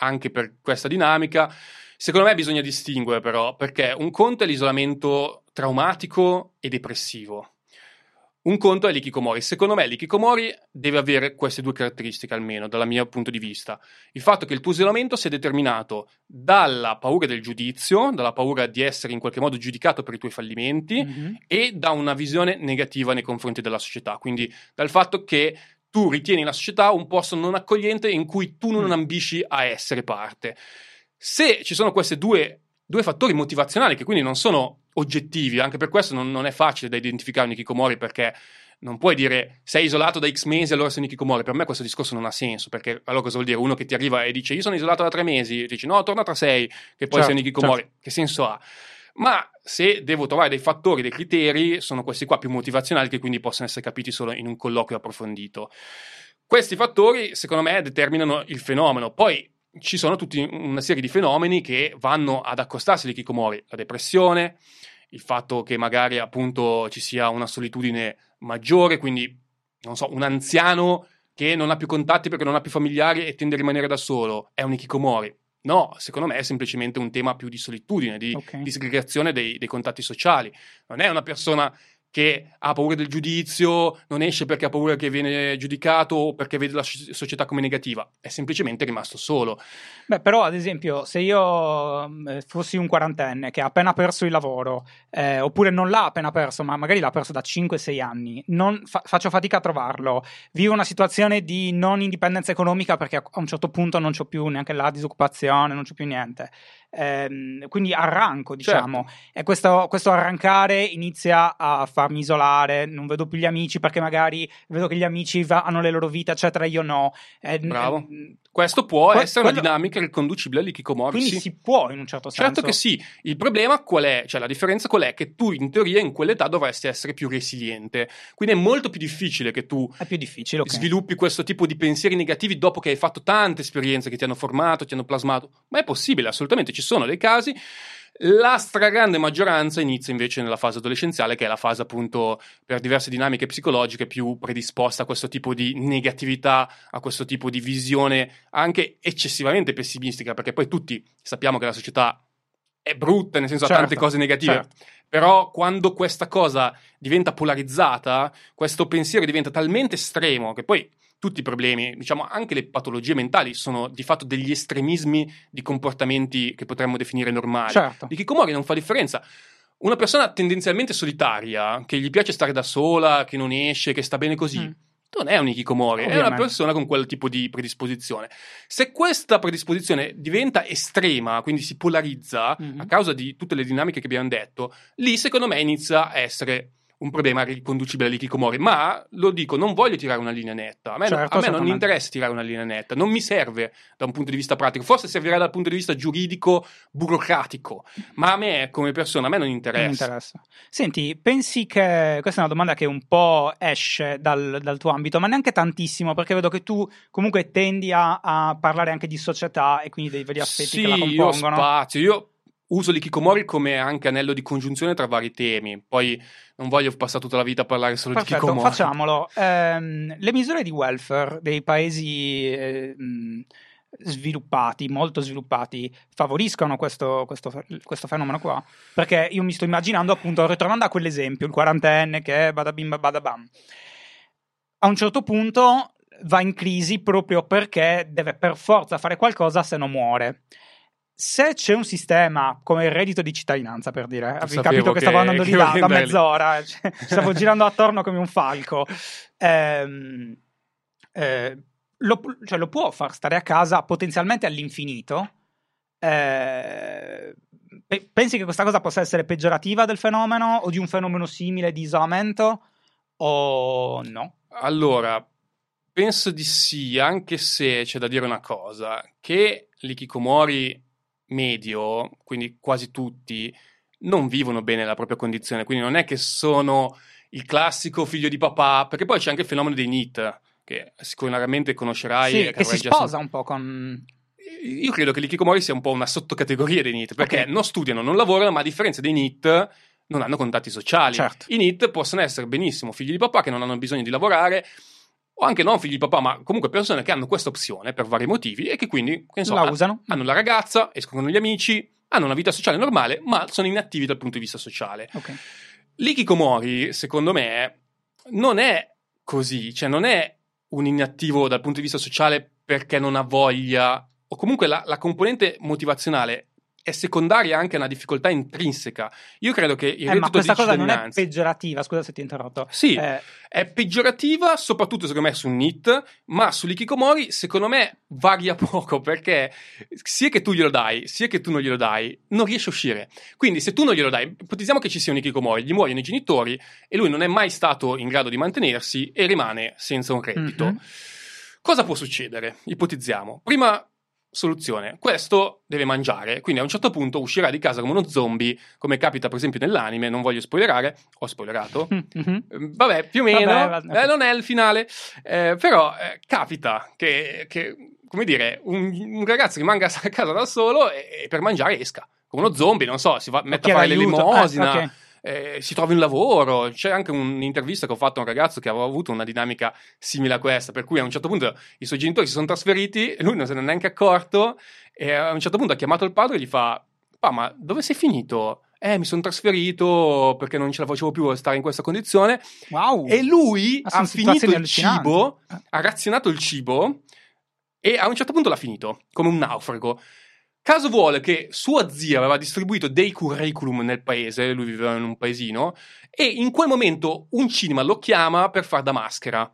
anche per questa dinamica. Secondo me bisogna distinguere però, perché un conto è l'isolamento traumatico e depressivo. Un conto è l'ikikomori. Secondo me l'ikikomori deve avere queste due caratteristiche almeno, dal mio punto di vista. Il fatto che il tuo isolamento sia determinato dalla paura del giudizio, dalla paura di essere in qualche modo giudicato per i tuoi fallimenti, Mhm. e da una visione negativa nei confronti della società, quindi dal fatto che tu ritieni la società un posto non accogliente in cui tu non Mm. ambisci a essere parte. Se ci sono questi due, due fattori motivazionali che quindi non sono oggettivi, anche per questo non, non è facile da identificare un Ikikomori perché non puoi dire sei isolato da X mesi allora sei un Ikikomori, per me questo discorso non ha senso, perché allora cosa vuol dire? Uno che ti arriva e dice io sono isolato da tre mesi, e dici no, torna tra sei, che poi Certo, sei un Ikikomori, che senso ha? Ma se devo trovare dei fattori, dei criteri, sono questi qua più motivazionali che quindi possono essere capiti solo in un colloquio approfondito. Questi fattori, secondo me, determinano il fenomeno. Poi ci sono tutta una serie di fenomeni che vanno ad accostarsi all'ikikomori. La depressione, il fatto che magari appunto ci sia una solitudine maggiore, quindi non so, un anziano che non ha più contatti perché non ha più familiari e tende a rimanere da solo, è un ikikomori. No, secondo me è semplicemente un tema più di solitudine, di Ok. disgregazione dei, dei contatti sociali. Non è una persona che ha paura del giudizio, non esce perché ha paura che viene giudicato o perché vede la società come negativa, è semplicemente rimasto solo. Beh, però, ad esempio, se io mm, fossi un quarantenne che ha appena perso il lavoro, eh, oppure non l'ha appena perso, ma magari l'ha perso da 5-6 anni, fa- faccio fatica a trovarlo, vivo una situazione di non indipendenza economica perché a un certo punto non ho più neanche la disoccupazione, non c'ho più niente. Eh, quindi arranco, diciamo, certo. e questo, questo, arrancare inizia a farmi isolare, non vedo più gli amici perché magari vedo che gli amici va- hanno le loro vite, eccetera, io no. Eh, Bravo. Eh, questo può que- essere quello... una dinamica riconducibile all'ikikomori. Quindi sì. si può in un certo senso. Certo che sì. Il problema qual è? Cioè la differenza qual è? Che tu in teoria in quell'età dovresti essere più resiliente. Quindi è molto più difficile che tu difficile, okay. sviluppi questo tipo di pensieri negativi dopo che hai fatto tante esperienze che ti hanno formato, ti hanno plasmato. Ma è possibile, assolutamente ci sono dei casi. La stragrande maggioranza inizia invece nella fase adolescenziale, che è la fase appunto per diverse dinamiche psicologiche più predisposta a questo tipo di negatività, a questo tipo di visione anche eccessivamente pessimistica, perché poi tutti sappiamo che la società è brutta, nel senso certo, ha tante certo, cose negative. Certo. Però quando questa cosa diventa polarizzata, questo pensiero diventa talmente estremo che poi tutti i problemi, diciamo anche le patologie mentali sono di fatto degli estremismi di comportamenti che potremmo definire normali. Certo. Di Kikomori non fa differenza. Una persona tendenzialmente solitaria, che gli piace stare da sola, che non esce, che sta bene così, mm. non è un Ikikomori, Ovviamente. è una persona con quel tipo di predisposizione. Se questa predisposizione diventa estrema, quindi si polarizza mm-hmm. a causa di tutte le dinamiche che abbiamo detto, lì secondo me inizia a essere un problema riconducibile all'ikikomori, ma lo dico, non voglio tirare una linea netta. A me, certo, a me non interessa tirare una linea netta, non mi serve da un punto di vista pratico, forse servirà dal punto di vista giuridico, burocratico, ma a me come persona, a me non interessa. Non interessa. Senti, pensi che questa è una domanda che un po' esce dal, dal tuo ambito, ma neanche tantissimo, perché vedo che tu comunque tendi a, a parlare anche di società e quindi dei veri aspetti sì, che la compongono. Io spazio, io uso l'ikikomori come anche anello di congiunzione tra vari temi. Poi non voglio passare tutta la vita a parlare solo Perfetto, di Kikomori. Facciamolo. Eh, le misure di welfare dei paesi eh, sviluppati, molto sviluppati, favoriscono questo, questo, questo, fenomeno qua? Perché io mi sto immaginando, appunto, ritornando a quell'esempio, il quarantenne che badabim badabam. A un certo punto va in crisi proprio perché deve per forza fare qualcosa se non muore se c'è un sistema come il reddito di cittadinanza, per dire, avevi capito che, che, stavo andando <laughs> di là da mezz'ora, cioè, <laughs> stavo girando attorno come un falco, ehm, eh, lo, cioè, lo, può far stare a casa potenzialmente all'infinito. Eh, pensi che questa cosa possa essere peggiorativa del fenomeno o di un fenomeno simile di isolamento o no? Allora, penso di sì, anche se c'è da dire una cosa, che l'ikikomori medio, quindi quasi tutti, non vivono bene la propria condizione, quindi non è che sono il classico figlio di papà, perché poi c'è anche il fenomeno dei NIT, che sicuramente conoscerai. Sì, che si sposa un po' con... Io credo che l'Ikikomori sia un po' una sottocategoria dei NIT, perché okay. non studiano, non lavorano, ma a differenza dei NIT non hanno contatti sociali. Certo. I NIT possono essere benissimo figli di papà che non hanno bisogno di lavorare, o anche non figli di papà, ma comunque persone che hanno questa opzione per vari motivi e che quindi che so, la usano. Hanno la ragazza, escono con gli amici, hanno una vita sociale normale, ma sono inattivi dal punto di vista sociale. Okay. L'ikikomori, secondo me, non è così, cioè non è un inattivo dal punto di vista sociale perché non ha voglia, o comunque la, la componente motivazionale è secondaria anche a una difficoltà intrinseca. Io credo che il eh, reddito ma questa cosa non è peggiorativa, scusa se ti interrotto. Sì, eh. è peggiorativa soprattutto secondo me su NIT, ma sull'ikikomori secondo me varia <laughs> poco perché sia che tu glielo dai, sia che tu non glielo dai, non riesce a uscire. Quindi se tu non glielo dai, ipotizziamo che ci sia un ikikomori, gli muoiono i genitori e lui non è mai stato in grado di mantenersi e rimane senza un reddito. Mm-hmm. Cosa può succedere? Ipotizziamo. Prima Soluzione. Questo deve mangiare, quindi a un certo punto uscirà di casa come uno zombie, come capita per esempio nell'anime, non voglio spoilerare, ho spoilerato. Mm-hmm. <laughs> Vabbè, più o meno, vabbè, vabbè. Eh, non è il finale, eh, però eh, capita che, che, come dire, un, un, ragazzo rimanga <laughs> a casa da solo e, e, per mangiare esca, come uno zombie, non so, si va, mette a fare l'elemosina. Eh, okay eh, si trovi un lavoro. C'è anche un'intervista che ho fatto a un ragazzo che aveva avuto una dinamica simile a questa, per cui a un certo punto i suoi genitori si sono trasferiti, lui non se ne è neanche accorto e a un certo punto ha chiamato il padre e gli fa, pa, ma dove sei finito? eh, mi sono trasferito perché non ce la facevo più a stare in questa condizione. Wow. E lui ha finito il cibo, Eh. ha razionato il cibo e a un certo punto l'ha finito, come un naufrago. Caso vuole che sua zia aveva distribuito dei curriculum nel paese, lui viveva in un paesino, e in quel momento un cinema lo chiama per far da maschera,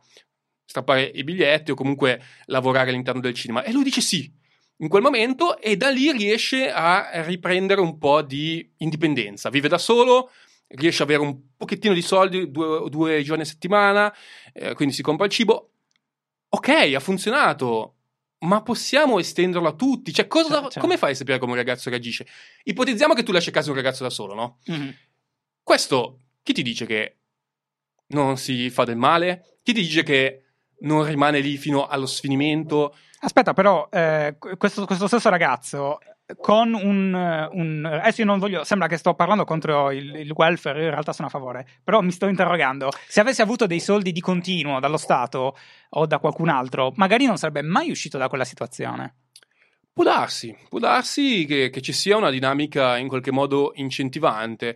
strappare i biglietti o comunque lavorare all'interno del cinema. E lui dice sì, in quel momento, e da lì riesce a riprendere un po' di indipendenza. Vive da solo, riesce ad avere un pochettino di soldi due, due giorni a settimana, eh, quindi si compra il cibo. Ok, ha funzionato. Ma possiamo estenderlo a tutti? Cioè, cosa, Certo, come fai a sapere come un ragazzo reagisce? Ipotizziamo che tu lasci a casa un ragazzo da solo, no? Mhm. Questo, chi ti dice che non si fa del male? Chi ti dice che non rimane lì fino allo sfinimento? Aspetta, però, eh, questo, questo stesso ragazzo con un, eh, un- Adesso io non voglio. Sembra che sto parlando contro il, il welfare, io in realtà sono a favore. Però mi sto interrogando. Se avessi avuto dei soldi di continuo dallo Stato o da qualcun altro, magari non sarebbe mai uscito da quella situazione. Può darsi, può darsi che, che ci sia una dinamica in qualche modo incentivante.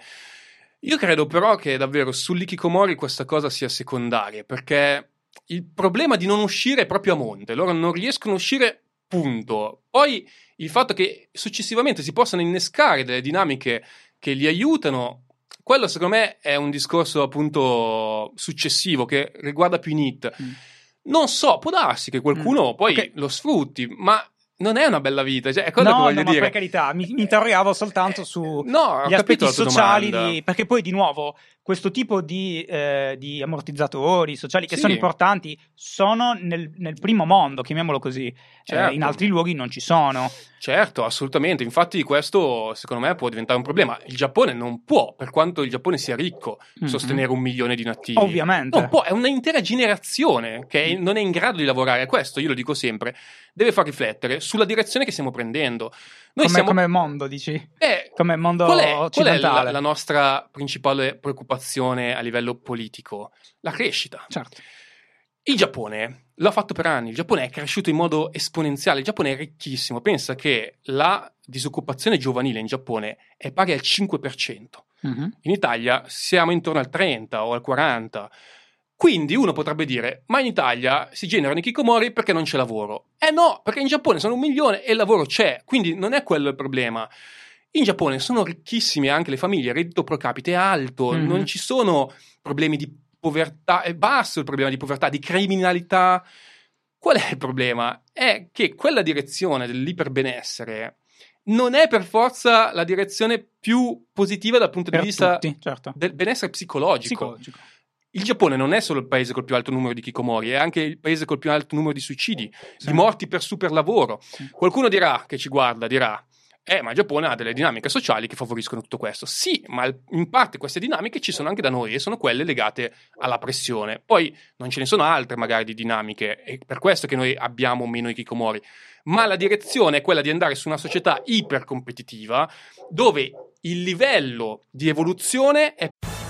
Io credo però che davvero sull'Ikikomori questa cosa sia secondaria, perché il problema di non uscire è proprio a monte, loro non riescono a uscire, punto. Poi il fatto che successivamente si possano innescare delle dinamiche che li aiutano, quello secondo me è un discorso appunto successivo che riguarda più i NIT. Mm. Non so, può darsi che qualcuno poi Ok. lo sfrutti, ma non è una bella vita, cioè è quello no, che voglio no, dire. per carità, mi, mi interrogavo soltanto Eh, su no, aspetti sociali, di- perché poi di nuovo questo tipo di, eh, di ammortizzatori sociali che Sì. sono importanti sono nel, nel primo mondo, chiamiamolo così, Eh, Certo. in altri luoghi non ci sono. Certo, assolutamente. Infatti, questo secondo me può diventare un problema. Il Giappone non può, per quanto il Giappone sia ricco, Mhm. sostenere un milione di nativi. Ovviamente. Non può, è un'intera generazione che non è in grado di lavorare. Questo, io lo dico sempre, deve far riflettere sulla direzione che stiamo prendendo. Noi come, siamo. come mondo, dici? eh, Come mondo qual è, qual è occidentale. la, la nostra principale preoccupazione a livello politico? La crescita. Certo. Il Giappone l'ha fatto per anni, il Giappone è cresciuto in modo esponenziale, il Giappone è ricchissimo, pensa che la disoccupazione giovanile in Giappone è pari al 5%, Mhm. in Italia siamo intorno al 30 o al 40%. Quindi uno potrebbe dire, ma in Italia si generano i kikomori perché non c'è lavoro. Eh no, perché in Giappone sono un milione e il lavoro c'è, quindi non è quello il problema. In Giappone sono ricchissime anche le famiglie, il reddito pro capite è alto, Mhm. non ci sono problemi di povertà, è basso il problema di povertà, di criminalità. Qual è il problema? È che quella direzione dell'iperbenessere non è per forza la direzione più positiva dal punto Per di vista tutti, certo. del benessere psicologico. Psicologico. Il Giappone non è solo il paese col più alto numero di kikomori, è anche il paese col più alto numero di suicidi, Sì. di morti per superlavoro. Sì. Qualcuno dirà, che ci guarda, dirà, eh, ma il Giappone ha delle dinamiche sociali che favoriscono tutto questo. Sì, ma in parte queste dinamiche ci sono anche da noi e sono quelle legate alla pressione. Poi non ce ne sono altre magari di dinamiche, è per questo che noi abbiamo meno i kikomori. Ma la direzione è quella di andare su una società ipercompetitiva dove il livello di evoluzione è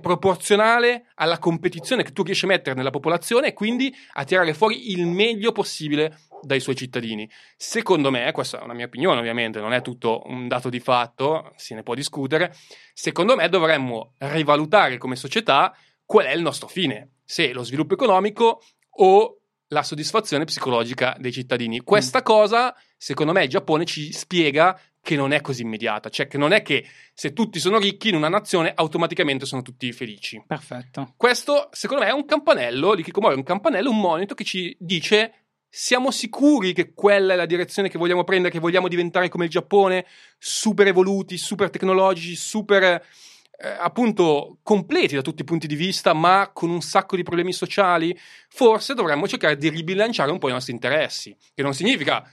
proporzionale alla competizione che tu riesci a mettere nella popolazione e quindi a tirare fuori il meglio possibile dai suoi cittadini. Secondo me, questa è una mia opinione ovviamente, non è tutto un dato di fatto, se ne può discutere, secondo me dovremmo rivalutare come società qual è il nostro fine, se lo sviluppo economico o la soddisfazione psicologica dei cittadini. Questa cosa, secondo me, il Giappone ci spiega che non è così immediata, cioè che non è che se tutti sono ricchi in una nazione automaticamente sono tutti felici. Perfetto. Questo, secondo me, è un campanello, l'Ikikomori è un campanello, un monito che ci dice siamo sicuri che quella è la direzione che vogliamo prendere, che vogliamo diventare come il Giappone, super evoluti, super tecnologici, super eh, appunto completi da tutti i punti di vista, ma con un sacco di problemi sociali? Forse dovremmo cercare di ribilanciare un po' i nostri interessi, che non significa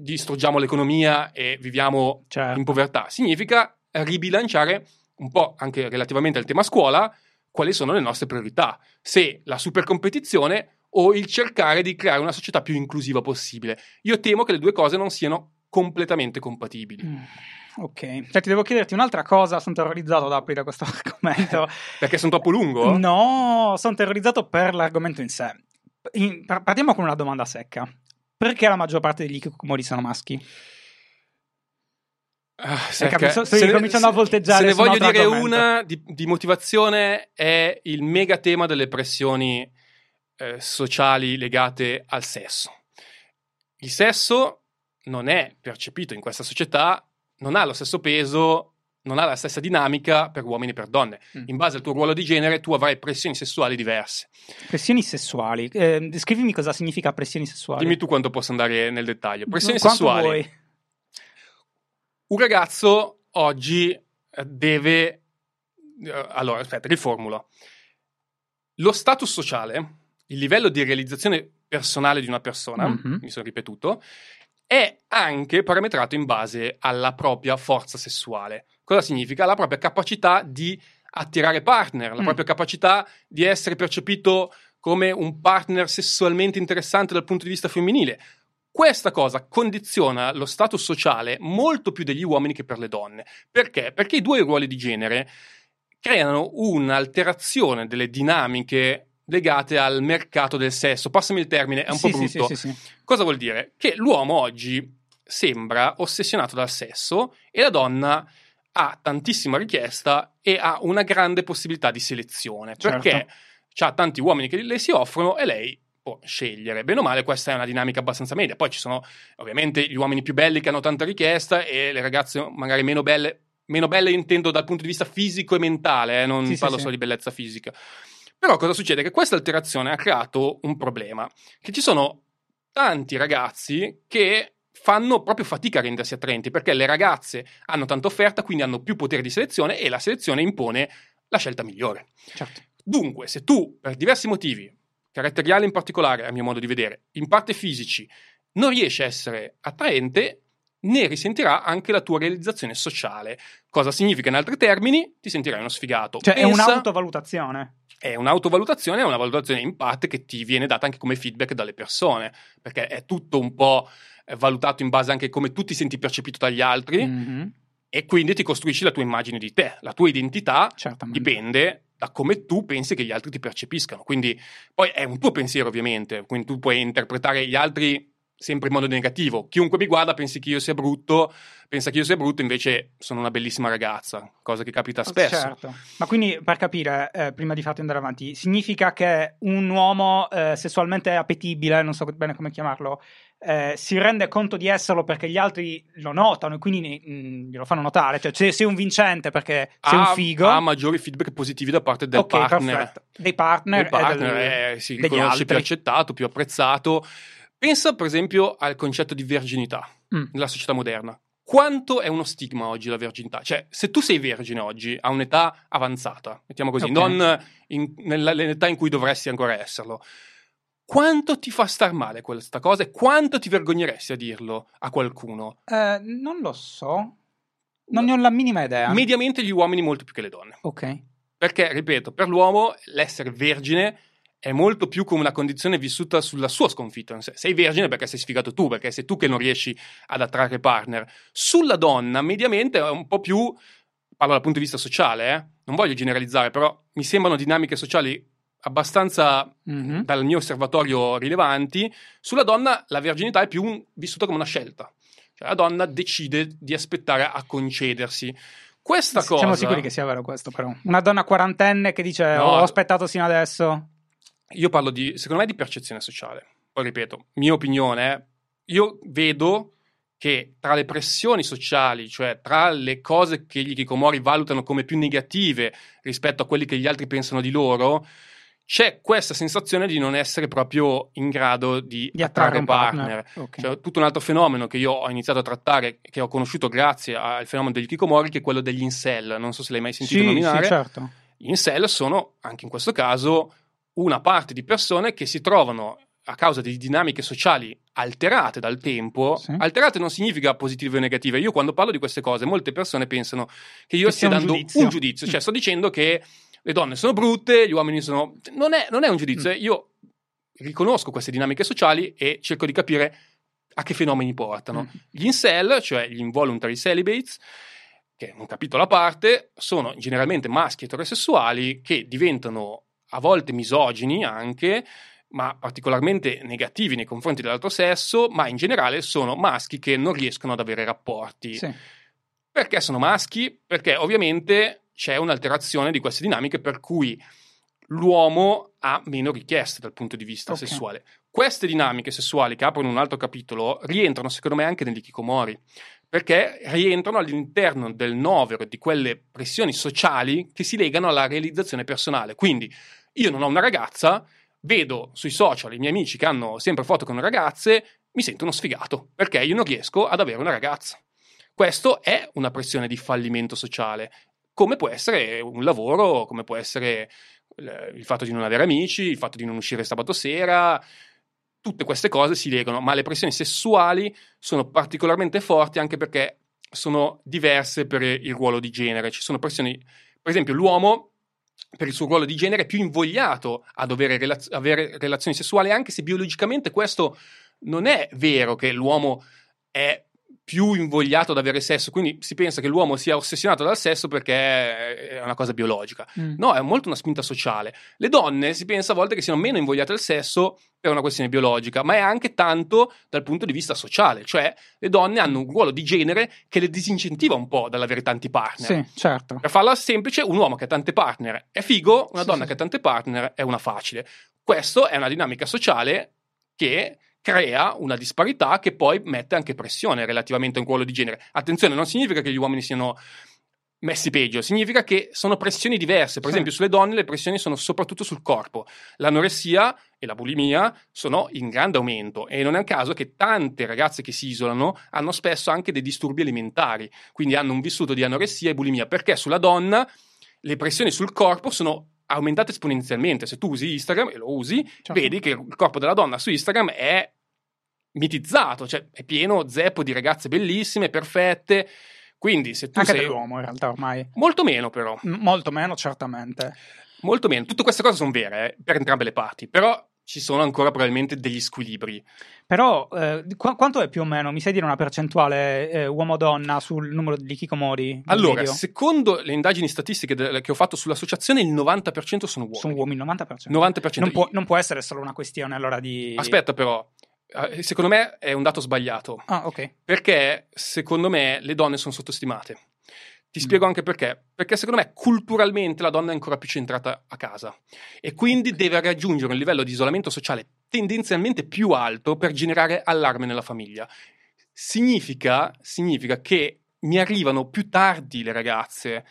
distruggiamo l'economia e viviamo Certo. in povertà, significa ribilanciare un po' anche relativamente al tema scuola quali sono le nostre priorità. Se la supercompetizione o il cercare di creare una società più inclusiva possibile. Io temo che le due cose non siano completamente compatibili. Mm, Ok, Senti, devo chiederti un'altra cosa, sono terrorizzato da aprire questo <laughs> argomento. Perché sono troppo lungo? No, sono terrorizzato per l'argomento in sé. In- par- partiamo con una domanda secca. Perché la maggior parte degli hikikomori sono maschi? Ah, Sto se ne- ricominciando a volteggiare Se ne voglio dire argomento. una di, di motivazione è il mega tema delle pressioni eh, sociali legate al sesso. Il sesso non è percepito in questa società, non ha lo stesso peso, non ha la stessa dinamica per uomini e per donne. Mm. In base al tuo ruolo di genere tu avrai pressioni sessuali diverse. Pressioni sessuali. Eh, descrivimi cosa significa pressioni sessuali. Dimmi tu quanto posso andare nel dettaglio. Pressioni Quanto sessuali. vuoi. Un ragazzo oggi eh, deve... eh, Allora, aspetta, riformulo. Lo status sociale, il livello di realizzazione personale di una persona, Mhm. mi sono ripetuto, è anche parametrato in base alla propria forza sessuale. Cosa significa? La propria capacità di attirare partner, la Mm. propria capacità di essere percepito come un partner sessualmente interessante dal punto di vista femminile. Questa cosa condiziona lo status sociale molto più degli uomini che per le donne. Perché? Perché i due ruoli di genere creano un'alterazione delle dinamiche legate al mercato del sesso. Passami il termine, è un Sì, po' brutto. sì, sì. Cosa vuol dire? Che l'uomo oggi sembra ossessionato dal sesso e la donna ha tantissima richiesta e ha una grande possibilità di selezione. Certo. Perché ha tanti uomini che le si offrono e lei può scegliere. Bene o male, questa è una dinamica abbastanza media. Poi ci sono ovviamente gli uomini più belli che hanno tanta richiesta e le ragazze magari meno belle. Meno belle intendo dal punto di vista fisico e mentale, eh, non Sì, sì, parlo sì. solo di bellezza fisica. Però cosa succede? Che questa alterazione ha creato un problema, che ci sono tanti ragazzi che fanno proprio fatica a rendersi attraenti, perché le ragazze hanno tanta offerta, quindi hanno più potere di selezione e la selezione impone la scelta migliore. Certo. Dunque, se tu, per diversi motivi, caratteriali in particolare, a mio modo di vedere, in parte fisici, non riesci a essere attraente, ne risentirà anche la tua realizzazione sociale. Cosa significa in altri termini? Ti sentirai uno sfigato. Cioè, è Pensa- un'autovalutazione. è un'autovalutazione, è una valutazione in parte che ti viene data anche come feedback dalle persone, perché è tutto un po' valutato in base anche a come tu ti senti percepito dagli altri Mhm, e quindi ti costruisci la tua immagine di te. La tua identità Certamente. dipende da come tu pensi che gli altri ti percepiscano. Quindi poi è un tuo pensiero ovviamente, quindi tu puoi interpretare gli altri sempre in modo negativo. Chiunque mi guarda pensi che io sia brutto, pensa che io sia brutto, invece sono una bellissima ragazza, cosa che capita spesso. Certo. Ma quindi, per capire, eh, prima di farti andare avanti, significa che un uomo eh, sessualmente appetibile, non so bene come chiamarlo, eh, si rende conto di esserlo perché gli altri lo notano e quindi ne- mh, glielo fanno notare. Cioè, se sei un vincente perché sei ha, un figo. ha maggiori feedback positivi da parte del ok, partner. perfetto. Dei partner, Del partner del- eh, si degli riconosce più altri. accettato, più apprezzato. Pensa per esempio al concetto di verginità Mm. nella società moderna. Quanto è uno stigma oggi la verginità? Cioè, se tu sei vergine oggi a un'età avanzata, mettiamo così, Ok. non in- nell'età in cui dovresti ancora esserlo, quanto ti fa star male questa cosa e quanto ti vergogneresti a dirlo a qualcuno? Eh, non lo so. Non ne ho la minima idea. Mediamente gli uomini molto più che le donne. ok. Perché, ripeto, per l'uomo l'essere vergine è molto più come una condizione vissuta sulla sua sconfitta. Sei vergine perché sei sfigato tu, perché sei tu che non riesci ad attrarre partner. Sulla donna, mediamente, è un po' più, parlo dal punto di vista sociale, eh? non voglio generalizzare, però mi sembrano dinamiche sociali abbastanza, Mhm. dal mio osservatorio, rilevanti. Sulla donna la verginità è più un- vissuta come una scelta. Cioè, la donna decide di aspettare a concedersi. Questa cosa... Siamo sicuri che sia vero questo, però. Una donna quarantenne che dice No. ho aspettato sino adesso. Io parlo di, secondo me, di percezione sociale. Poi ripeto, mia opinione io vedo che tra le pressioni sociali, cioè tra le cose che gli Kikomori valutano come più negative rispetto a quelli che gli altri pensano di loro, c'è questa sensazione di non essere proprio in grado di, Di attrarre attrarre un partner. partner. Ok. Cioè, tutto un altro fenomeno che io ho iniziato a trattare, che ho conosciuto grazie al fenomeno degli Kikomori, che è quello degli incel. Non so se l'hai mai sentito Sì, nominare. sì, certo. Gli incel sono, anche in questo caso, una parte di persone che si trovano a causa di dinamiche sociali alterate dal tempo. Sì. Alterate non significa positive o negative. Io quando parlo di queste cose, molte persone pensano che io Che stia un dando giudizio. un giudizio. Cioè, sto dicendo che le donne sono brutte, gli uomini sono... Non è, non è un giudizio. Mm. Io riconosco queste dinamiche sociali e cerco di capire a che fenomeni portano. Mm. Gli incel, cioè gli involuntary celibates, che è un capitolo a parte, sono generalmente maschi eterosessuali che diventano a volte misogini anche, ma particolarmente negativi nei confronti dell'altro sesso, ma in generale sono maschi che non riescono ad avere rapporti. Sì. Perché sono maschi? Perché ovviamente c'è un'alterazione di queste dinamiche per cui l'uomo ha meno richieste dal punto di vista Ok. sessuale. Queste dinamiche sessuali che aprono un altro capitolo rientrano secondo me anche negli Kikomori, perché rientrano all'interno del novero di quelle pressioni sociali che si legano alla realizzazione personale. Quindi io non ho una ragazza, vedo sui social i miei amici che hanno sempre foto con ragazze, mi sento uno sfigato, perché io non riesco ad avere una ragazza. Questo è una pressione di fallimento sociale, come può essere un lavoro, come può essere eh, il fatto di non avere amici, il fatto di non uscire sabato sera, tutte queste cose si legano, ma le pressioni sessuali sono particolarmente forti anche perché sono diverse per il ruolo di genere. Ci sono pressioni, per esempio, l'uomo per il suo ruolo di genere più invogliato ad relaz- avere relazioni sessuali, anche se biologicamente questo non è vero che l'uomo è più invogliato ad avere sesso, quindi si pensa che l'uomo sia ossessionato dal sesso perché è una cosa biologica. Mm. No, è molto una spinta sociale. Le donne si pensa a volte che siano meno invogliate al sesso per una questione biologica, ma è anche tanto dal punto di vista sociale, cioè le donne hanno un ruolo di genere che le disincentiva un po' dall'avere tanti partner. Sì, certo. Per farla semplice, un uomo che ha tante partner è figo, una Sì, donna sì. che ha tante partner è una facile. Questa è una dinamica sociale che crea una disparità che poi mette anche pressione relativamente a un ruolo di genere. Attenzione, non significa che gli uomini siano messi peggio, significa che sono pressioni diverse. Per Sì. esempio, sulle donne le pressioni sono soprattutto sul corpo. L'anoressia e la bulimia sono in grande aumento e non è un caso che tante ragazze che si isolano hanno spesso anche dei disturbi alimentari, quindi hanno un vissuto di anoressia e bulimia, perché sulla donna le pressioni sul corpo sono aumentate esponenzialmente. Se tu usi Instagram e lo usi, Certo. vedi che il corpo della donna su Instagram è mitizzato, cioè è pieno zeppo di ragazze bellissime, perfette. Quindi se tu Anche sei dell'uomo in realtà ormai. molto meno però, M- Molto meno, certamente. molto meno. Tutte queste cose sono vere eh, per entrambe le parti, però ci sono ancora probabilmente degli squilibri. Però, eh, qu- quanto è più o meno? Mi sai dire una percentuale eh, uomo-donna sul numero di Kikomori? Allora, video? secondo le indagini statistiche de- che ho fatto sull'associazione, il 90% sono uomini. Sono uomini, 90%. 90%. Non può, non può essere solo una questione allora di... Aspetta però, secondo me è un dato sbagliato. Ah, ok. Perché secondo me le donne sono sottostimate. Ti Mm. spiego anche perché. Perché secondo me culturalmente la donna è ancora più centrata a casa e quindi deve raggiungere un livello di isolamento sociale tendenzialmente più alto per generare allarme nella famiglia. Significa, significa che mi arrivano più tardi le ragazze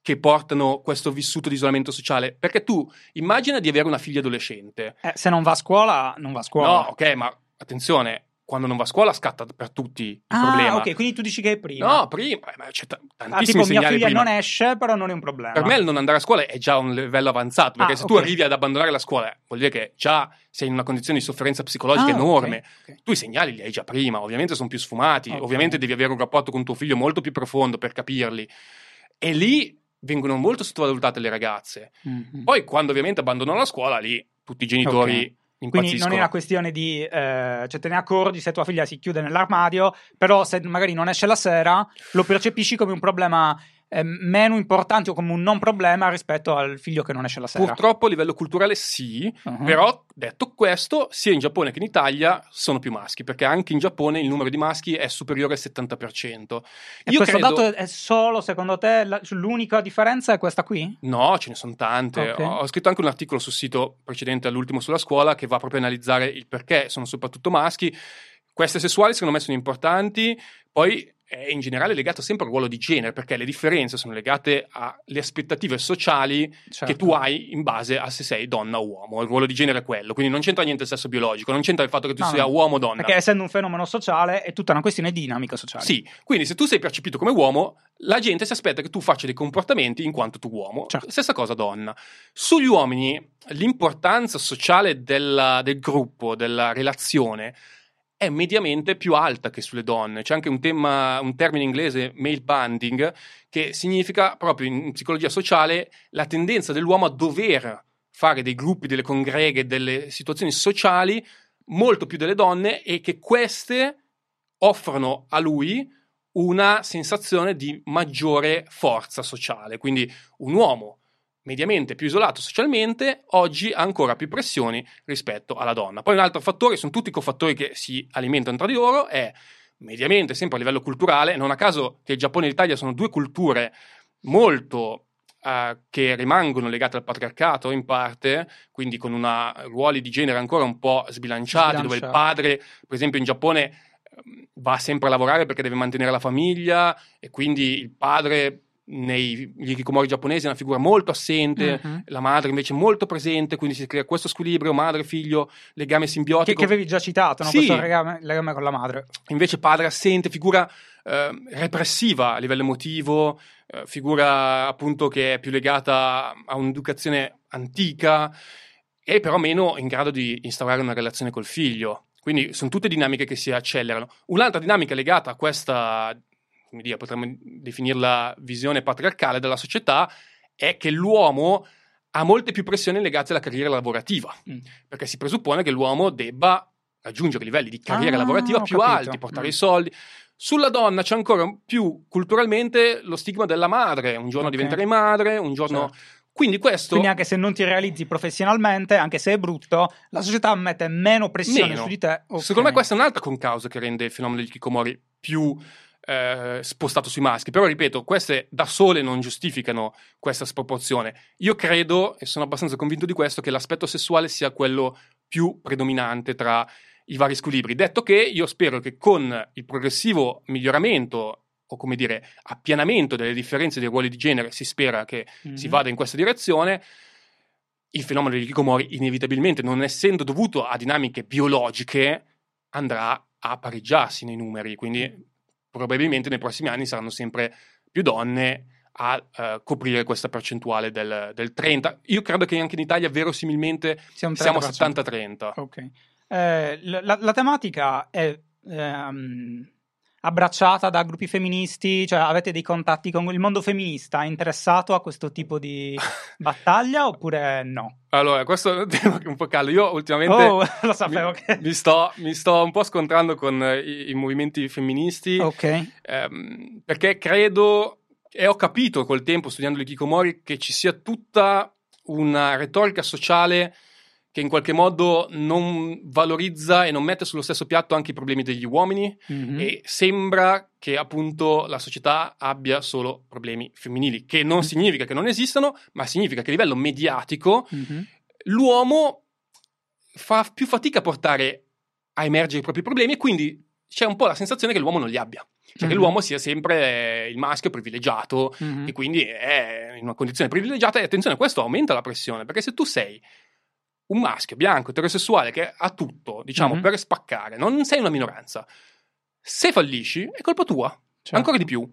che portano questo vissuto di isolamento sociale. Perché tu immagina di avere una figlia adolescente. Eh, se non va a scuola, non va a scuola. No, ok, ma attenzione, quando non va a scuola scatta per tutti il ah, problema. ok, quindi tu dici che è prima. No, prima, eh, ma c'è t- Ah, tantissimi tipo mia figlia prima. non esce, però non è un problema. Per me il non andare a scuola è già un livello avanzato, perché Ah, se tu ok. arrivi ad abbandonare la scuola, vuol dire che già sei in una condizione di sofferenza psicologica Ah, enorme. ok. Tu i segnali li hai già prima, ovviamente sono più sfumati, ovviamente devi avere un rapporto con tuo figlio molto più profondo per capirli. E lì vengono molto sottovalutate le ragazze. Mhm. Poi quando ovviamente abbandonano la scuola, lì tutti i genitori. Quindi non è una questione di... eh, cioè te ne accorgi se tua figlia si chiude nell'armadio, però se magari non esce la sera, lo percepisci come un problema eh, meno importante o come un non problema rispetto al figlio che non esce la sera. Purtroppo a livello culturale sì, Mhm. però detto questo, sia in Giappone che in Italia sono più maschi, perché anche in Giappone il numero di maschi è superiore al 70%. E Io questo credo- dato è solo, secondo te, la- l'unica differenza è questa qui? No, ce ne sono tante. Ok. Ho, ho scritto anche un articolo sul sito precedente all'ultimo sulla scuola che va proprio a analizzare il perché sono soprattutto maschi. Queste sessuali secondo me sono importanti, poi è in generale legato sempre al ruolo di genere, perché le differenze sono legate alle aspettative sociali certo. che tu hai in base a se sei donna o uomo. Il ruolo di genere è quello, quindi non c'entra niente il sesso biologico, non c'entra il fatto che tu no, sia no. uomo o donna. Perché essendo un fenomeno sociale è tutta una questione di dinamica sociale. Sì, quindi se tu sei percepito come uomo, la gente si aspetta che tu faccia dei comportamenti in quanto tu uomo. Certo. Stessa cosa donna. Sugli uomini l'importanza sociale della, del gruppo, della relazione è mediamente più alta che sulle donne. C'è anche un, tema, un termine inglese, male banding, che significa proprio in psicologia sociale la tendenza dell'uomo a dover fare dei gruppi, delle congreghe, delle situazioni sociali molto più delle donne e che queste offrono a lui una sensazione di maggiore forza sociale. Quindi un uomo mediamente più isolato socialmente, oggi ha ancora più pressioni rispetto alla donna. Poi un altro fattore, sono tutti cofattori che si alimentano tra di loro, è mediamente, sempre a livello culturale, non a caso che il Giappone e l'Italia sono due culture molto uh, che rimangono legate al patriarcato in parte, quindi con una, ruoli di genere ancora un po' sbilanciati, Sbilancia. dove il padre, per esempio in Giappone, ehm, va sempre a lavorare perché deve mantenere la famiglia e quindi il padre negli hikikomori giapponesi è una figura molto assente, uh-huh. la madre invece molto presente, quindi si crea questo squilibrio madre-figlio, legame simbiotico. Che, che avevi già citato, no? sì. questo legame, legame, con la madre. Invece padre assente, figura eh, repressiva a livello emotivo, eh, figura appunto che è più legata a un'educazione antica e però meno in grado di instaurare una relazione col figlio. Quindi sono tutte dinamiche che si accelerano. Un'altra dinamica legata a questa come dire, potremmo definirla visione patriarcale della società, è che l'uomo ha molte più pressioni legate alla carriera lavorativa, mm. perché si presuppone che l'uomo debba raggiungere livelli di carriera ah, lavorativa più capito. alti, portare mm. i soldi. Sulla donna c'è ancora più culturalmente lo stigma della madre, un giorno okay. diventerai madre, un giorno... Certo. Quindi questo... Quindi anche se non ti realizzi professionalmente, anche se è brutto, la società mette meno pressione meno. su di te. Okay. Secondo me questa è un'altra concausa che rende il fenomeno di Kikomori più eh, spostato sui maschi. Però, ripeto, queste da sole non giustificano questa sproporzione. Io credo, e sono abbastanza convinto di questo, che l'aspetto sessuale sia quello più predominante tra i vari squilibri. Detto che io spero che con il progressivo miglioramento o come dire appianamento delle differenze dei ruoli di genere, si spera che mm-hmm. si vada in questa direzione. Il fenomeno di Kikomori, inevitabilmente, non essendo dovuto a dinamiche biologiche, andrà a pareggiarsi nei numeri. Quindi probabilmente nei prossimi anni saranno sempre più donne a uh, coprire questa percentuale del, del, 30. Io credo che anche in Italia verosimilmente siamo a 70-30. Ok. Eh, la, la, tematica è ehm, abbracciata da gruppi femministi? Cioè, avete dei contatti con il mondo femminista? È interessato a questo tipo di <laughs> battaglia oppure no? Allora, questo è un tema un po' caldo. Io ultimamente oh, <laughs> mi, che... mi, sto, mi, sto, un po' scontrando con i, i movimenti femministi. Ok. Ehm, perché credo e ho capito col tempo, studiando l'Ikikomori, che ci sia tutta una retorica sociale che in qualche modo non valorizza e non mette sullo stesso piatto anche i problemi degli uomini mm-hmm. e sembra che appunto la società abbia solo problemi femminili, che non mm-hmm. significa che non esistano, ma significa che a livello mediatico mm-hmm. l'uomo fa più fatica a portare a emergere i propri problemi e quindi c'è un po' la sensazione che l'uomo non li abbia. Cioè che l'uomo sia sempre il maschio privilegiato e quindi è in una condizione privilegiata e attenzione, questo aumenta la pressione, perché se tu sei un maschio bianco eterosessuale che ha tutto, diciamo, mm-hmm. per spaccare, non sei una minoranza. Se fallisci, è colpa tua, certo. ancora di più.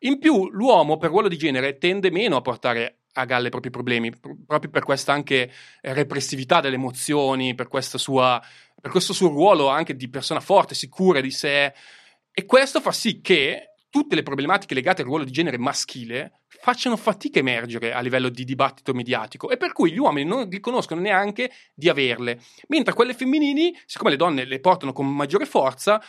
In più, l'uomo per ruolo di genere tende meno a portare a galla i propri problemi, proprio per questa anche repressività delle emozioni, per, sua, per questo suo ruolo anche di persona forte, sicura di sé. E questo fa sì che tutte le problematiche legate al ruolo di genere maschile facciano fatica a emergere a livello di dibattito mediatico e per cui gli uomini non riconoscono neanche di averle, mentre quelle femminili, siccome le donne le portano con maggiore forza,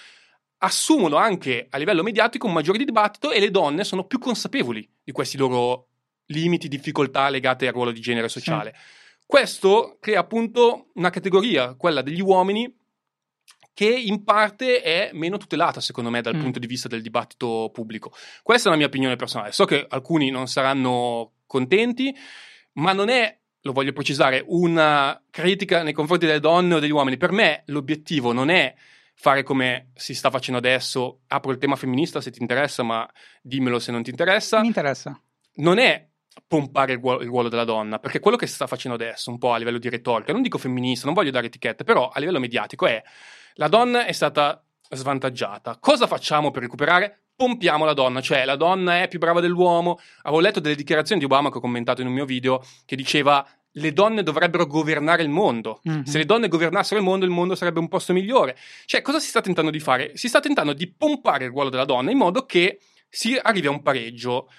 assumono anche a livello mediatico un maggiore dibattito e le donne sono più consapevoli di questi loro limiti, difficoltà legate al ruolo di genere sociale. Sì. Questo crea appunto una categoria, quella degli uomini, che in parte è meno tutelata, secondo me, dal mm. punto di vista del dibattito pubblico. Questa è la mia opinione personale. So che alcuni non saranno contenti, ma non è, lo voglio precisare, una critica nei confronti delle donne o degli uomini. Per me l'obiettivo non è fare come si sta facendo adesso. Apro il tema femminista se ti interessa, ma dimmelo se non ti interessa. Mi interessa. Non è pompare il ruolo, il ruolo, della donna, perché quello che si sta facendo adesso, un po' a livello di retorica, non dico femminista, non voglio dare etichette, però a livello mediatico è la donna è stata svantaggiata. Cosa facciamo per recuperare? Pompiamo la donna, cioè la donna è più brava dell'uomo. Avevo letto delle dichiarazioni di Obama che ho commentato in un mio video che diceva le donne dovrebbero governare il mondo. Mm-hmm. Se le donne governassero il mondo, il mondo sarebbe un posto migliore. Cioè, cosa si sta tentando di fare? Si sta tentando di pompare il ruolo della donna in modo che si arrivi a un pareggio.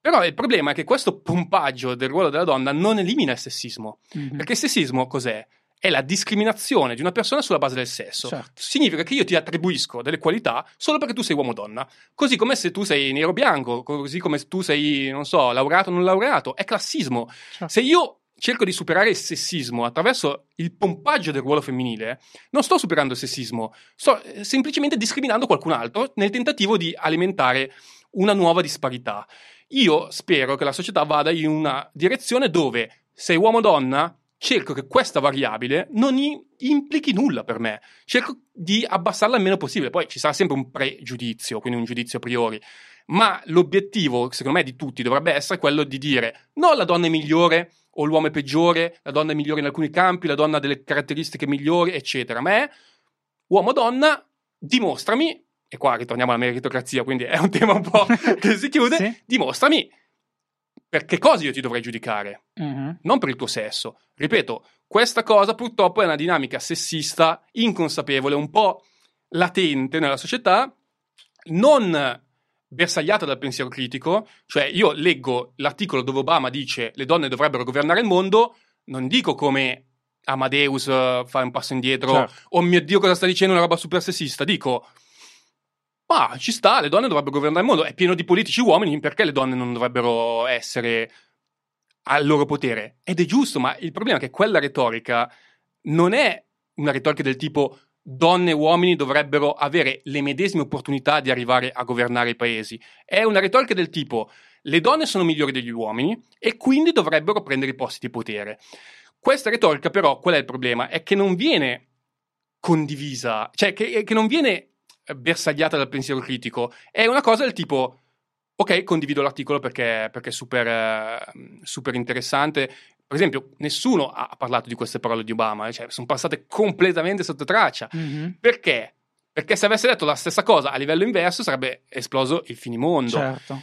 Però il problema è che questo pompaggio del ruolo della donna non elimina il sessismo. Mm-hmm. Perché il sessismo cos'è? È la discriminazione di una persona sulla base del sesso. Certo. Significa che io ti attribuisco delle qualità solo perché tu sei uomo o donna. Così come se tu sei nero o bianco, così come se tu sei, non so, laureato o non laureato. È classismo. Certo. Se io cerco di superare il sessismo attraverso il pompaggio del ruolo femminile, non sto superando il sessismo, sto eh, semplicemente discriminando qualcun altro nel tentativo di alimentare una nuova disparità. Io spero che la società vada in una direzione dove sei uomo o donna, cerco che questa variabile non implichi nulla per me. Cerco di abbassarla il meno possibile. Poi ci sarà sempre un pregiudizio, quindi un giudizio a priori. Ma l'obiettivo, secondo me, di tutti dovrebbe essere quello di dire: no, la donna è migliore, o l'uomo è peggiore, la donna è migliore in alcuni campi, la donna ha delle caratteristiche migliori, eccetera. Ma è uomo-donna, dimostrami, e qua ritorniamo alla meritocrazia, quindi è un tema un po' <laughs> che si chiude, sì. dimostrami per che cosa io ti dovrei giudicare, uh-huh. non per il tuo sesso. Ripeto, questa cosa purtroppo è una dinamica sessista, inconsapevole, un po' latente nella società, non bersagliata dal pensiero critico, cioè io leggo l'articolo dove Obama dice le donne dovrebbero governare il mondo, non dico come Amadeus uh, fa un passo indietro, certo. oh mio Dio cosa sta dicendo una roba super sessista, dico ma ci sta, le donne dovrebbero governare il mondo, è pieno di politici uomini, perché le donne non dovrebbero essere al loro potere? Ed è giusto, ma il problema è che quella retorica non è una retorica del tipo donne e uomini dovrebbero avere le medesime opportunità di arrivare a governare i paesi. È una retorica del tipo le donne sono migliori degli uomini e quindi dovrebbero prendere i posti di potere. Questa retorica però, qual è il problema? È che non viene condivisa, cioè che, che non viene bersagliata dal pensiero critico, è una cosa del tipo ok, condivido l'articolo perché, perché è super, uh, super, interessante, per esempio, nessuno ha parlato di queste parole di Obama, cioè sono passate completamente sotto traccia. Mm-hmm. Perché? Perché se avesse detto la stessa cosa a livello inverso sarebbe esploso il finimondo. Certo.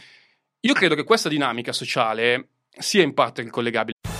Io credo che questa dinamica sociale sia in parte ricollegabile.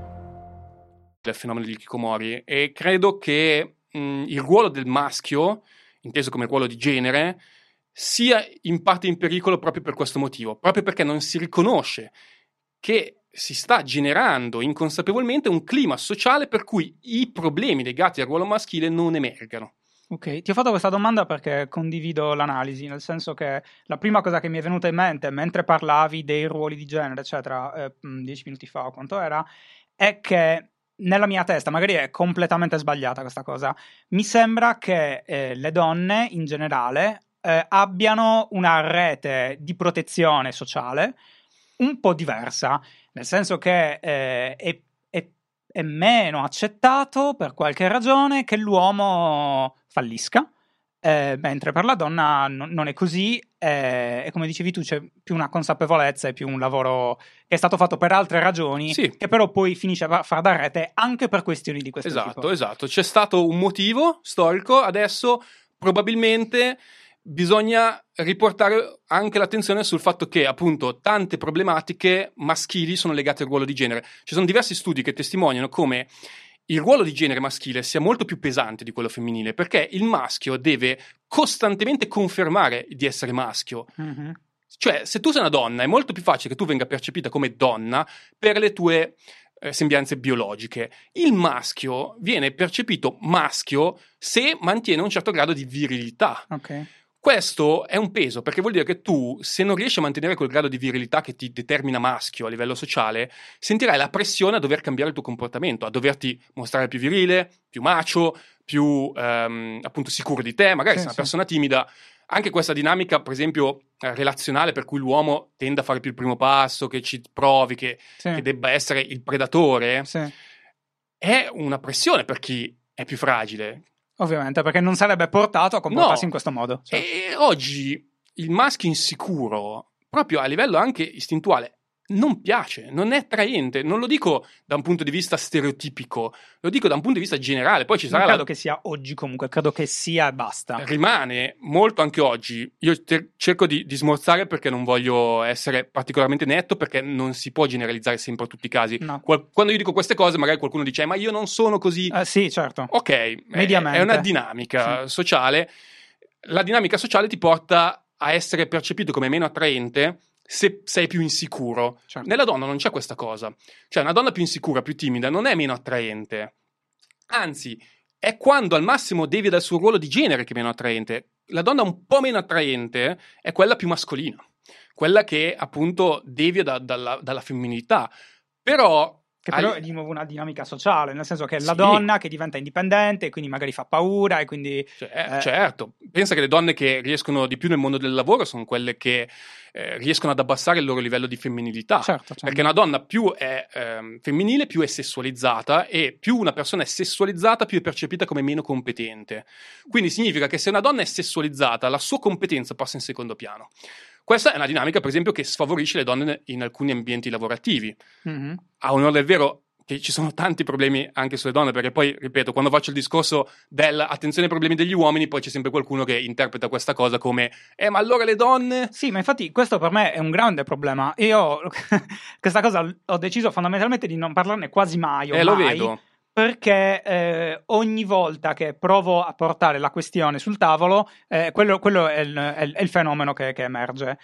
del fenomeno di Kikomori e credo che mh, il ruolo del maschio, inteso come ruolo di genere, sia in parte in pericolo proprio per questo motivo, proprio perché non si riconosce che si sta generando inconsapevolmente un clima sociale per cui i problemi legati al ruolo maschile non emergano. Ok, ti ho fatto questa domanda perché condivido l'analisi, nel senso che la prima cosa che mi è venuta in mente mentre parlavi dei ruoli di genere, eccetera, eh, dieci minuti fa o quanto era, è che nella mia testa, magari è completamente sbagliata questa cosa, mi sembra che eh, le donne in generale eh, abbiano una rete di protezione sociale un po' diversa, nel senso che eh, è, è, è meno accettato per qualche ragione che l'uomo fallisca eh, mentre per la donna no, non è così eh, e come dicevi tu c'è più una consapevolezza e più un lavoro che è stato fatto per altre ragioni sì. che però poi finisce a far da rete anche per questioni di questo esatto, tipo. Esatto, c'è stato un motivo storico, adesso probabilmente bisogna riportare anche l'attenzione sul fatto che appunto tante problematiche maschili sono legate al ruolo di genere. Ci sono diversi studi che testimoniano come il ruolo di genere maschile sia molto più pesante di quello femminile, perché il maschio deve costantemente confermare di essere maschio. Mhm. Cioè, se tu sei una donna, è molto più facile che tu venga percepita come donna per le tue eh, sembianze biologiche. Il maschio viene percepito maschio se mantiene un certo grado di virilità. Ok. Questo è un peso perché vuol dire che tu, se non riesci a mantenere quel grado di virilità che ti determina maschio a livello sociale, sentirai la pressione a dover cambiare il tuo comportamento, a doverti mostrare più virile, più macio, più ehm, appunto sicuro di te. Magari Sì, sei una sì. persona timida. Anche questa dinamica, per esempio, eh, relazionale, per cui l'uomo tende a fare più il primo passo, che ci provi, che, Sì. che debba essere il predatore, è una pressione per chi è più fragile. Ovviamente, perché non sarebbe portato a comportarsi No. in questo modo. Cioè, E oggi il maschio insicuro, proprio a livello anche istintuale, non piace, non è attraente. Non lo dico da un punto di vista stereotipico, lo dico da un punto di vista generale. Poi ci non sarà credo la- che sia oggi comunque, credo che sia e basta. rimane molto anche oggi. Io te- cerco di, di smorzare perché non voglio essere particolarmente netto, perché non si può generalizzare sempre a tutti i casi. No. Qual- quando io dico queste cose, magari qualcuno dice: "Eh, Ma io non sono così. Eh, sì, certo. Ok, è- Mediamente. è una dinamica sociale. La dinamica sociale ti porta a essere percepito come meno attraente se sei più insicuro. Certo. Nella donna non c'è questa cosa. Cioè, una donna più insicura, più timida, non è meno attraente. Anzi, è quando al massimo devi dal suo ruolo di genere che è meno attraente. La donna un po' meno attraente è quella più mascolina, quella che appunto devia da- dalla, dalla femminilità. Però. Che però al- è di nuovo una dinamica sociale, nel senso che è la Sì. donna che diventa indipendente e quindi magari fa paura e quindi... Cioè, eh, Eh. Certo, pensa che le donne che riescono di più nel mondo del lavoro sono quelle che eh, riescono ad abbassare il loro livello di femminilità. Certo, certo. Perché una donna più è ehm, femminile, più è sessualizzata e più una persona è sessualizzata, più è percepita come meno competente. Quindi significa che se una donna è sessualizzata, la sua competenza passa in secondo piano. Questa è una dinamica, per esempio, che sfavorisce le donne in alcuni ambienti lavorativi Mhm. a onore del vero che ci sono tanti problemi anche sulle donne, perché poi, ripeto, quando faccio il discorso dell'attenzione ai problemi degli uomini, poi c'è sempre qualcuno che interpreta questa cosa come eh, ma allora le donne... Sì, ma infatti questo per me è un grande problema. Io <laughs> questa cosa ho deciso fondamentalmente di non parlarne quasi mai. Eh, lo ormai, vedo. Perché eh, ogni volta che provo a portare la questione sul tavolo, eh, quello, quello è, il, è il- è il fenomeno che, che emerge.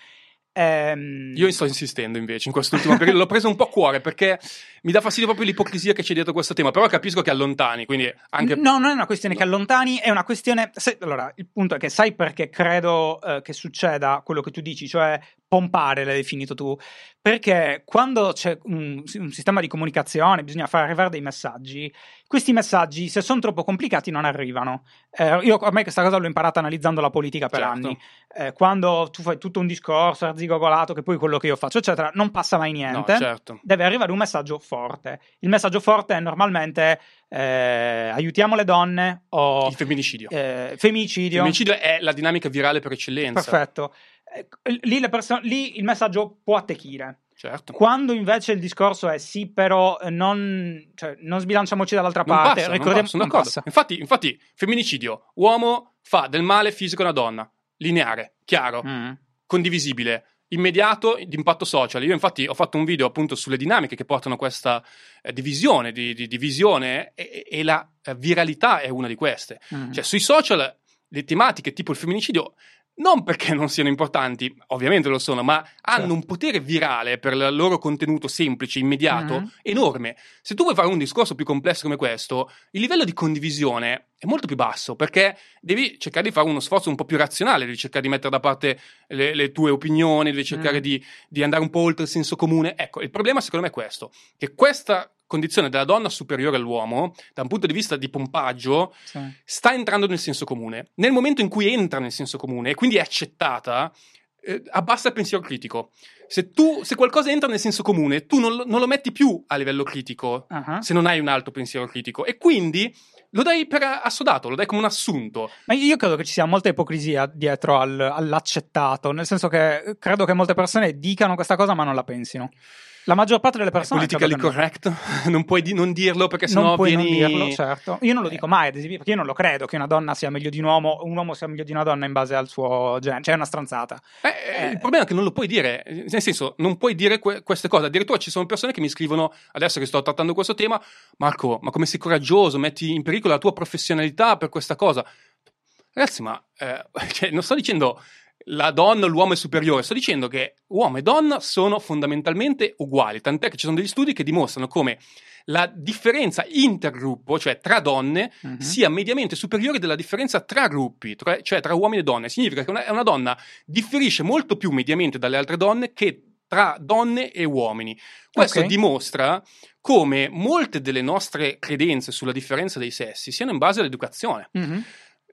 Ehm, Io sto insistendo invece in quest'ultimo periodo, l'ho preso un po' a cuore perché mi dà fastidio proprio l'ipocrisia che c'è dietro questo tema, però capisco che allontani, quindi anche... No, non è una questione che allontani, è una questione. se- allora, il punto è che sai perché credo eh, che succeda quello che tu dici, cioè pompare, l'hai definito tu. Perché quando c'è un, un sistema di comunicazione, bisogna far arrivare dei messaggi. Questi messaggi, se sono troppo complicati, non arrivano. Eh, io ormai questa cosa l'ho imparata analizzando la politica per Certo. anni. Eh, quando tu fai tutto un discorso arzigogolato, che poi è quello che io faccio, eccetera, non passa mai No, niente certo. deve arrivare un messaggio forte. Il messaggio forte è normalmente eh, aiutiamo le donne o Il femminicidio. eh, Il femminicidio. femminicidio è la dinamica virale per eccellenza. Perfetto. Eh, Lì, le perso- lì il messaggio può attecchire. Certo. Quando invece il discorso è sì, però eh, non, cioè, non sbilanciamoci dall'altra Non parte, passa, non ricordiamo passa, non passa. Infatti, infatti, femminicidio, uomo fa del male fisico a una donna, lineare, chiaro, Mm. condivisibile, immediato, di impatto social. Io infatti ho fatto un video appunto sulle dinamiche che portano a questa eh, divisione, di, di- divisione e, e la eh, viralità è una di queste. Mm. Cioè sui social le tematiche tipo il femminicidio non perché non siano importanti, ovviamente lo sono, ma hanno Certo. un potere virale per il loro contenuto semplice, immediato, Mhm. enorme. Se tu vuoi fare un discorso più complesso come questo, il livello di condivisione è molto più basso perché devi cercare di fare uno sforzo un po' più razionale, devi cercare di mettere da parte le, le tue opinioni, devi cercare Mm. di, di andare un po' oltre il senso comune. Ecco, il problema secondo me è questo, che questa condizione della donna superiore all'uomo, da un punto di vista di pompaggio, Sì. sta entrando nel senso comune. Nel momento in cui entra nel senso comune e quindi è accettata, eh, abbassa il pensiero critico. Se, tu, se qualcosa entra nel senso comune, tu non, lo- non lo metti più a livello critico Ah. se non hai un alto pensiero critico e quindi lo dai per assodato, lo dai come un assunto. Ma io credo che ci sia molta ipocrisia dietro al- all'accettato, nel senso che credo che molte persone dicano questa cosa ma non la pensino. La maggior parte delle persone... politically che no. correct, <laughs> non puoi di- non dirlo perché non sennò puoi vieni... non dirlo, certo. Io non lo dico mai, ad esempio, perché io non lo credo che una donna sia meglio di un uomo, un uomo sia meglio di una donna in base al suo genere. Cioè, è una stronzata. Eh, eh, il problema è che non lo puoi dire, nel senso, non puoi dire que- queste cose. Addirittura ci sono persone che mi scrivono, adesso che sto trattando questo tema, Marco, ma come sei coraggioso, metti in pericolo la tua professionalità per questa cosa. Ragazzi, ma eh, <laughs> cioè, non sto dicendo la donna o l'uomo è superiore, sto dicendo che uomo e donna sono fondamentalmente uguali, tant'è che ci sono degli studi che dimostrano come la differenza intergruppo, cioè tra donne, Mhm. sia mediamente superiore della differenza tra gruppi, tra- cioè tra uomini e donne. Significa che una, una donna differisce molto più mediamente dalle altre donne che tra donne e uomini. Questo Ok. dimostra come molte delle nostre credenze sulla differenza dei sessi siano in base all'educazione. Mhm.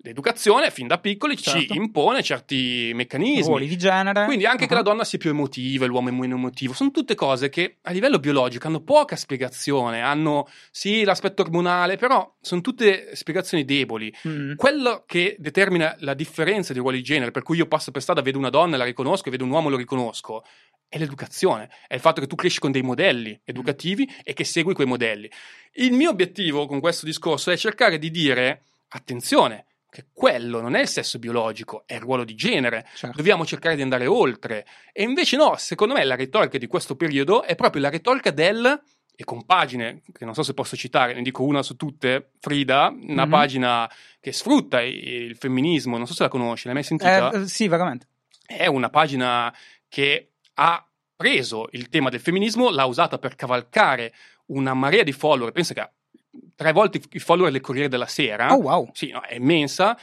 L'educazione, fin da piccoli, ci Certo. impone certi meccanismi. Ruoli di genere. Quindi anche che Mhm. la donna sia più emotiva, e l'uomo è meno emotivo, sono tutte cose che a livello biologico hanno poca spiegazione, hanno sì l'aspetto ormonale, però sono tutte spiegazioni deboli. Mm. Quello che determina la differenza di ruoli di genere, per cui io passo per strada, vedo una donna e la riconosco, e vedo un uomo e lo riconosco, è l'educazione, è il fatto che tu cresci con dei modelli educativi e che segui quei modelli. Il mio obiettivo con questo discorso è cercare di dire, attenzione, che quello non è il sesso biologico, è il ruolo di genere, Certo. dobbiamo cercare di andare oltre. E invece no, secondo me la retorica di questo periodo è proprio la retorica del e con pagine che non so se posso citare, ne dico una su tutte, Frida, una Mhm. pagina che sfrutta il femminismo, non so se la conosci, l'hai mai sentita? Eh, eh, sì, vagamente. È una pagina che ha preso il tema del femminismo, l'ha usata per cavalcare una marea di follower, pensa che tre volte i follower del Corriere della Sera, Oh, wow. sì, no, è immensa.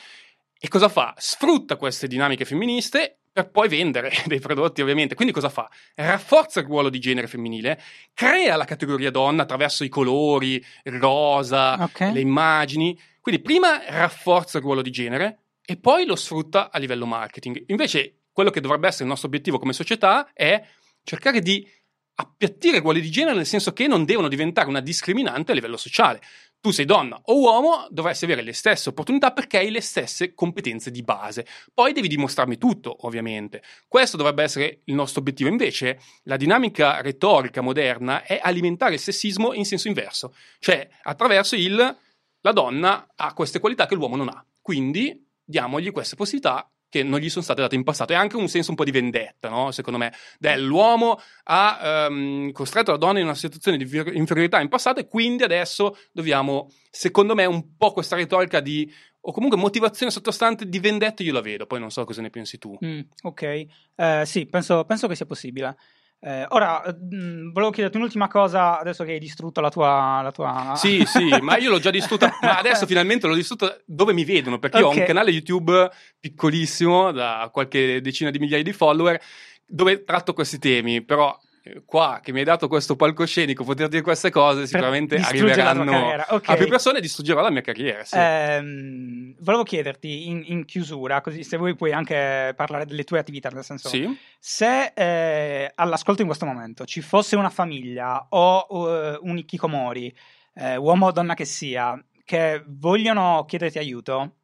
E cosa fa? Sfrutta queste dinamiche femministe per poi vendere <laughs> dei prodotti, ovviamente. Quindi cosa fa? Rafforza il ruolo di genere femminile, crea la categoria donna attraverso i colori, il rosa, Ok. le immagini. Quindi prima rafforza il ruolo di genere e poi lo sfrutta a livello marketing. Invece quello che dovrebbe essere il nostro obiettivo come società è cercare di appiattire i ruoli di genere nel senso che non devono diventare una discriminante a livello sociale. Tu sei donna o uomo, dovresti avere le stesse opportunità perché hai le stesse competenze di base. Poi devi dimostrarmi tutto, ovviamente. Questo dovrebbe essere il nostro obiettivo. Invece, la dinamica retorica moderna è alimentare il sessismo in senso inverso, cioè attraverso il la donna ha queste qualità che l'uomo non ha. Quindi diamogli queste possibilità che non gli sono state date in passato. È anche un senso un po' di vendetta, no? secondo me. Dell'uomo ha ehm, costretto la donna in una situazione di inferiorità in passato e quindi adesso dobbiamo, secondo me, un po' questa retorica di o comunque motivazione sottostante di vendetta io la vedo, poi non so cosa ne pensi tu. Mm, ok, Eh, sì, penso, penso che sia possibile. Eh, ora, mm, volevo chiederti un'ultima cosa, adesso che hai distrutto la tua... La tua... Sì, sì, <laughs> ma io l'ho già distrutta, ma adesso finalmente l'ho distrutta dove mi vedono, perché io ho un canale YouTube piccolissimo, da qualche decina di migliaia di follower, dove tratto questi temi, però eh, qua che mi hai dato questo palcoscenico, poter dire queste cose, sicuramente arriveranno carriera, ok. a più persone e distruggerò la mia carriera. Sì. Ehm, volevo chiederti in, in chiusura, così se vuoi puoi anche parlare delle tue attività, nel senso, Sì? se eh, all'ascolto in questo momento ci fosse una famiglia o eh, un Ikikomori, eh, uomo o donna che sia, che vogliono chiederti aiuto,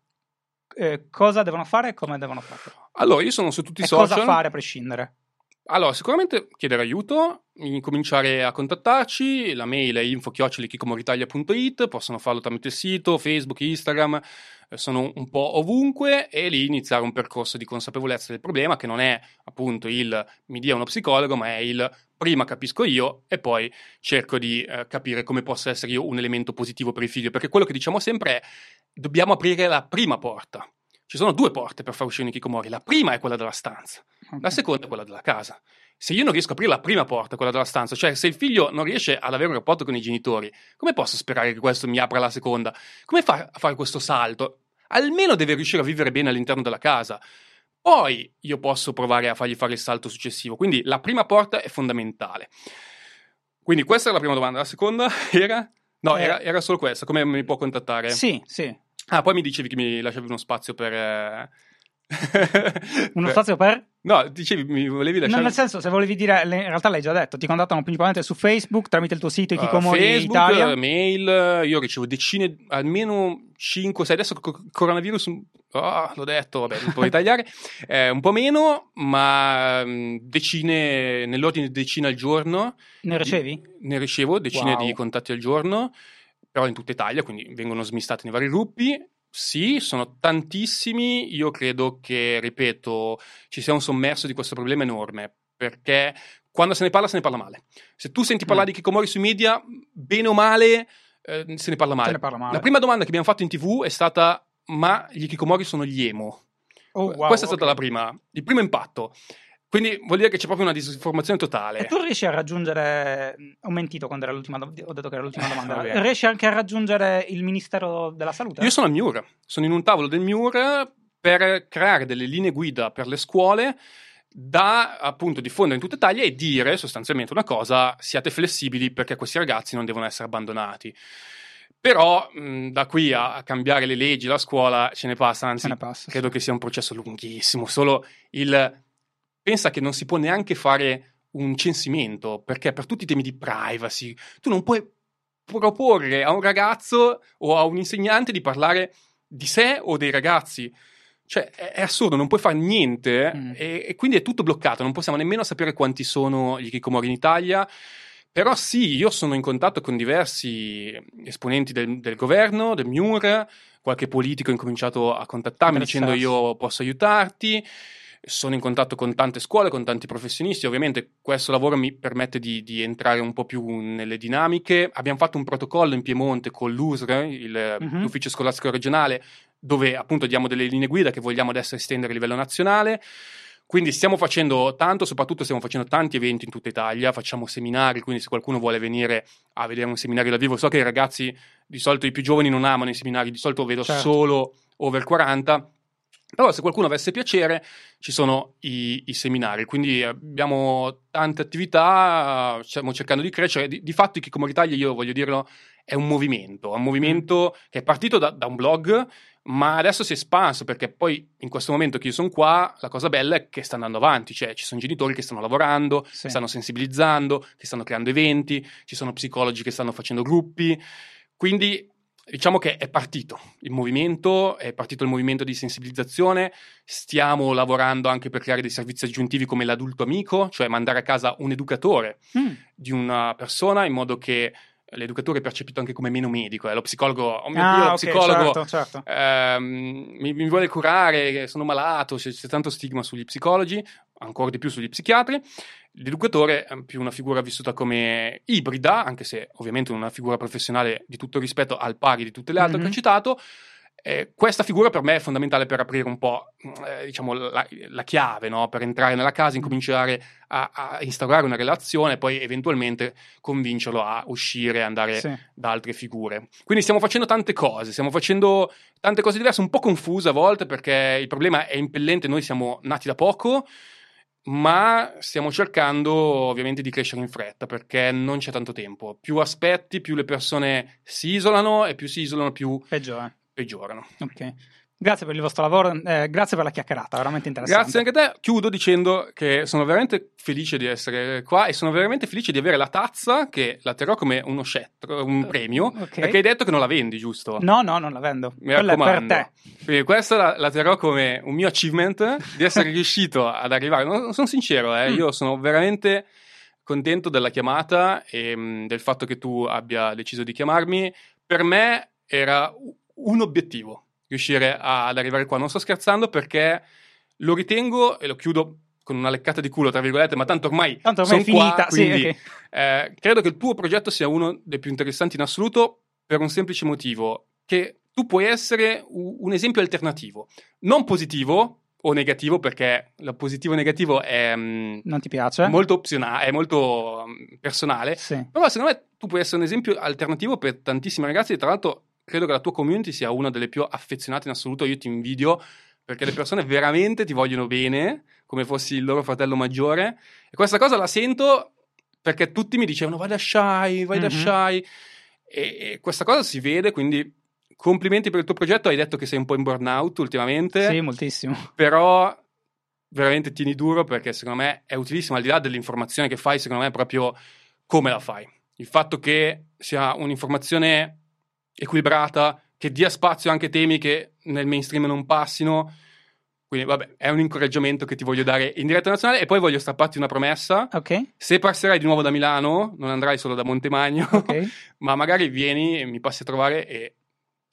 eh, cosa devono fare e come devono farlo? Allora, io sono su tutti i E social. cosa fare a prescindere? Allora, sicuramente chiedere aiuto, incominciare a contattarci, la mail è info-kikomoritalia.it, possono farlo tramite il sito, Facebook, Instagram, eh, sono un po' ovunque e lì iniziare un percorso di consapevolezza del problema che non è appunto il mi dia uno psicologo, ma è il prima capisco io e poi cerco di eh, capire come possa essere io un elemento positivo per il figlio, perché quello che diciamo sempre è dobbiamo aprire la prima porta. Ci sono due porte per far uscire un Ikikomori, la prima è quella della stanza. La seconda è quella della casa. Se io non riesco a aprire la prima porta, quella della stanza, cioè se il figlio non riesce ad avere un rapporto con i genitori, come posso sperare che questo mi apra la seconda? Come fa a fare questo salto? Almeno deve riuscire a vivere bene all'interno della casa. Poi io posso provare a fargli fare il salto successivo. Quindi la prima porta è fondamentale. Quindi questa è la prima domanda. La seconda <laughs> era? No, Eh. era, era solo questa. Come mi può contattare? Sì, sì. Ah, poi mi dicevi che mi lasciavi uno spazio per... eh, <laughs> Uno spazio per? No, dicevi, mi volevi No, lasciare... nel senso, se volevi dire, in realtà l'hai già detto, ti contattano principalmente su Facebook, tramite il tuo sito Uh, Ikikomori Facebook, Italia. mail, io ricevo decine, almeno 5, 6, adesso coronavirus uh, oh, l'ho detto, vabbè, non puoi <laughs> ritagliare, eh, un po' meno, ma mm, decine, nell'ordine di decine al giorno. Ne ricevi? Ne ricevo decine Wow. di contatti al giorno, però in tutta Italia, quindi vengono smistati nei vari gruppi. Sì, sono tantissimi. Io credo che, ripeto, ci sia un sommerso di questo problema enorme, perché quando se ne parla, se ne parla male. Se tu senti parlare Mm. di Kikomori sui media, bene o male, eh, se ne parla male. Ne parla male. La prima domanda che abbiamo fatto in tv è stata: ma gli Kikomori sono gli emo? Oh, wow, Questa è stata la prima, il primo impatto. Quindi vuol dire che c'è proprio una disinformazione totale. E tu riesci a raggiungere, ho mentito quando era l'ultima domanda, ho detto che era l'ultima domanda, vabbè. riesci anche a raggiungere il Ministero della Salute? Io sono al MIUR, sono in un tavolo del MIUR per creare delle linee guida per le scuole da appunto diffondere in tutta Italia e dire sostanzialmente una cosa, siate flessibili perché questi ragazzi non devono essere abbandonati. Però mh, da qui a, a cambiare le leggi, la scuola ce ne passa, anzi ne passa. credo che sia un processo lunghissimo, solo il pensa che non si può neanche fare un censimento, perché per tutti i temi di privacy tu non puoi proporre a un ragazzo o a un insegnante di parlare di sé o dei ragazzi. Cioè, è, è assurdo, non puoi fare niente Mm. e, e quindi è tutto bloccato, non possiamo nemmeno sapere quanti sono gli Kikomori in Italia. Però sì, io sono in contatto con diversi esponenti del, del governo, del MIUR, qualche politico ha incominciato a contattarmi dicendo io posso aiutarti, sono in contatto con tante scuole, con tanti professionisti, ovviamente questo lavoro mi permette di, di entrare un po' più nelle dinamiche. Abbiamo fatto un protocollo in Piemonte con l'USR, il- Mhm. l'ufficio scolastico regionale, dove appunto diamo delle linee guida che vogliamo adesso estendere a livello nazionale. Quindi stiamo facendo tanto, soprattutto stiamo facendo tanti eventi in tutta Italia, facciamo seminari, quindi se qualcuno vuole venire a vedere un seminario dal vivo, so che i ragazzi, di solito i più giovani non amano i seminari, di solito vedo Certo. solo over 40, però se qualcuno avesse piacere ci sono i, i seminari, quindi abbiamo tante attività, stiamo cercando di crescere, di, di fatto Kikomori Italia, io voglio dirlo, è un movimento, è un movimento che è partito da, da un blog, ma adesso si è espanso perché poi in questo momento che io sono qua, la cosa bella è che sta andando avanti, cioè ci sono genitori che stanno lavorando, Sì. stanno sensibilizzando, che stanno creando eventi, ci sono psicologi che stanno facendo gruppi, quindi diciamo che è partito il movimento, è partito il movimento di sensibilizzazione, stiamo lavorando anche per creare dei servizi aggiuntivi come l'adulto amico, cioè mandare a casa un educatore Mm. di una persona in modo che l'educatore è percepito anche come meno medico, eh. lo psicologo, oh mio Ah, Dio, lo ok, psicologo certo, certo. ehm, mi, mi vuole curare, sono malato, c'è, c'è tanto stigma sugli psicologi, ancora di più sugli psichiatri. L'educatore è più una figura vissuta come ibrida, anche se ovviamente una figura professionale di tutto rispetto al pari di tutte le altre Mhm. che ho citato. Eh, questa figura per me è fondamentale per aprire un po' eh, diciamo, la, la chiave, no? per entrare nella casa, incominciare a, a instaurare una relazione e poi eventualmente convincerlo a uscire e andare Sì. da altre figure. Quindi stiamo facendo tante cose, stiamo facendo tante cose diverse, un po' confuse a volte perché il problema è impellente, noi siamo nati da poco, ma stiamo cercando ovviamente di crescere in fretta perché non c'è tanto tempo. Più aspetti, più le persone si isolano e più si isolano, più Peggiore. peggiorano. Ok. Grazie per il vostro lavoro, eh, grazie per la chiacchierata, veramente interessante. Grazie anche a te. Chiudo dicendo che sono veramente felice di essere qua e sono veramente felice di avere la tazza che la terrò come uno scettro, un premio, ok. perché hai detto che non la vendi, giusto? No, no, non la vendo. Mi Quella è per raccomando. te. Quindi questa la, la terrò come un mio achievement di essere <laughs> riuscito ad arrivare. Non, sono sincero, eh, Mm. io sono veramente contento della chiamata e mh, del fatto che tu abbia deciso di chiamarmi. Per me era un obiettivo riuscire a- ad arrivare qua. Non sto scherzando perché lo ritengo e lo chiudo con una leccata di culo, tra virgolette, ma tanto ormai, Tanto ormai è son qua, finita, sì, quindi, ok. eh, credo che il tuo progetto sia uno dei più interessanti in assoluto per un semplice motivo, che tu puoi essere un esempio alternativo, non positivo o negativo, perché il positivo e negativo è mm, Non ti piace? molto opzionale, è molto mm, personale, Sì. però secondo me tu puoi essere un esempio alternativo per tantissimi ragazzi e tra l'altro credo che la tua community sia una delle più affezionate in assoluto, io ti invidio perché le persone veramente ti vogliono bene, come fossi il loro fratello maggiore. E questa cosa la sento perché tutti mi dicevano vai da Shy, vai da Mhm. Shy e, e questa cosa si vede, quindi complimenti per il tuo progetto, hai detto che sei un po' in burnout ultimamente. Sì, moltissimo. però veramente tieni duro perché secondo me è utilissimo al di là dell'informazione che fai secondo me è proprio come la fai. Il fatto che sia un'informazione equilibrata che dia spazio anche a temi che nel mainstream non passino. Quindi, vabbè, è un incoraggiamento che ti voglio dare in diretta nazionale. E poi voglio strapparti una promessa. Ok. Se passerai di nuovo da Milano, non andrai solo da Montemagno, Ok. <laughs> ma magari vieni e mi passi a trovare e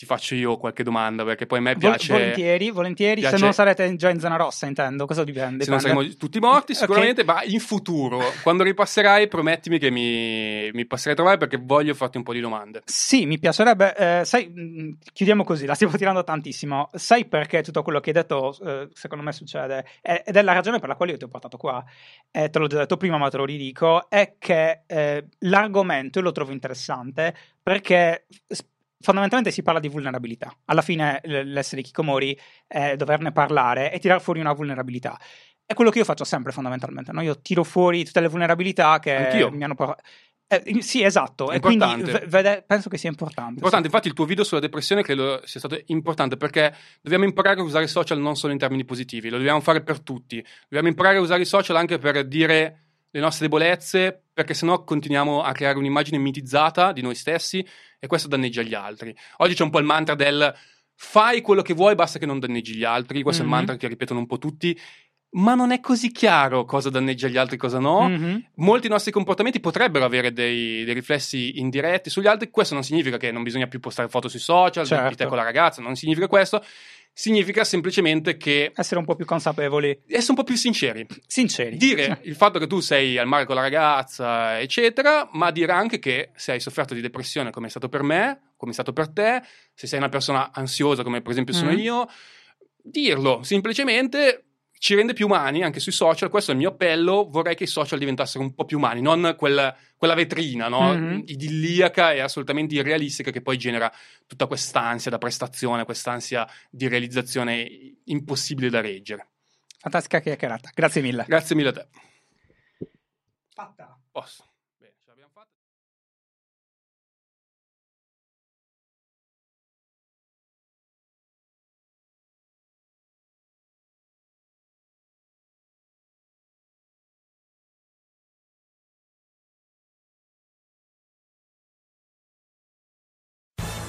ti faccio io qualche domanda, perché poi a me piace... volentieri, volentieri. piace- Se non sarete già in zona rossa, intendo. Cosa dipende? Se non saremo tutti morti sicuramente, ma in futuro, quando ripasserai, promettimi che mi, mi passerai a trovare perché voglio farti un po' di domande. Sì, mi piacerebbe. eh, sai, mh, chiudiamo così, la stiamo tirando tantissimo. Sai perché tutto quello che hai detto, eh, secondo me, succede? Eh, ed è la ragione per la quale io ti ho portato qua. Eh, te l'ho già detto prima, ma te lo ridico. È che eh, l'argomento io lo trovo interessante perché. s- Fondamentalmente si parla di vulnerabilità. Alla fine l'essere Kikomori è doverne parlare e tirar fuori una vulnerabilità. È quello che io faccio sempre fondamentalmente. no? Io tiro fuori tutte le vulnerabilità che Anch'io. mi hanno portato. Eh, sì, esatto. E quindi v- vede- penso che sia importante. Importante, infatti il tuo video sulla depressione credo sia stato importante perché dobbiamo imparare a usare i social non solo in termini positivi, lo dobbiamo fare per tutti. Dobbiamo imparare a usare i social anche per dire le nostre debolezze, perché sennò continuiamo a creare un'immagine mitizzata di noi stessi e questo danneggia gli altri. Oggi c'è un po' il mantra del fai quello che vuoi, basta che non danneggi gli altri. Questo è Mhm. il mantra che ripetono un po' tutti. Ma non è così chiaro cosa danneggia gli altri e cosa no. Mhm. Molti nostri comportamenti potrebbero avere dei, dei riflessi indiretti sugli altri. Questo non significa che non bisogna più postare foto sui social di- di te Certo. con la ragazza, non significa questo. Significa semplicemente che Essere un po' più consapevoli, essere un po' più sinceri. sinceri. Dire il fatto che tu sei al mare con la ragazza, eccetera, ma dire anche che se hai sofferto di depressione come è stato per me, come è stato per te, se sei una persona ansiosa come per esempio sono Mhm. io, dirlo semplicemente ci rende più umani anche sui social. Questo è il mio appello. Vorrei che i social diventassero un po' più umani, non quel- quella vetrina no? Mhm. idilliaca e assolutamente irrealistica che poi genera tutta quest'ansia da prestazione, quest'ansia di realizzazione impossibile da reggere. Fantastica chiacchierata. Grazie mille. Grazie mille a te. Fatta. Posso.